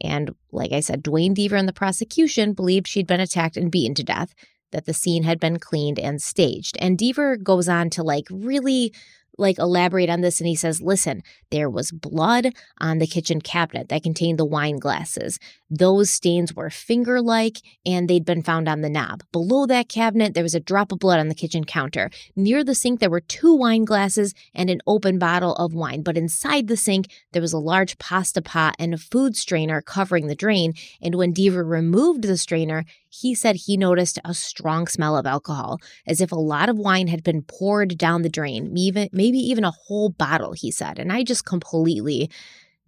And like I said, Duane Deaver and the prosecution believed she'd been attacked and beaten to death that the scene had been cleaned and staged. And Deaver goes on to like really like elaborate on this and he says, "Listen, there was blood on the kitchen cabinet that contained the wine glasses. Those stains were finger-like and they'd been found on the knob. Below that cabinet, there was a drop of blood on the kitchen counter. Near the sink there were two wine glasses and an open bottle of wine, but inside the sink there was a large pasta pot and a food strainer covering the drain, and when Deaver removed the strainer, he said he noticed a strong smell of alcohol, as if a lot of wine had been poured down the drain, even maybe even a whole bottle, he said. And I just completely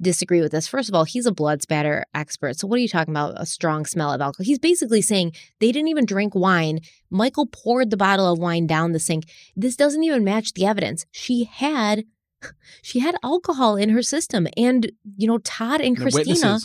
disagree with this. First of all, he's a blood spatter expert. So what are you talking about? A strong smell of alcohol. He's basically saying they didn't even drink wine. Michael poured the bottle of wine down the sink. This doesn't even match the evidence. She had she had alcohol in her system. And, you know, Todd and Christina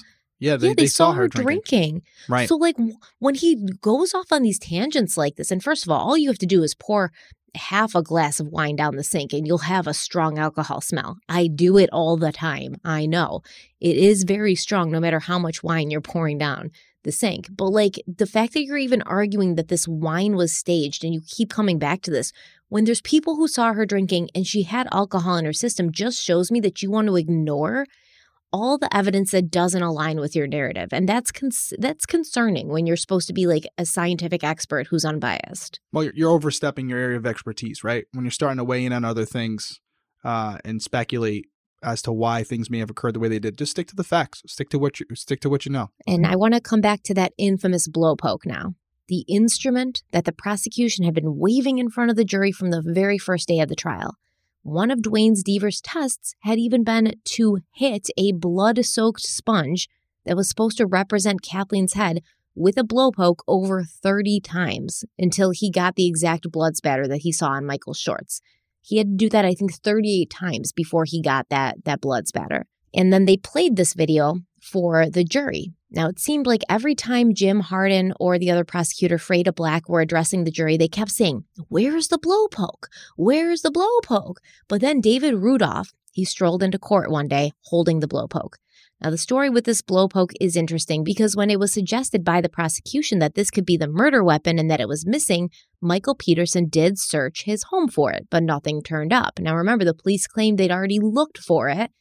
yeah, they, yeah, they, they saw, saw her drinking. drinking. Right. So, like, when he goes off on these tangents like this, and first of all, all you have to do is pour half a glass of wine down the sink and you'll have a strong alcohol smell. I do it all the time. I know. It is very strong no matter how much wine you're pouring down the sink. But, like, the fact that you're even arguing that this wine was staged and you keep coming back to this when there's people who saw her drinking and she had alcohol in her system just shows me that you want to ignore all the evidence that doesn't align with your narrative and that's cons- that's concerning when you're supposed to be like a scientific expert who's unbiased Well, you're, you're overstepping your area of expertise, right? When you're starting to weigh in on other things uh, and speculate as to why things may have occurred the way they did, just stick to the facts. Stick to what you stick to what you know. and i want to come back to that infamous blowpoke now the instrument that the prosecution had been waving in front of the jury from the very first day of the trial. One of Duane's Deaver's tests had even been to hit a blood soaked sponge that was supposed to represent Kathleen's head with a blowpoke over 30 times until he got the exact blood spatter that he saw on Michael's shorts. He had to do that, I think, 38 times before he got that, that blood spatter. And then they played this video for the jury. Now, it seemed like every time Jim Hardin or the other prosecutor, Freda Black, were addressing the jury, they kept saying, Where's the blowpoke? Where's the blowpoke? But then David Rudolph, he strolled into court one day holding the blowpoke. Now, the story with this blowpoke is interesting because when it was suggested by the prosecution that this could be the murder weapon and that it was missing, Michael Peterson did search his home for it, but nothing turned up. Now, remember, the police claimed they'd already looked for it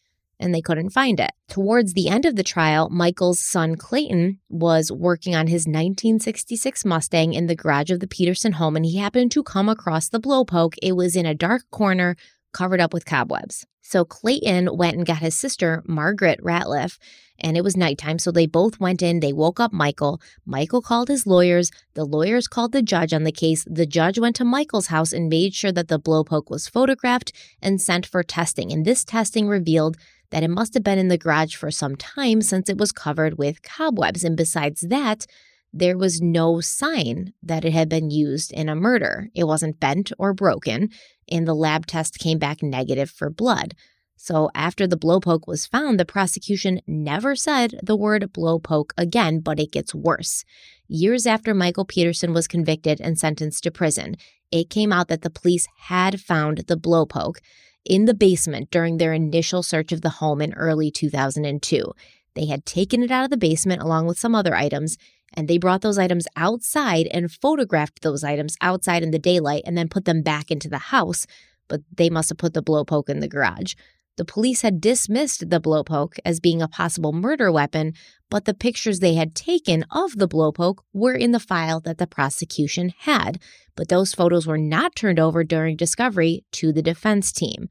and they couldn't find it. Towards the end of the trial, Michael's son Clayton was working on his 1966 Mustang in the garage of the Peterson home and he happened to come across the blowpoke. It was in a dark corner covered up with cobwebs. So Clayton went and got his sister, Margaret Ratliff, and it was nighttime. So they both went in. They woke up Michael. Michael called his lawyers. The lawyers called the judge on the case. The judge went to Michael's house and made sure that the blowpoke was photographed and sent for testing. And this testing revealed that it must have been in the garage for some time since it was covered with cobwebs. And besides that, there was no sign that it had been used in a murder. It wasn't bent or broken, and the lab test came back negative for blood. So, after the blowpoke was found, the prosecution never said the word blowpoke again, but it gets worse. Years after Michael Peterson was convicted and sentenced to prison, it came out that the police had found the blowpoke in the basement during their initial search of the home in early 2002. They had taken it out of the basement along with some other items and they brought those items outside and photographed those items outside in the daylight and then put them back into the house, but they must have put the blowpoke in the garage. The police had dismissed the blowpoke as being a possible murder weapon, but the pictures they had taken of the blowpoke were in the file that the prosecution had. But those photos were not turned over during discovery to the defense team.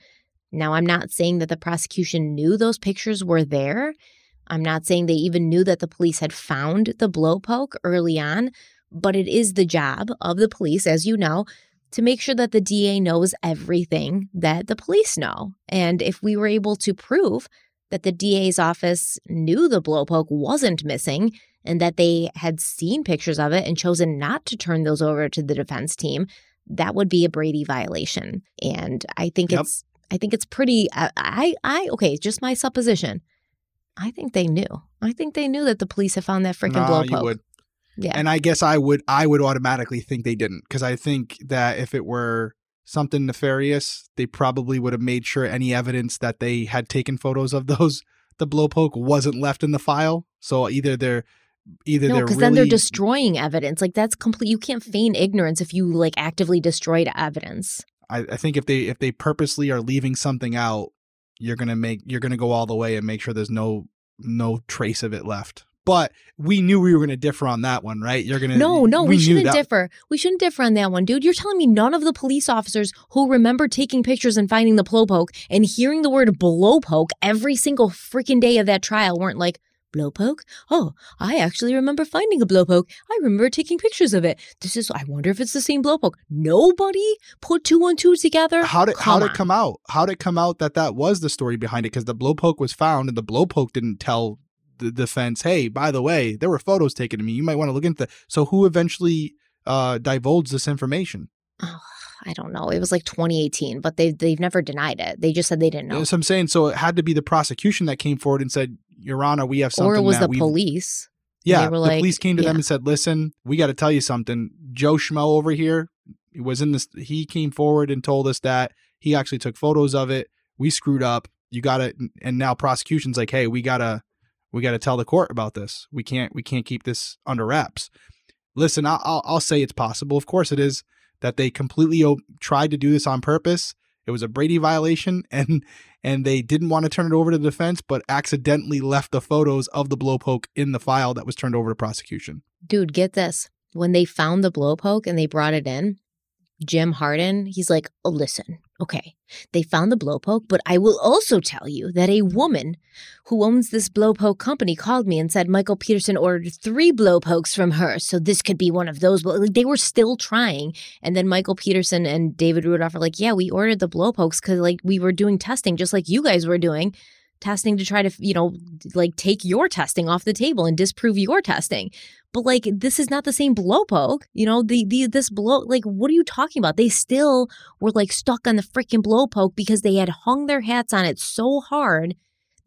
Now, I'm not saying that the prosecution knew those pictures were there. I'm not saying they even knew that the police had found the blowpoke early on, but it is the job of the police, as you know, to make sure that the DA knows everything that the police know. And if we were able to prove that the DA's office knew the blowpoke wasn't missing and that they had seen pictures of it and chosen not to turn those over to the defense team, that would be a Brady violation. And I think yep. it's I think it's pretty I, I okay, just my supposition. I think they knew. I think they knew that the police had found that freaking nah, blowpoke. Yeah. And I guess I would I would automatically think they didn't because I think that if it were something nefarious, they probably would have made sure any evidence that they had taken photos of those the blowpoke wasn't left in the file. So either they're either no, because really... then they're destroying evidence. Like that's complete. You can't feign ignorance if you like actively destroyed evidence. I, I think if they if they purposely are leaving something out, you're gonna make you're gonna go all the way and make sure there's no no trace of it left. But we knew we were gonna differ on that one, right? You're gonna No, no, we, we shouldn't differ. We shouldn't differ on that one, dude. You're telling me none of the police officers who remember taking pictures and finding the blowpoke and hearing the word blowpoke every single freaking day of that trial weren't like, Blowpoke? Oh, I actually remember finding a blowpoke. I remember taking pictures of it. This is, I wonder if it's the same blowpoke. Nobody put two and two together. How did how did it come out? How did it come out that that was the story behind it? Because the blowpoke was found, and the blowpoke didn't tell the defense, "Hey, by the way, there were photos taken of me. You might want to look into." That. So, who eventually uh, divulged this information? Oh, I don't know. It was like 2018, but they they've never denied it. They just said they didn't know. So I'm saying, so it had to be the prosecution that came forward and said, Your Honor, we have something. Or it was the police. Yeah, the like, police came to yeah. them and said, "Listen, we got to tell you something. Joe Schmo over here was in this. He came forward and told us that he actually took photos of it. We screwed up. You got it." and now prosecution's like, hey, we gotta, we gotta tell the court about this. We can't, we can't keep this under wraps. Listen, I'll, I'll, I'll say it's possible. Of course, it is that they completely tried to do this on purpose. It was a Brady violation, and and they didn't want to turn it over to the defense, but accidentally left the photos of the blowpoke in the file that was turned over to prosecution. Dude, get this. When they found the blowpoke and they brought it in, Jim Hardin, he's like, oh, listen, okay, they found the blowpoke, but I will also tell you that a woman who owns this blowpoke company called me and said Michael Peterson ordered three blowpokes from her. So this could be one of those. But like, they were still trying. And then Michael Peterson and David Rudolph are like, yeah, we ordered the blowpokes because like we were doing testing just like you guys were doing testing to try to, you know, like take your testing off the table and disprove your testing. But like this is not the same blowpoke. You know, the the this blow like what are you talking about? They still were like stuck on the freaking blowpoke because they had hung their hats on it so hard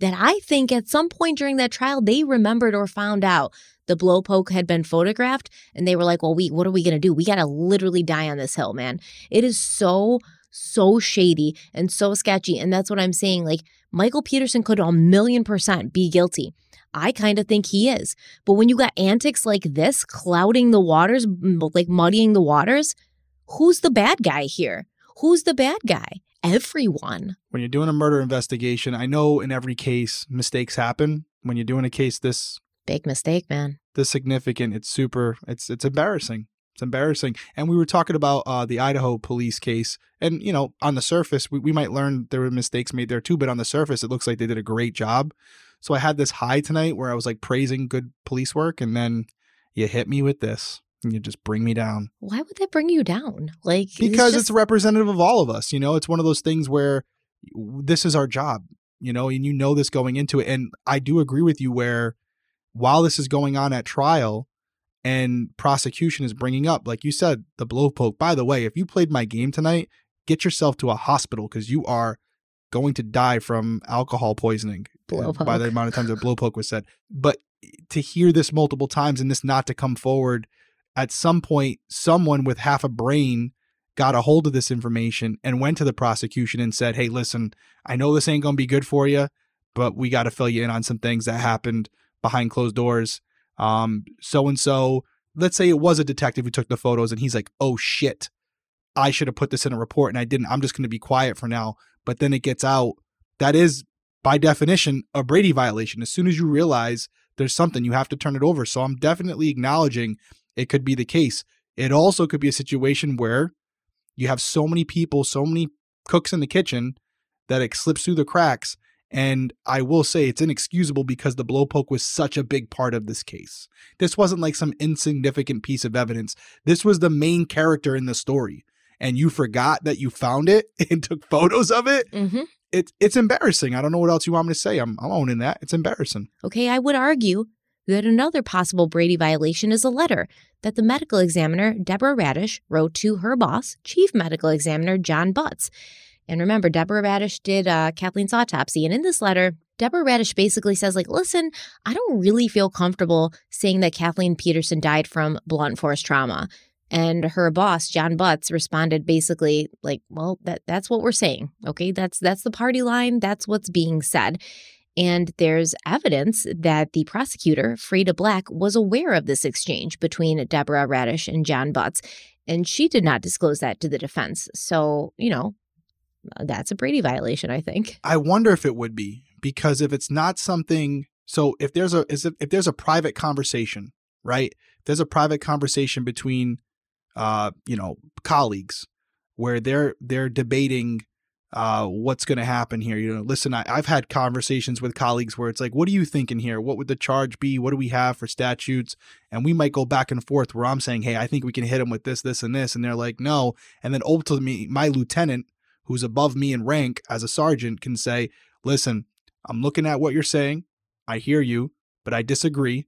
that I think at some point during that trial they remembered or found out the blowpoke had been photographed and they were like, "Well, we what are we going to do? We got to literally die on this hill, man." It is so so shady and so sketchy and that's what I'm saying like Michael Peterson could a million percent be guilty. I kind of think he is. But when you got antics like this clouding the waters, like muddying the waters, who's the bad guy here? Who's the bad guy? Everyone. When you're doing a murder investigation, I know in every case mistakes happen. When you're doing a case this big mistake, man. This significant, it's super it's it's embarrassing. It's embarrassing. And we were talking about uh, the Idaho police case. And, you know, on the surface, we, we might learn there were mistakes made there too, but on the surface, it looks like they did a great job. So I had this high tonight where I was like praising good police work, and then you hit me with this. And you just bring me down. Why would that bring you down? Like because it's, just... it's representative of all of us. You know, it's one of those things where this is our job. You know, and you know this going into it. And I do agree with you where while this is going on at trial, and prosecution is bringing up, like you said, the blowpoke. By the way, if you played my game tonight, get yourself to a hospital because you are going to die from alcohol poisoning blowpoke. by the amount of times that blowpoke was said. But to hear this multiple times and this not to come forward, at some point, someone with half a brain got a hold of this information and went to the prosecution and said, Hey, listen, I know this ain't going to be good for you, but we got to fill you in on some things that happened behind closed doors. Um, so and so, let's say it was a detective who took the photos and he's like, Oh shit, I should have put this in a report and I didn't. I'm just going to be quiet for now but then it gets out, that is by definition a Brady violation. As soon as you realize there's something, you have to turn it over. So I'm definitely acknowledging it could be the case. It also could be a situation where you have so many people, so many cooks in the kitchen that it slips through the cracks. And I will say it's inexcusable because the blowpoke was such a big part of this case. This wasn't like some insignificant piece of evidence. This was the main character in the story and you forgot that you found it and took photos of it, mm-hmm. it's it's embarrassing. I don't know what else you want me to say. I'm I'm owning that. It's embarrassing. Okay, I would argue that another possible Brady violation is a letter that the medical examiner Deborah Radisch wrote to her boss, Chief Medical Examiner John Butts. And remember, Deborah Radisch did uh, Kathleen's autopsy, and in this letter, Deborah Radisch basically says, like, listen, I don't really feel comfortable saying that Kathleen Peterson died from blunt force trauma. And her boss, John Butts, responded basically like, "Well, that that's what we're saying. Okay, that's that's the party line. That's what's being said." And there's evidence that the prosecutor, Freda Black, was aware of this exchange between Deborah Radisch and John Butts, and she did not disclose that to the defense. So, you know, that's a Brady violation, I think. I wonder if it would be because if it's not something, so if there's a if, if there's a private conversation, right? there's a private conversation between uh, you know, colleagues where they're they're debating uh, what's going to happen here. You know, listen, I, have had conversations with colleagues where it's like, what are you thinking here? What would the charge be? What do we have for statutes? And we might go back and forth where I'm saying, hey, I think we can hit them with this, this, and this. And they're like, no. And then ultimately, my lieutenant, who's above me in rank as a sergeant, can say, listen, I'm looking at what you're saying. I hear you, but I disagree.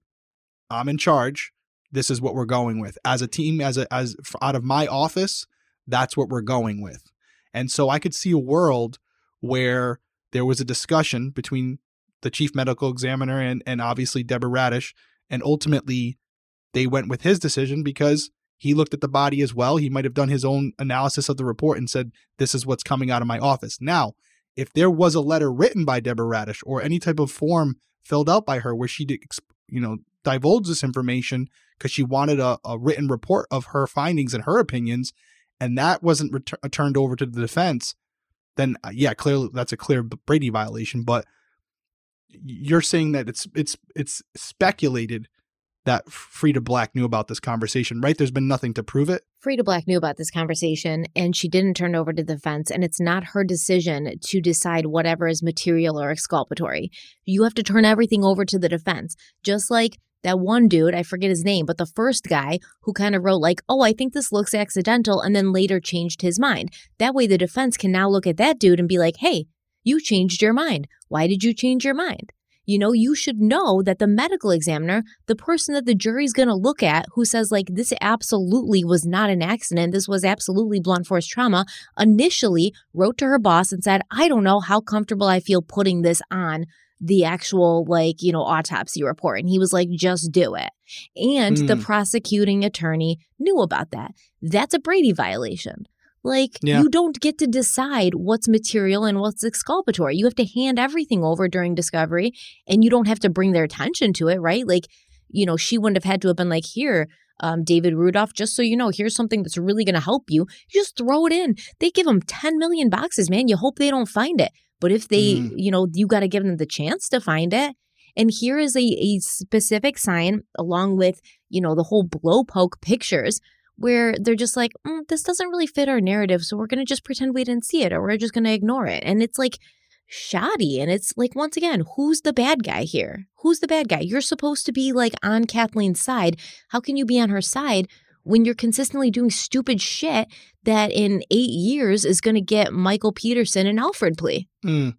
I'm in charge this is what we're going with as a team as a as out of my office that's what we're going with and so i could see a world where there was a discussion between the chief medical examiner and and obviously deborah radisch and ultimately they went with his decision because he looked at the body as well he might have done his own analysis of the report and said this is what's coming out of my office now if there was a letter written by deborah radisch or any type of form filled out by her where she you know divulge this information because she wanted a, a, written report of her findings and her opinions, and that wasn't ret- turned over to the defense, then uh, yeah, clearly that's a clear Brady violation. But you're saying that it's it's it's speculated that Freda Black knew about this conversation, right? There's been nothing to prove it. Freda Black knew about this conversation and she didn't turn over to the defense, and it's not her decision to decide whatever is material or exculpatory. You have to turn everything over to the defense. Just like that one dude, I forget his name, but the first guy who kind of wrote, like, oh, I think this looks accidental, and then later changed his mind. That way, the defense can now look at that dude and be like, hey, you changed your mind. Why did you change your mind? You know, you should know that the medical examiner, the person that the jury's going to look at who says, like, this absolutely was not an accident, this was absolutely blunt force trauma, initially wrote to her boss and said, I don't know how comfortable I feel putting this on the actual like you know autopsy report and he was like just do it and mm. the hmm. prosecuting attorney knew about that that's a brady violation like yeah. you don't get to decide what's material and what's exculpatory you have to hand everything over during discovery and you don't have to bring their attention to it right like you know she wouldn't have had to have been like here um, David Rudolph, just so you know, here's something that's really going to help you. You just throw it in. They give them 10 million boxes, man. You hope they don't find it. But if they, mm. you know, you got to give them the chance to find it. And here is a, a specific sign along with, you know, the whole blow poke pictures where they're just like, mm, this doesn't really fit our narrative. So we're going to just pretend we didn't see it or we're just going to ignore it. And it's like shoddy. And it's like, once again, who's the bad guy here? Who's the bad guy? You're supposed to be like on Kathleen's side. How can you be on her side when you're consistently doing stupid shit that in eight years is going to get Michael Peterson an Alford plea. Mm.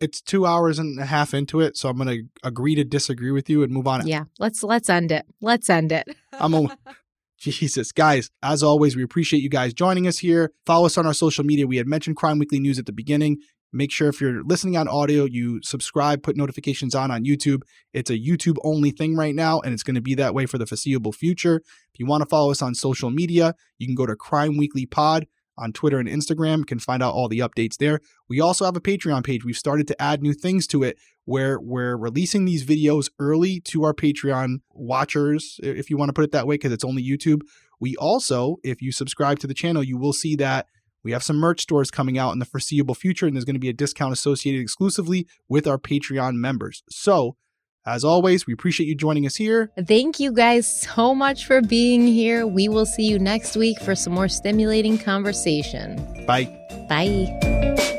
It's two hours and a half into it, so I'm going to agree to disagree with you and move on. Yeah, let's let's end it. Let's end it. I'm a Jesus, guys, as always, we appreciate you guys joining us here. Follow us on our social media. We had mentioned Crime Weekly News at the beginning. Make sure if you're listening on audio, you subscribe, put notifications on on YouTube. It's a YouTube only thing right now, and it's going to be that way for the foreseeable future. If you want to follow us on social media, you can go to Crime Weekly Pod on Twitter and Instagram. You can find out all the updates there. We also have a Patreon page. We've started to add new things to it where we're releasing these videos early to our Patreon watchers, if you want to put it that way, because it's only YouTube. We also, if you subscribe to the channel, you will see that we have some merch stores coming out in the foreseeable future, and there's going to be a discount associated exclusively with our Patreon members. So, as always, we appreciate you joining us here. Thank you guys so much for being here. We will see you next week for some more stimulating conversation. Bye. Bye.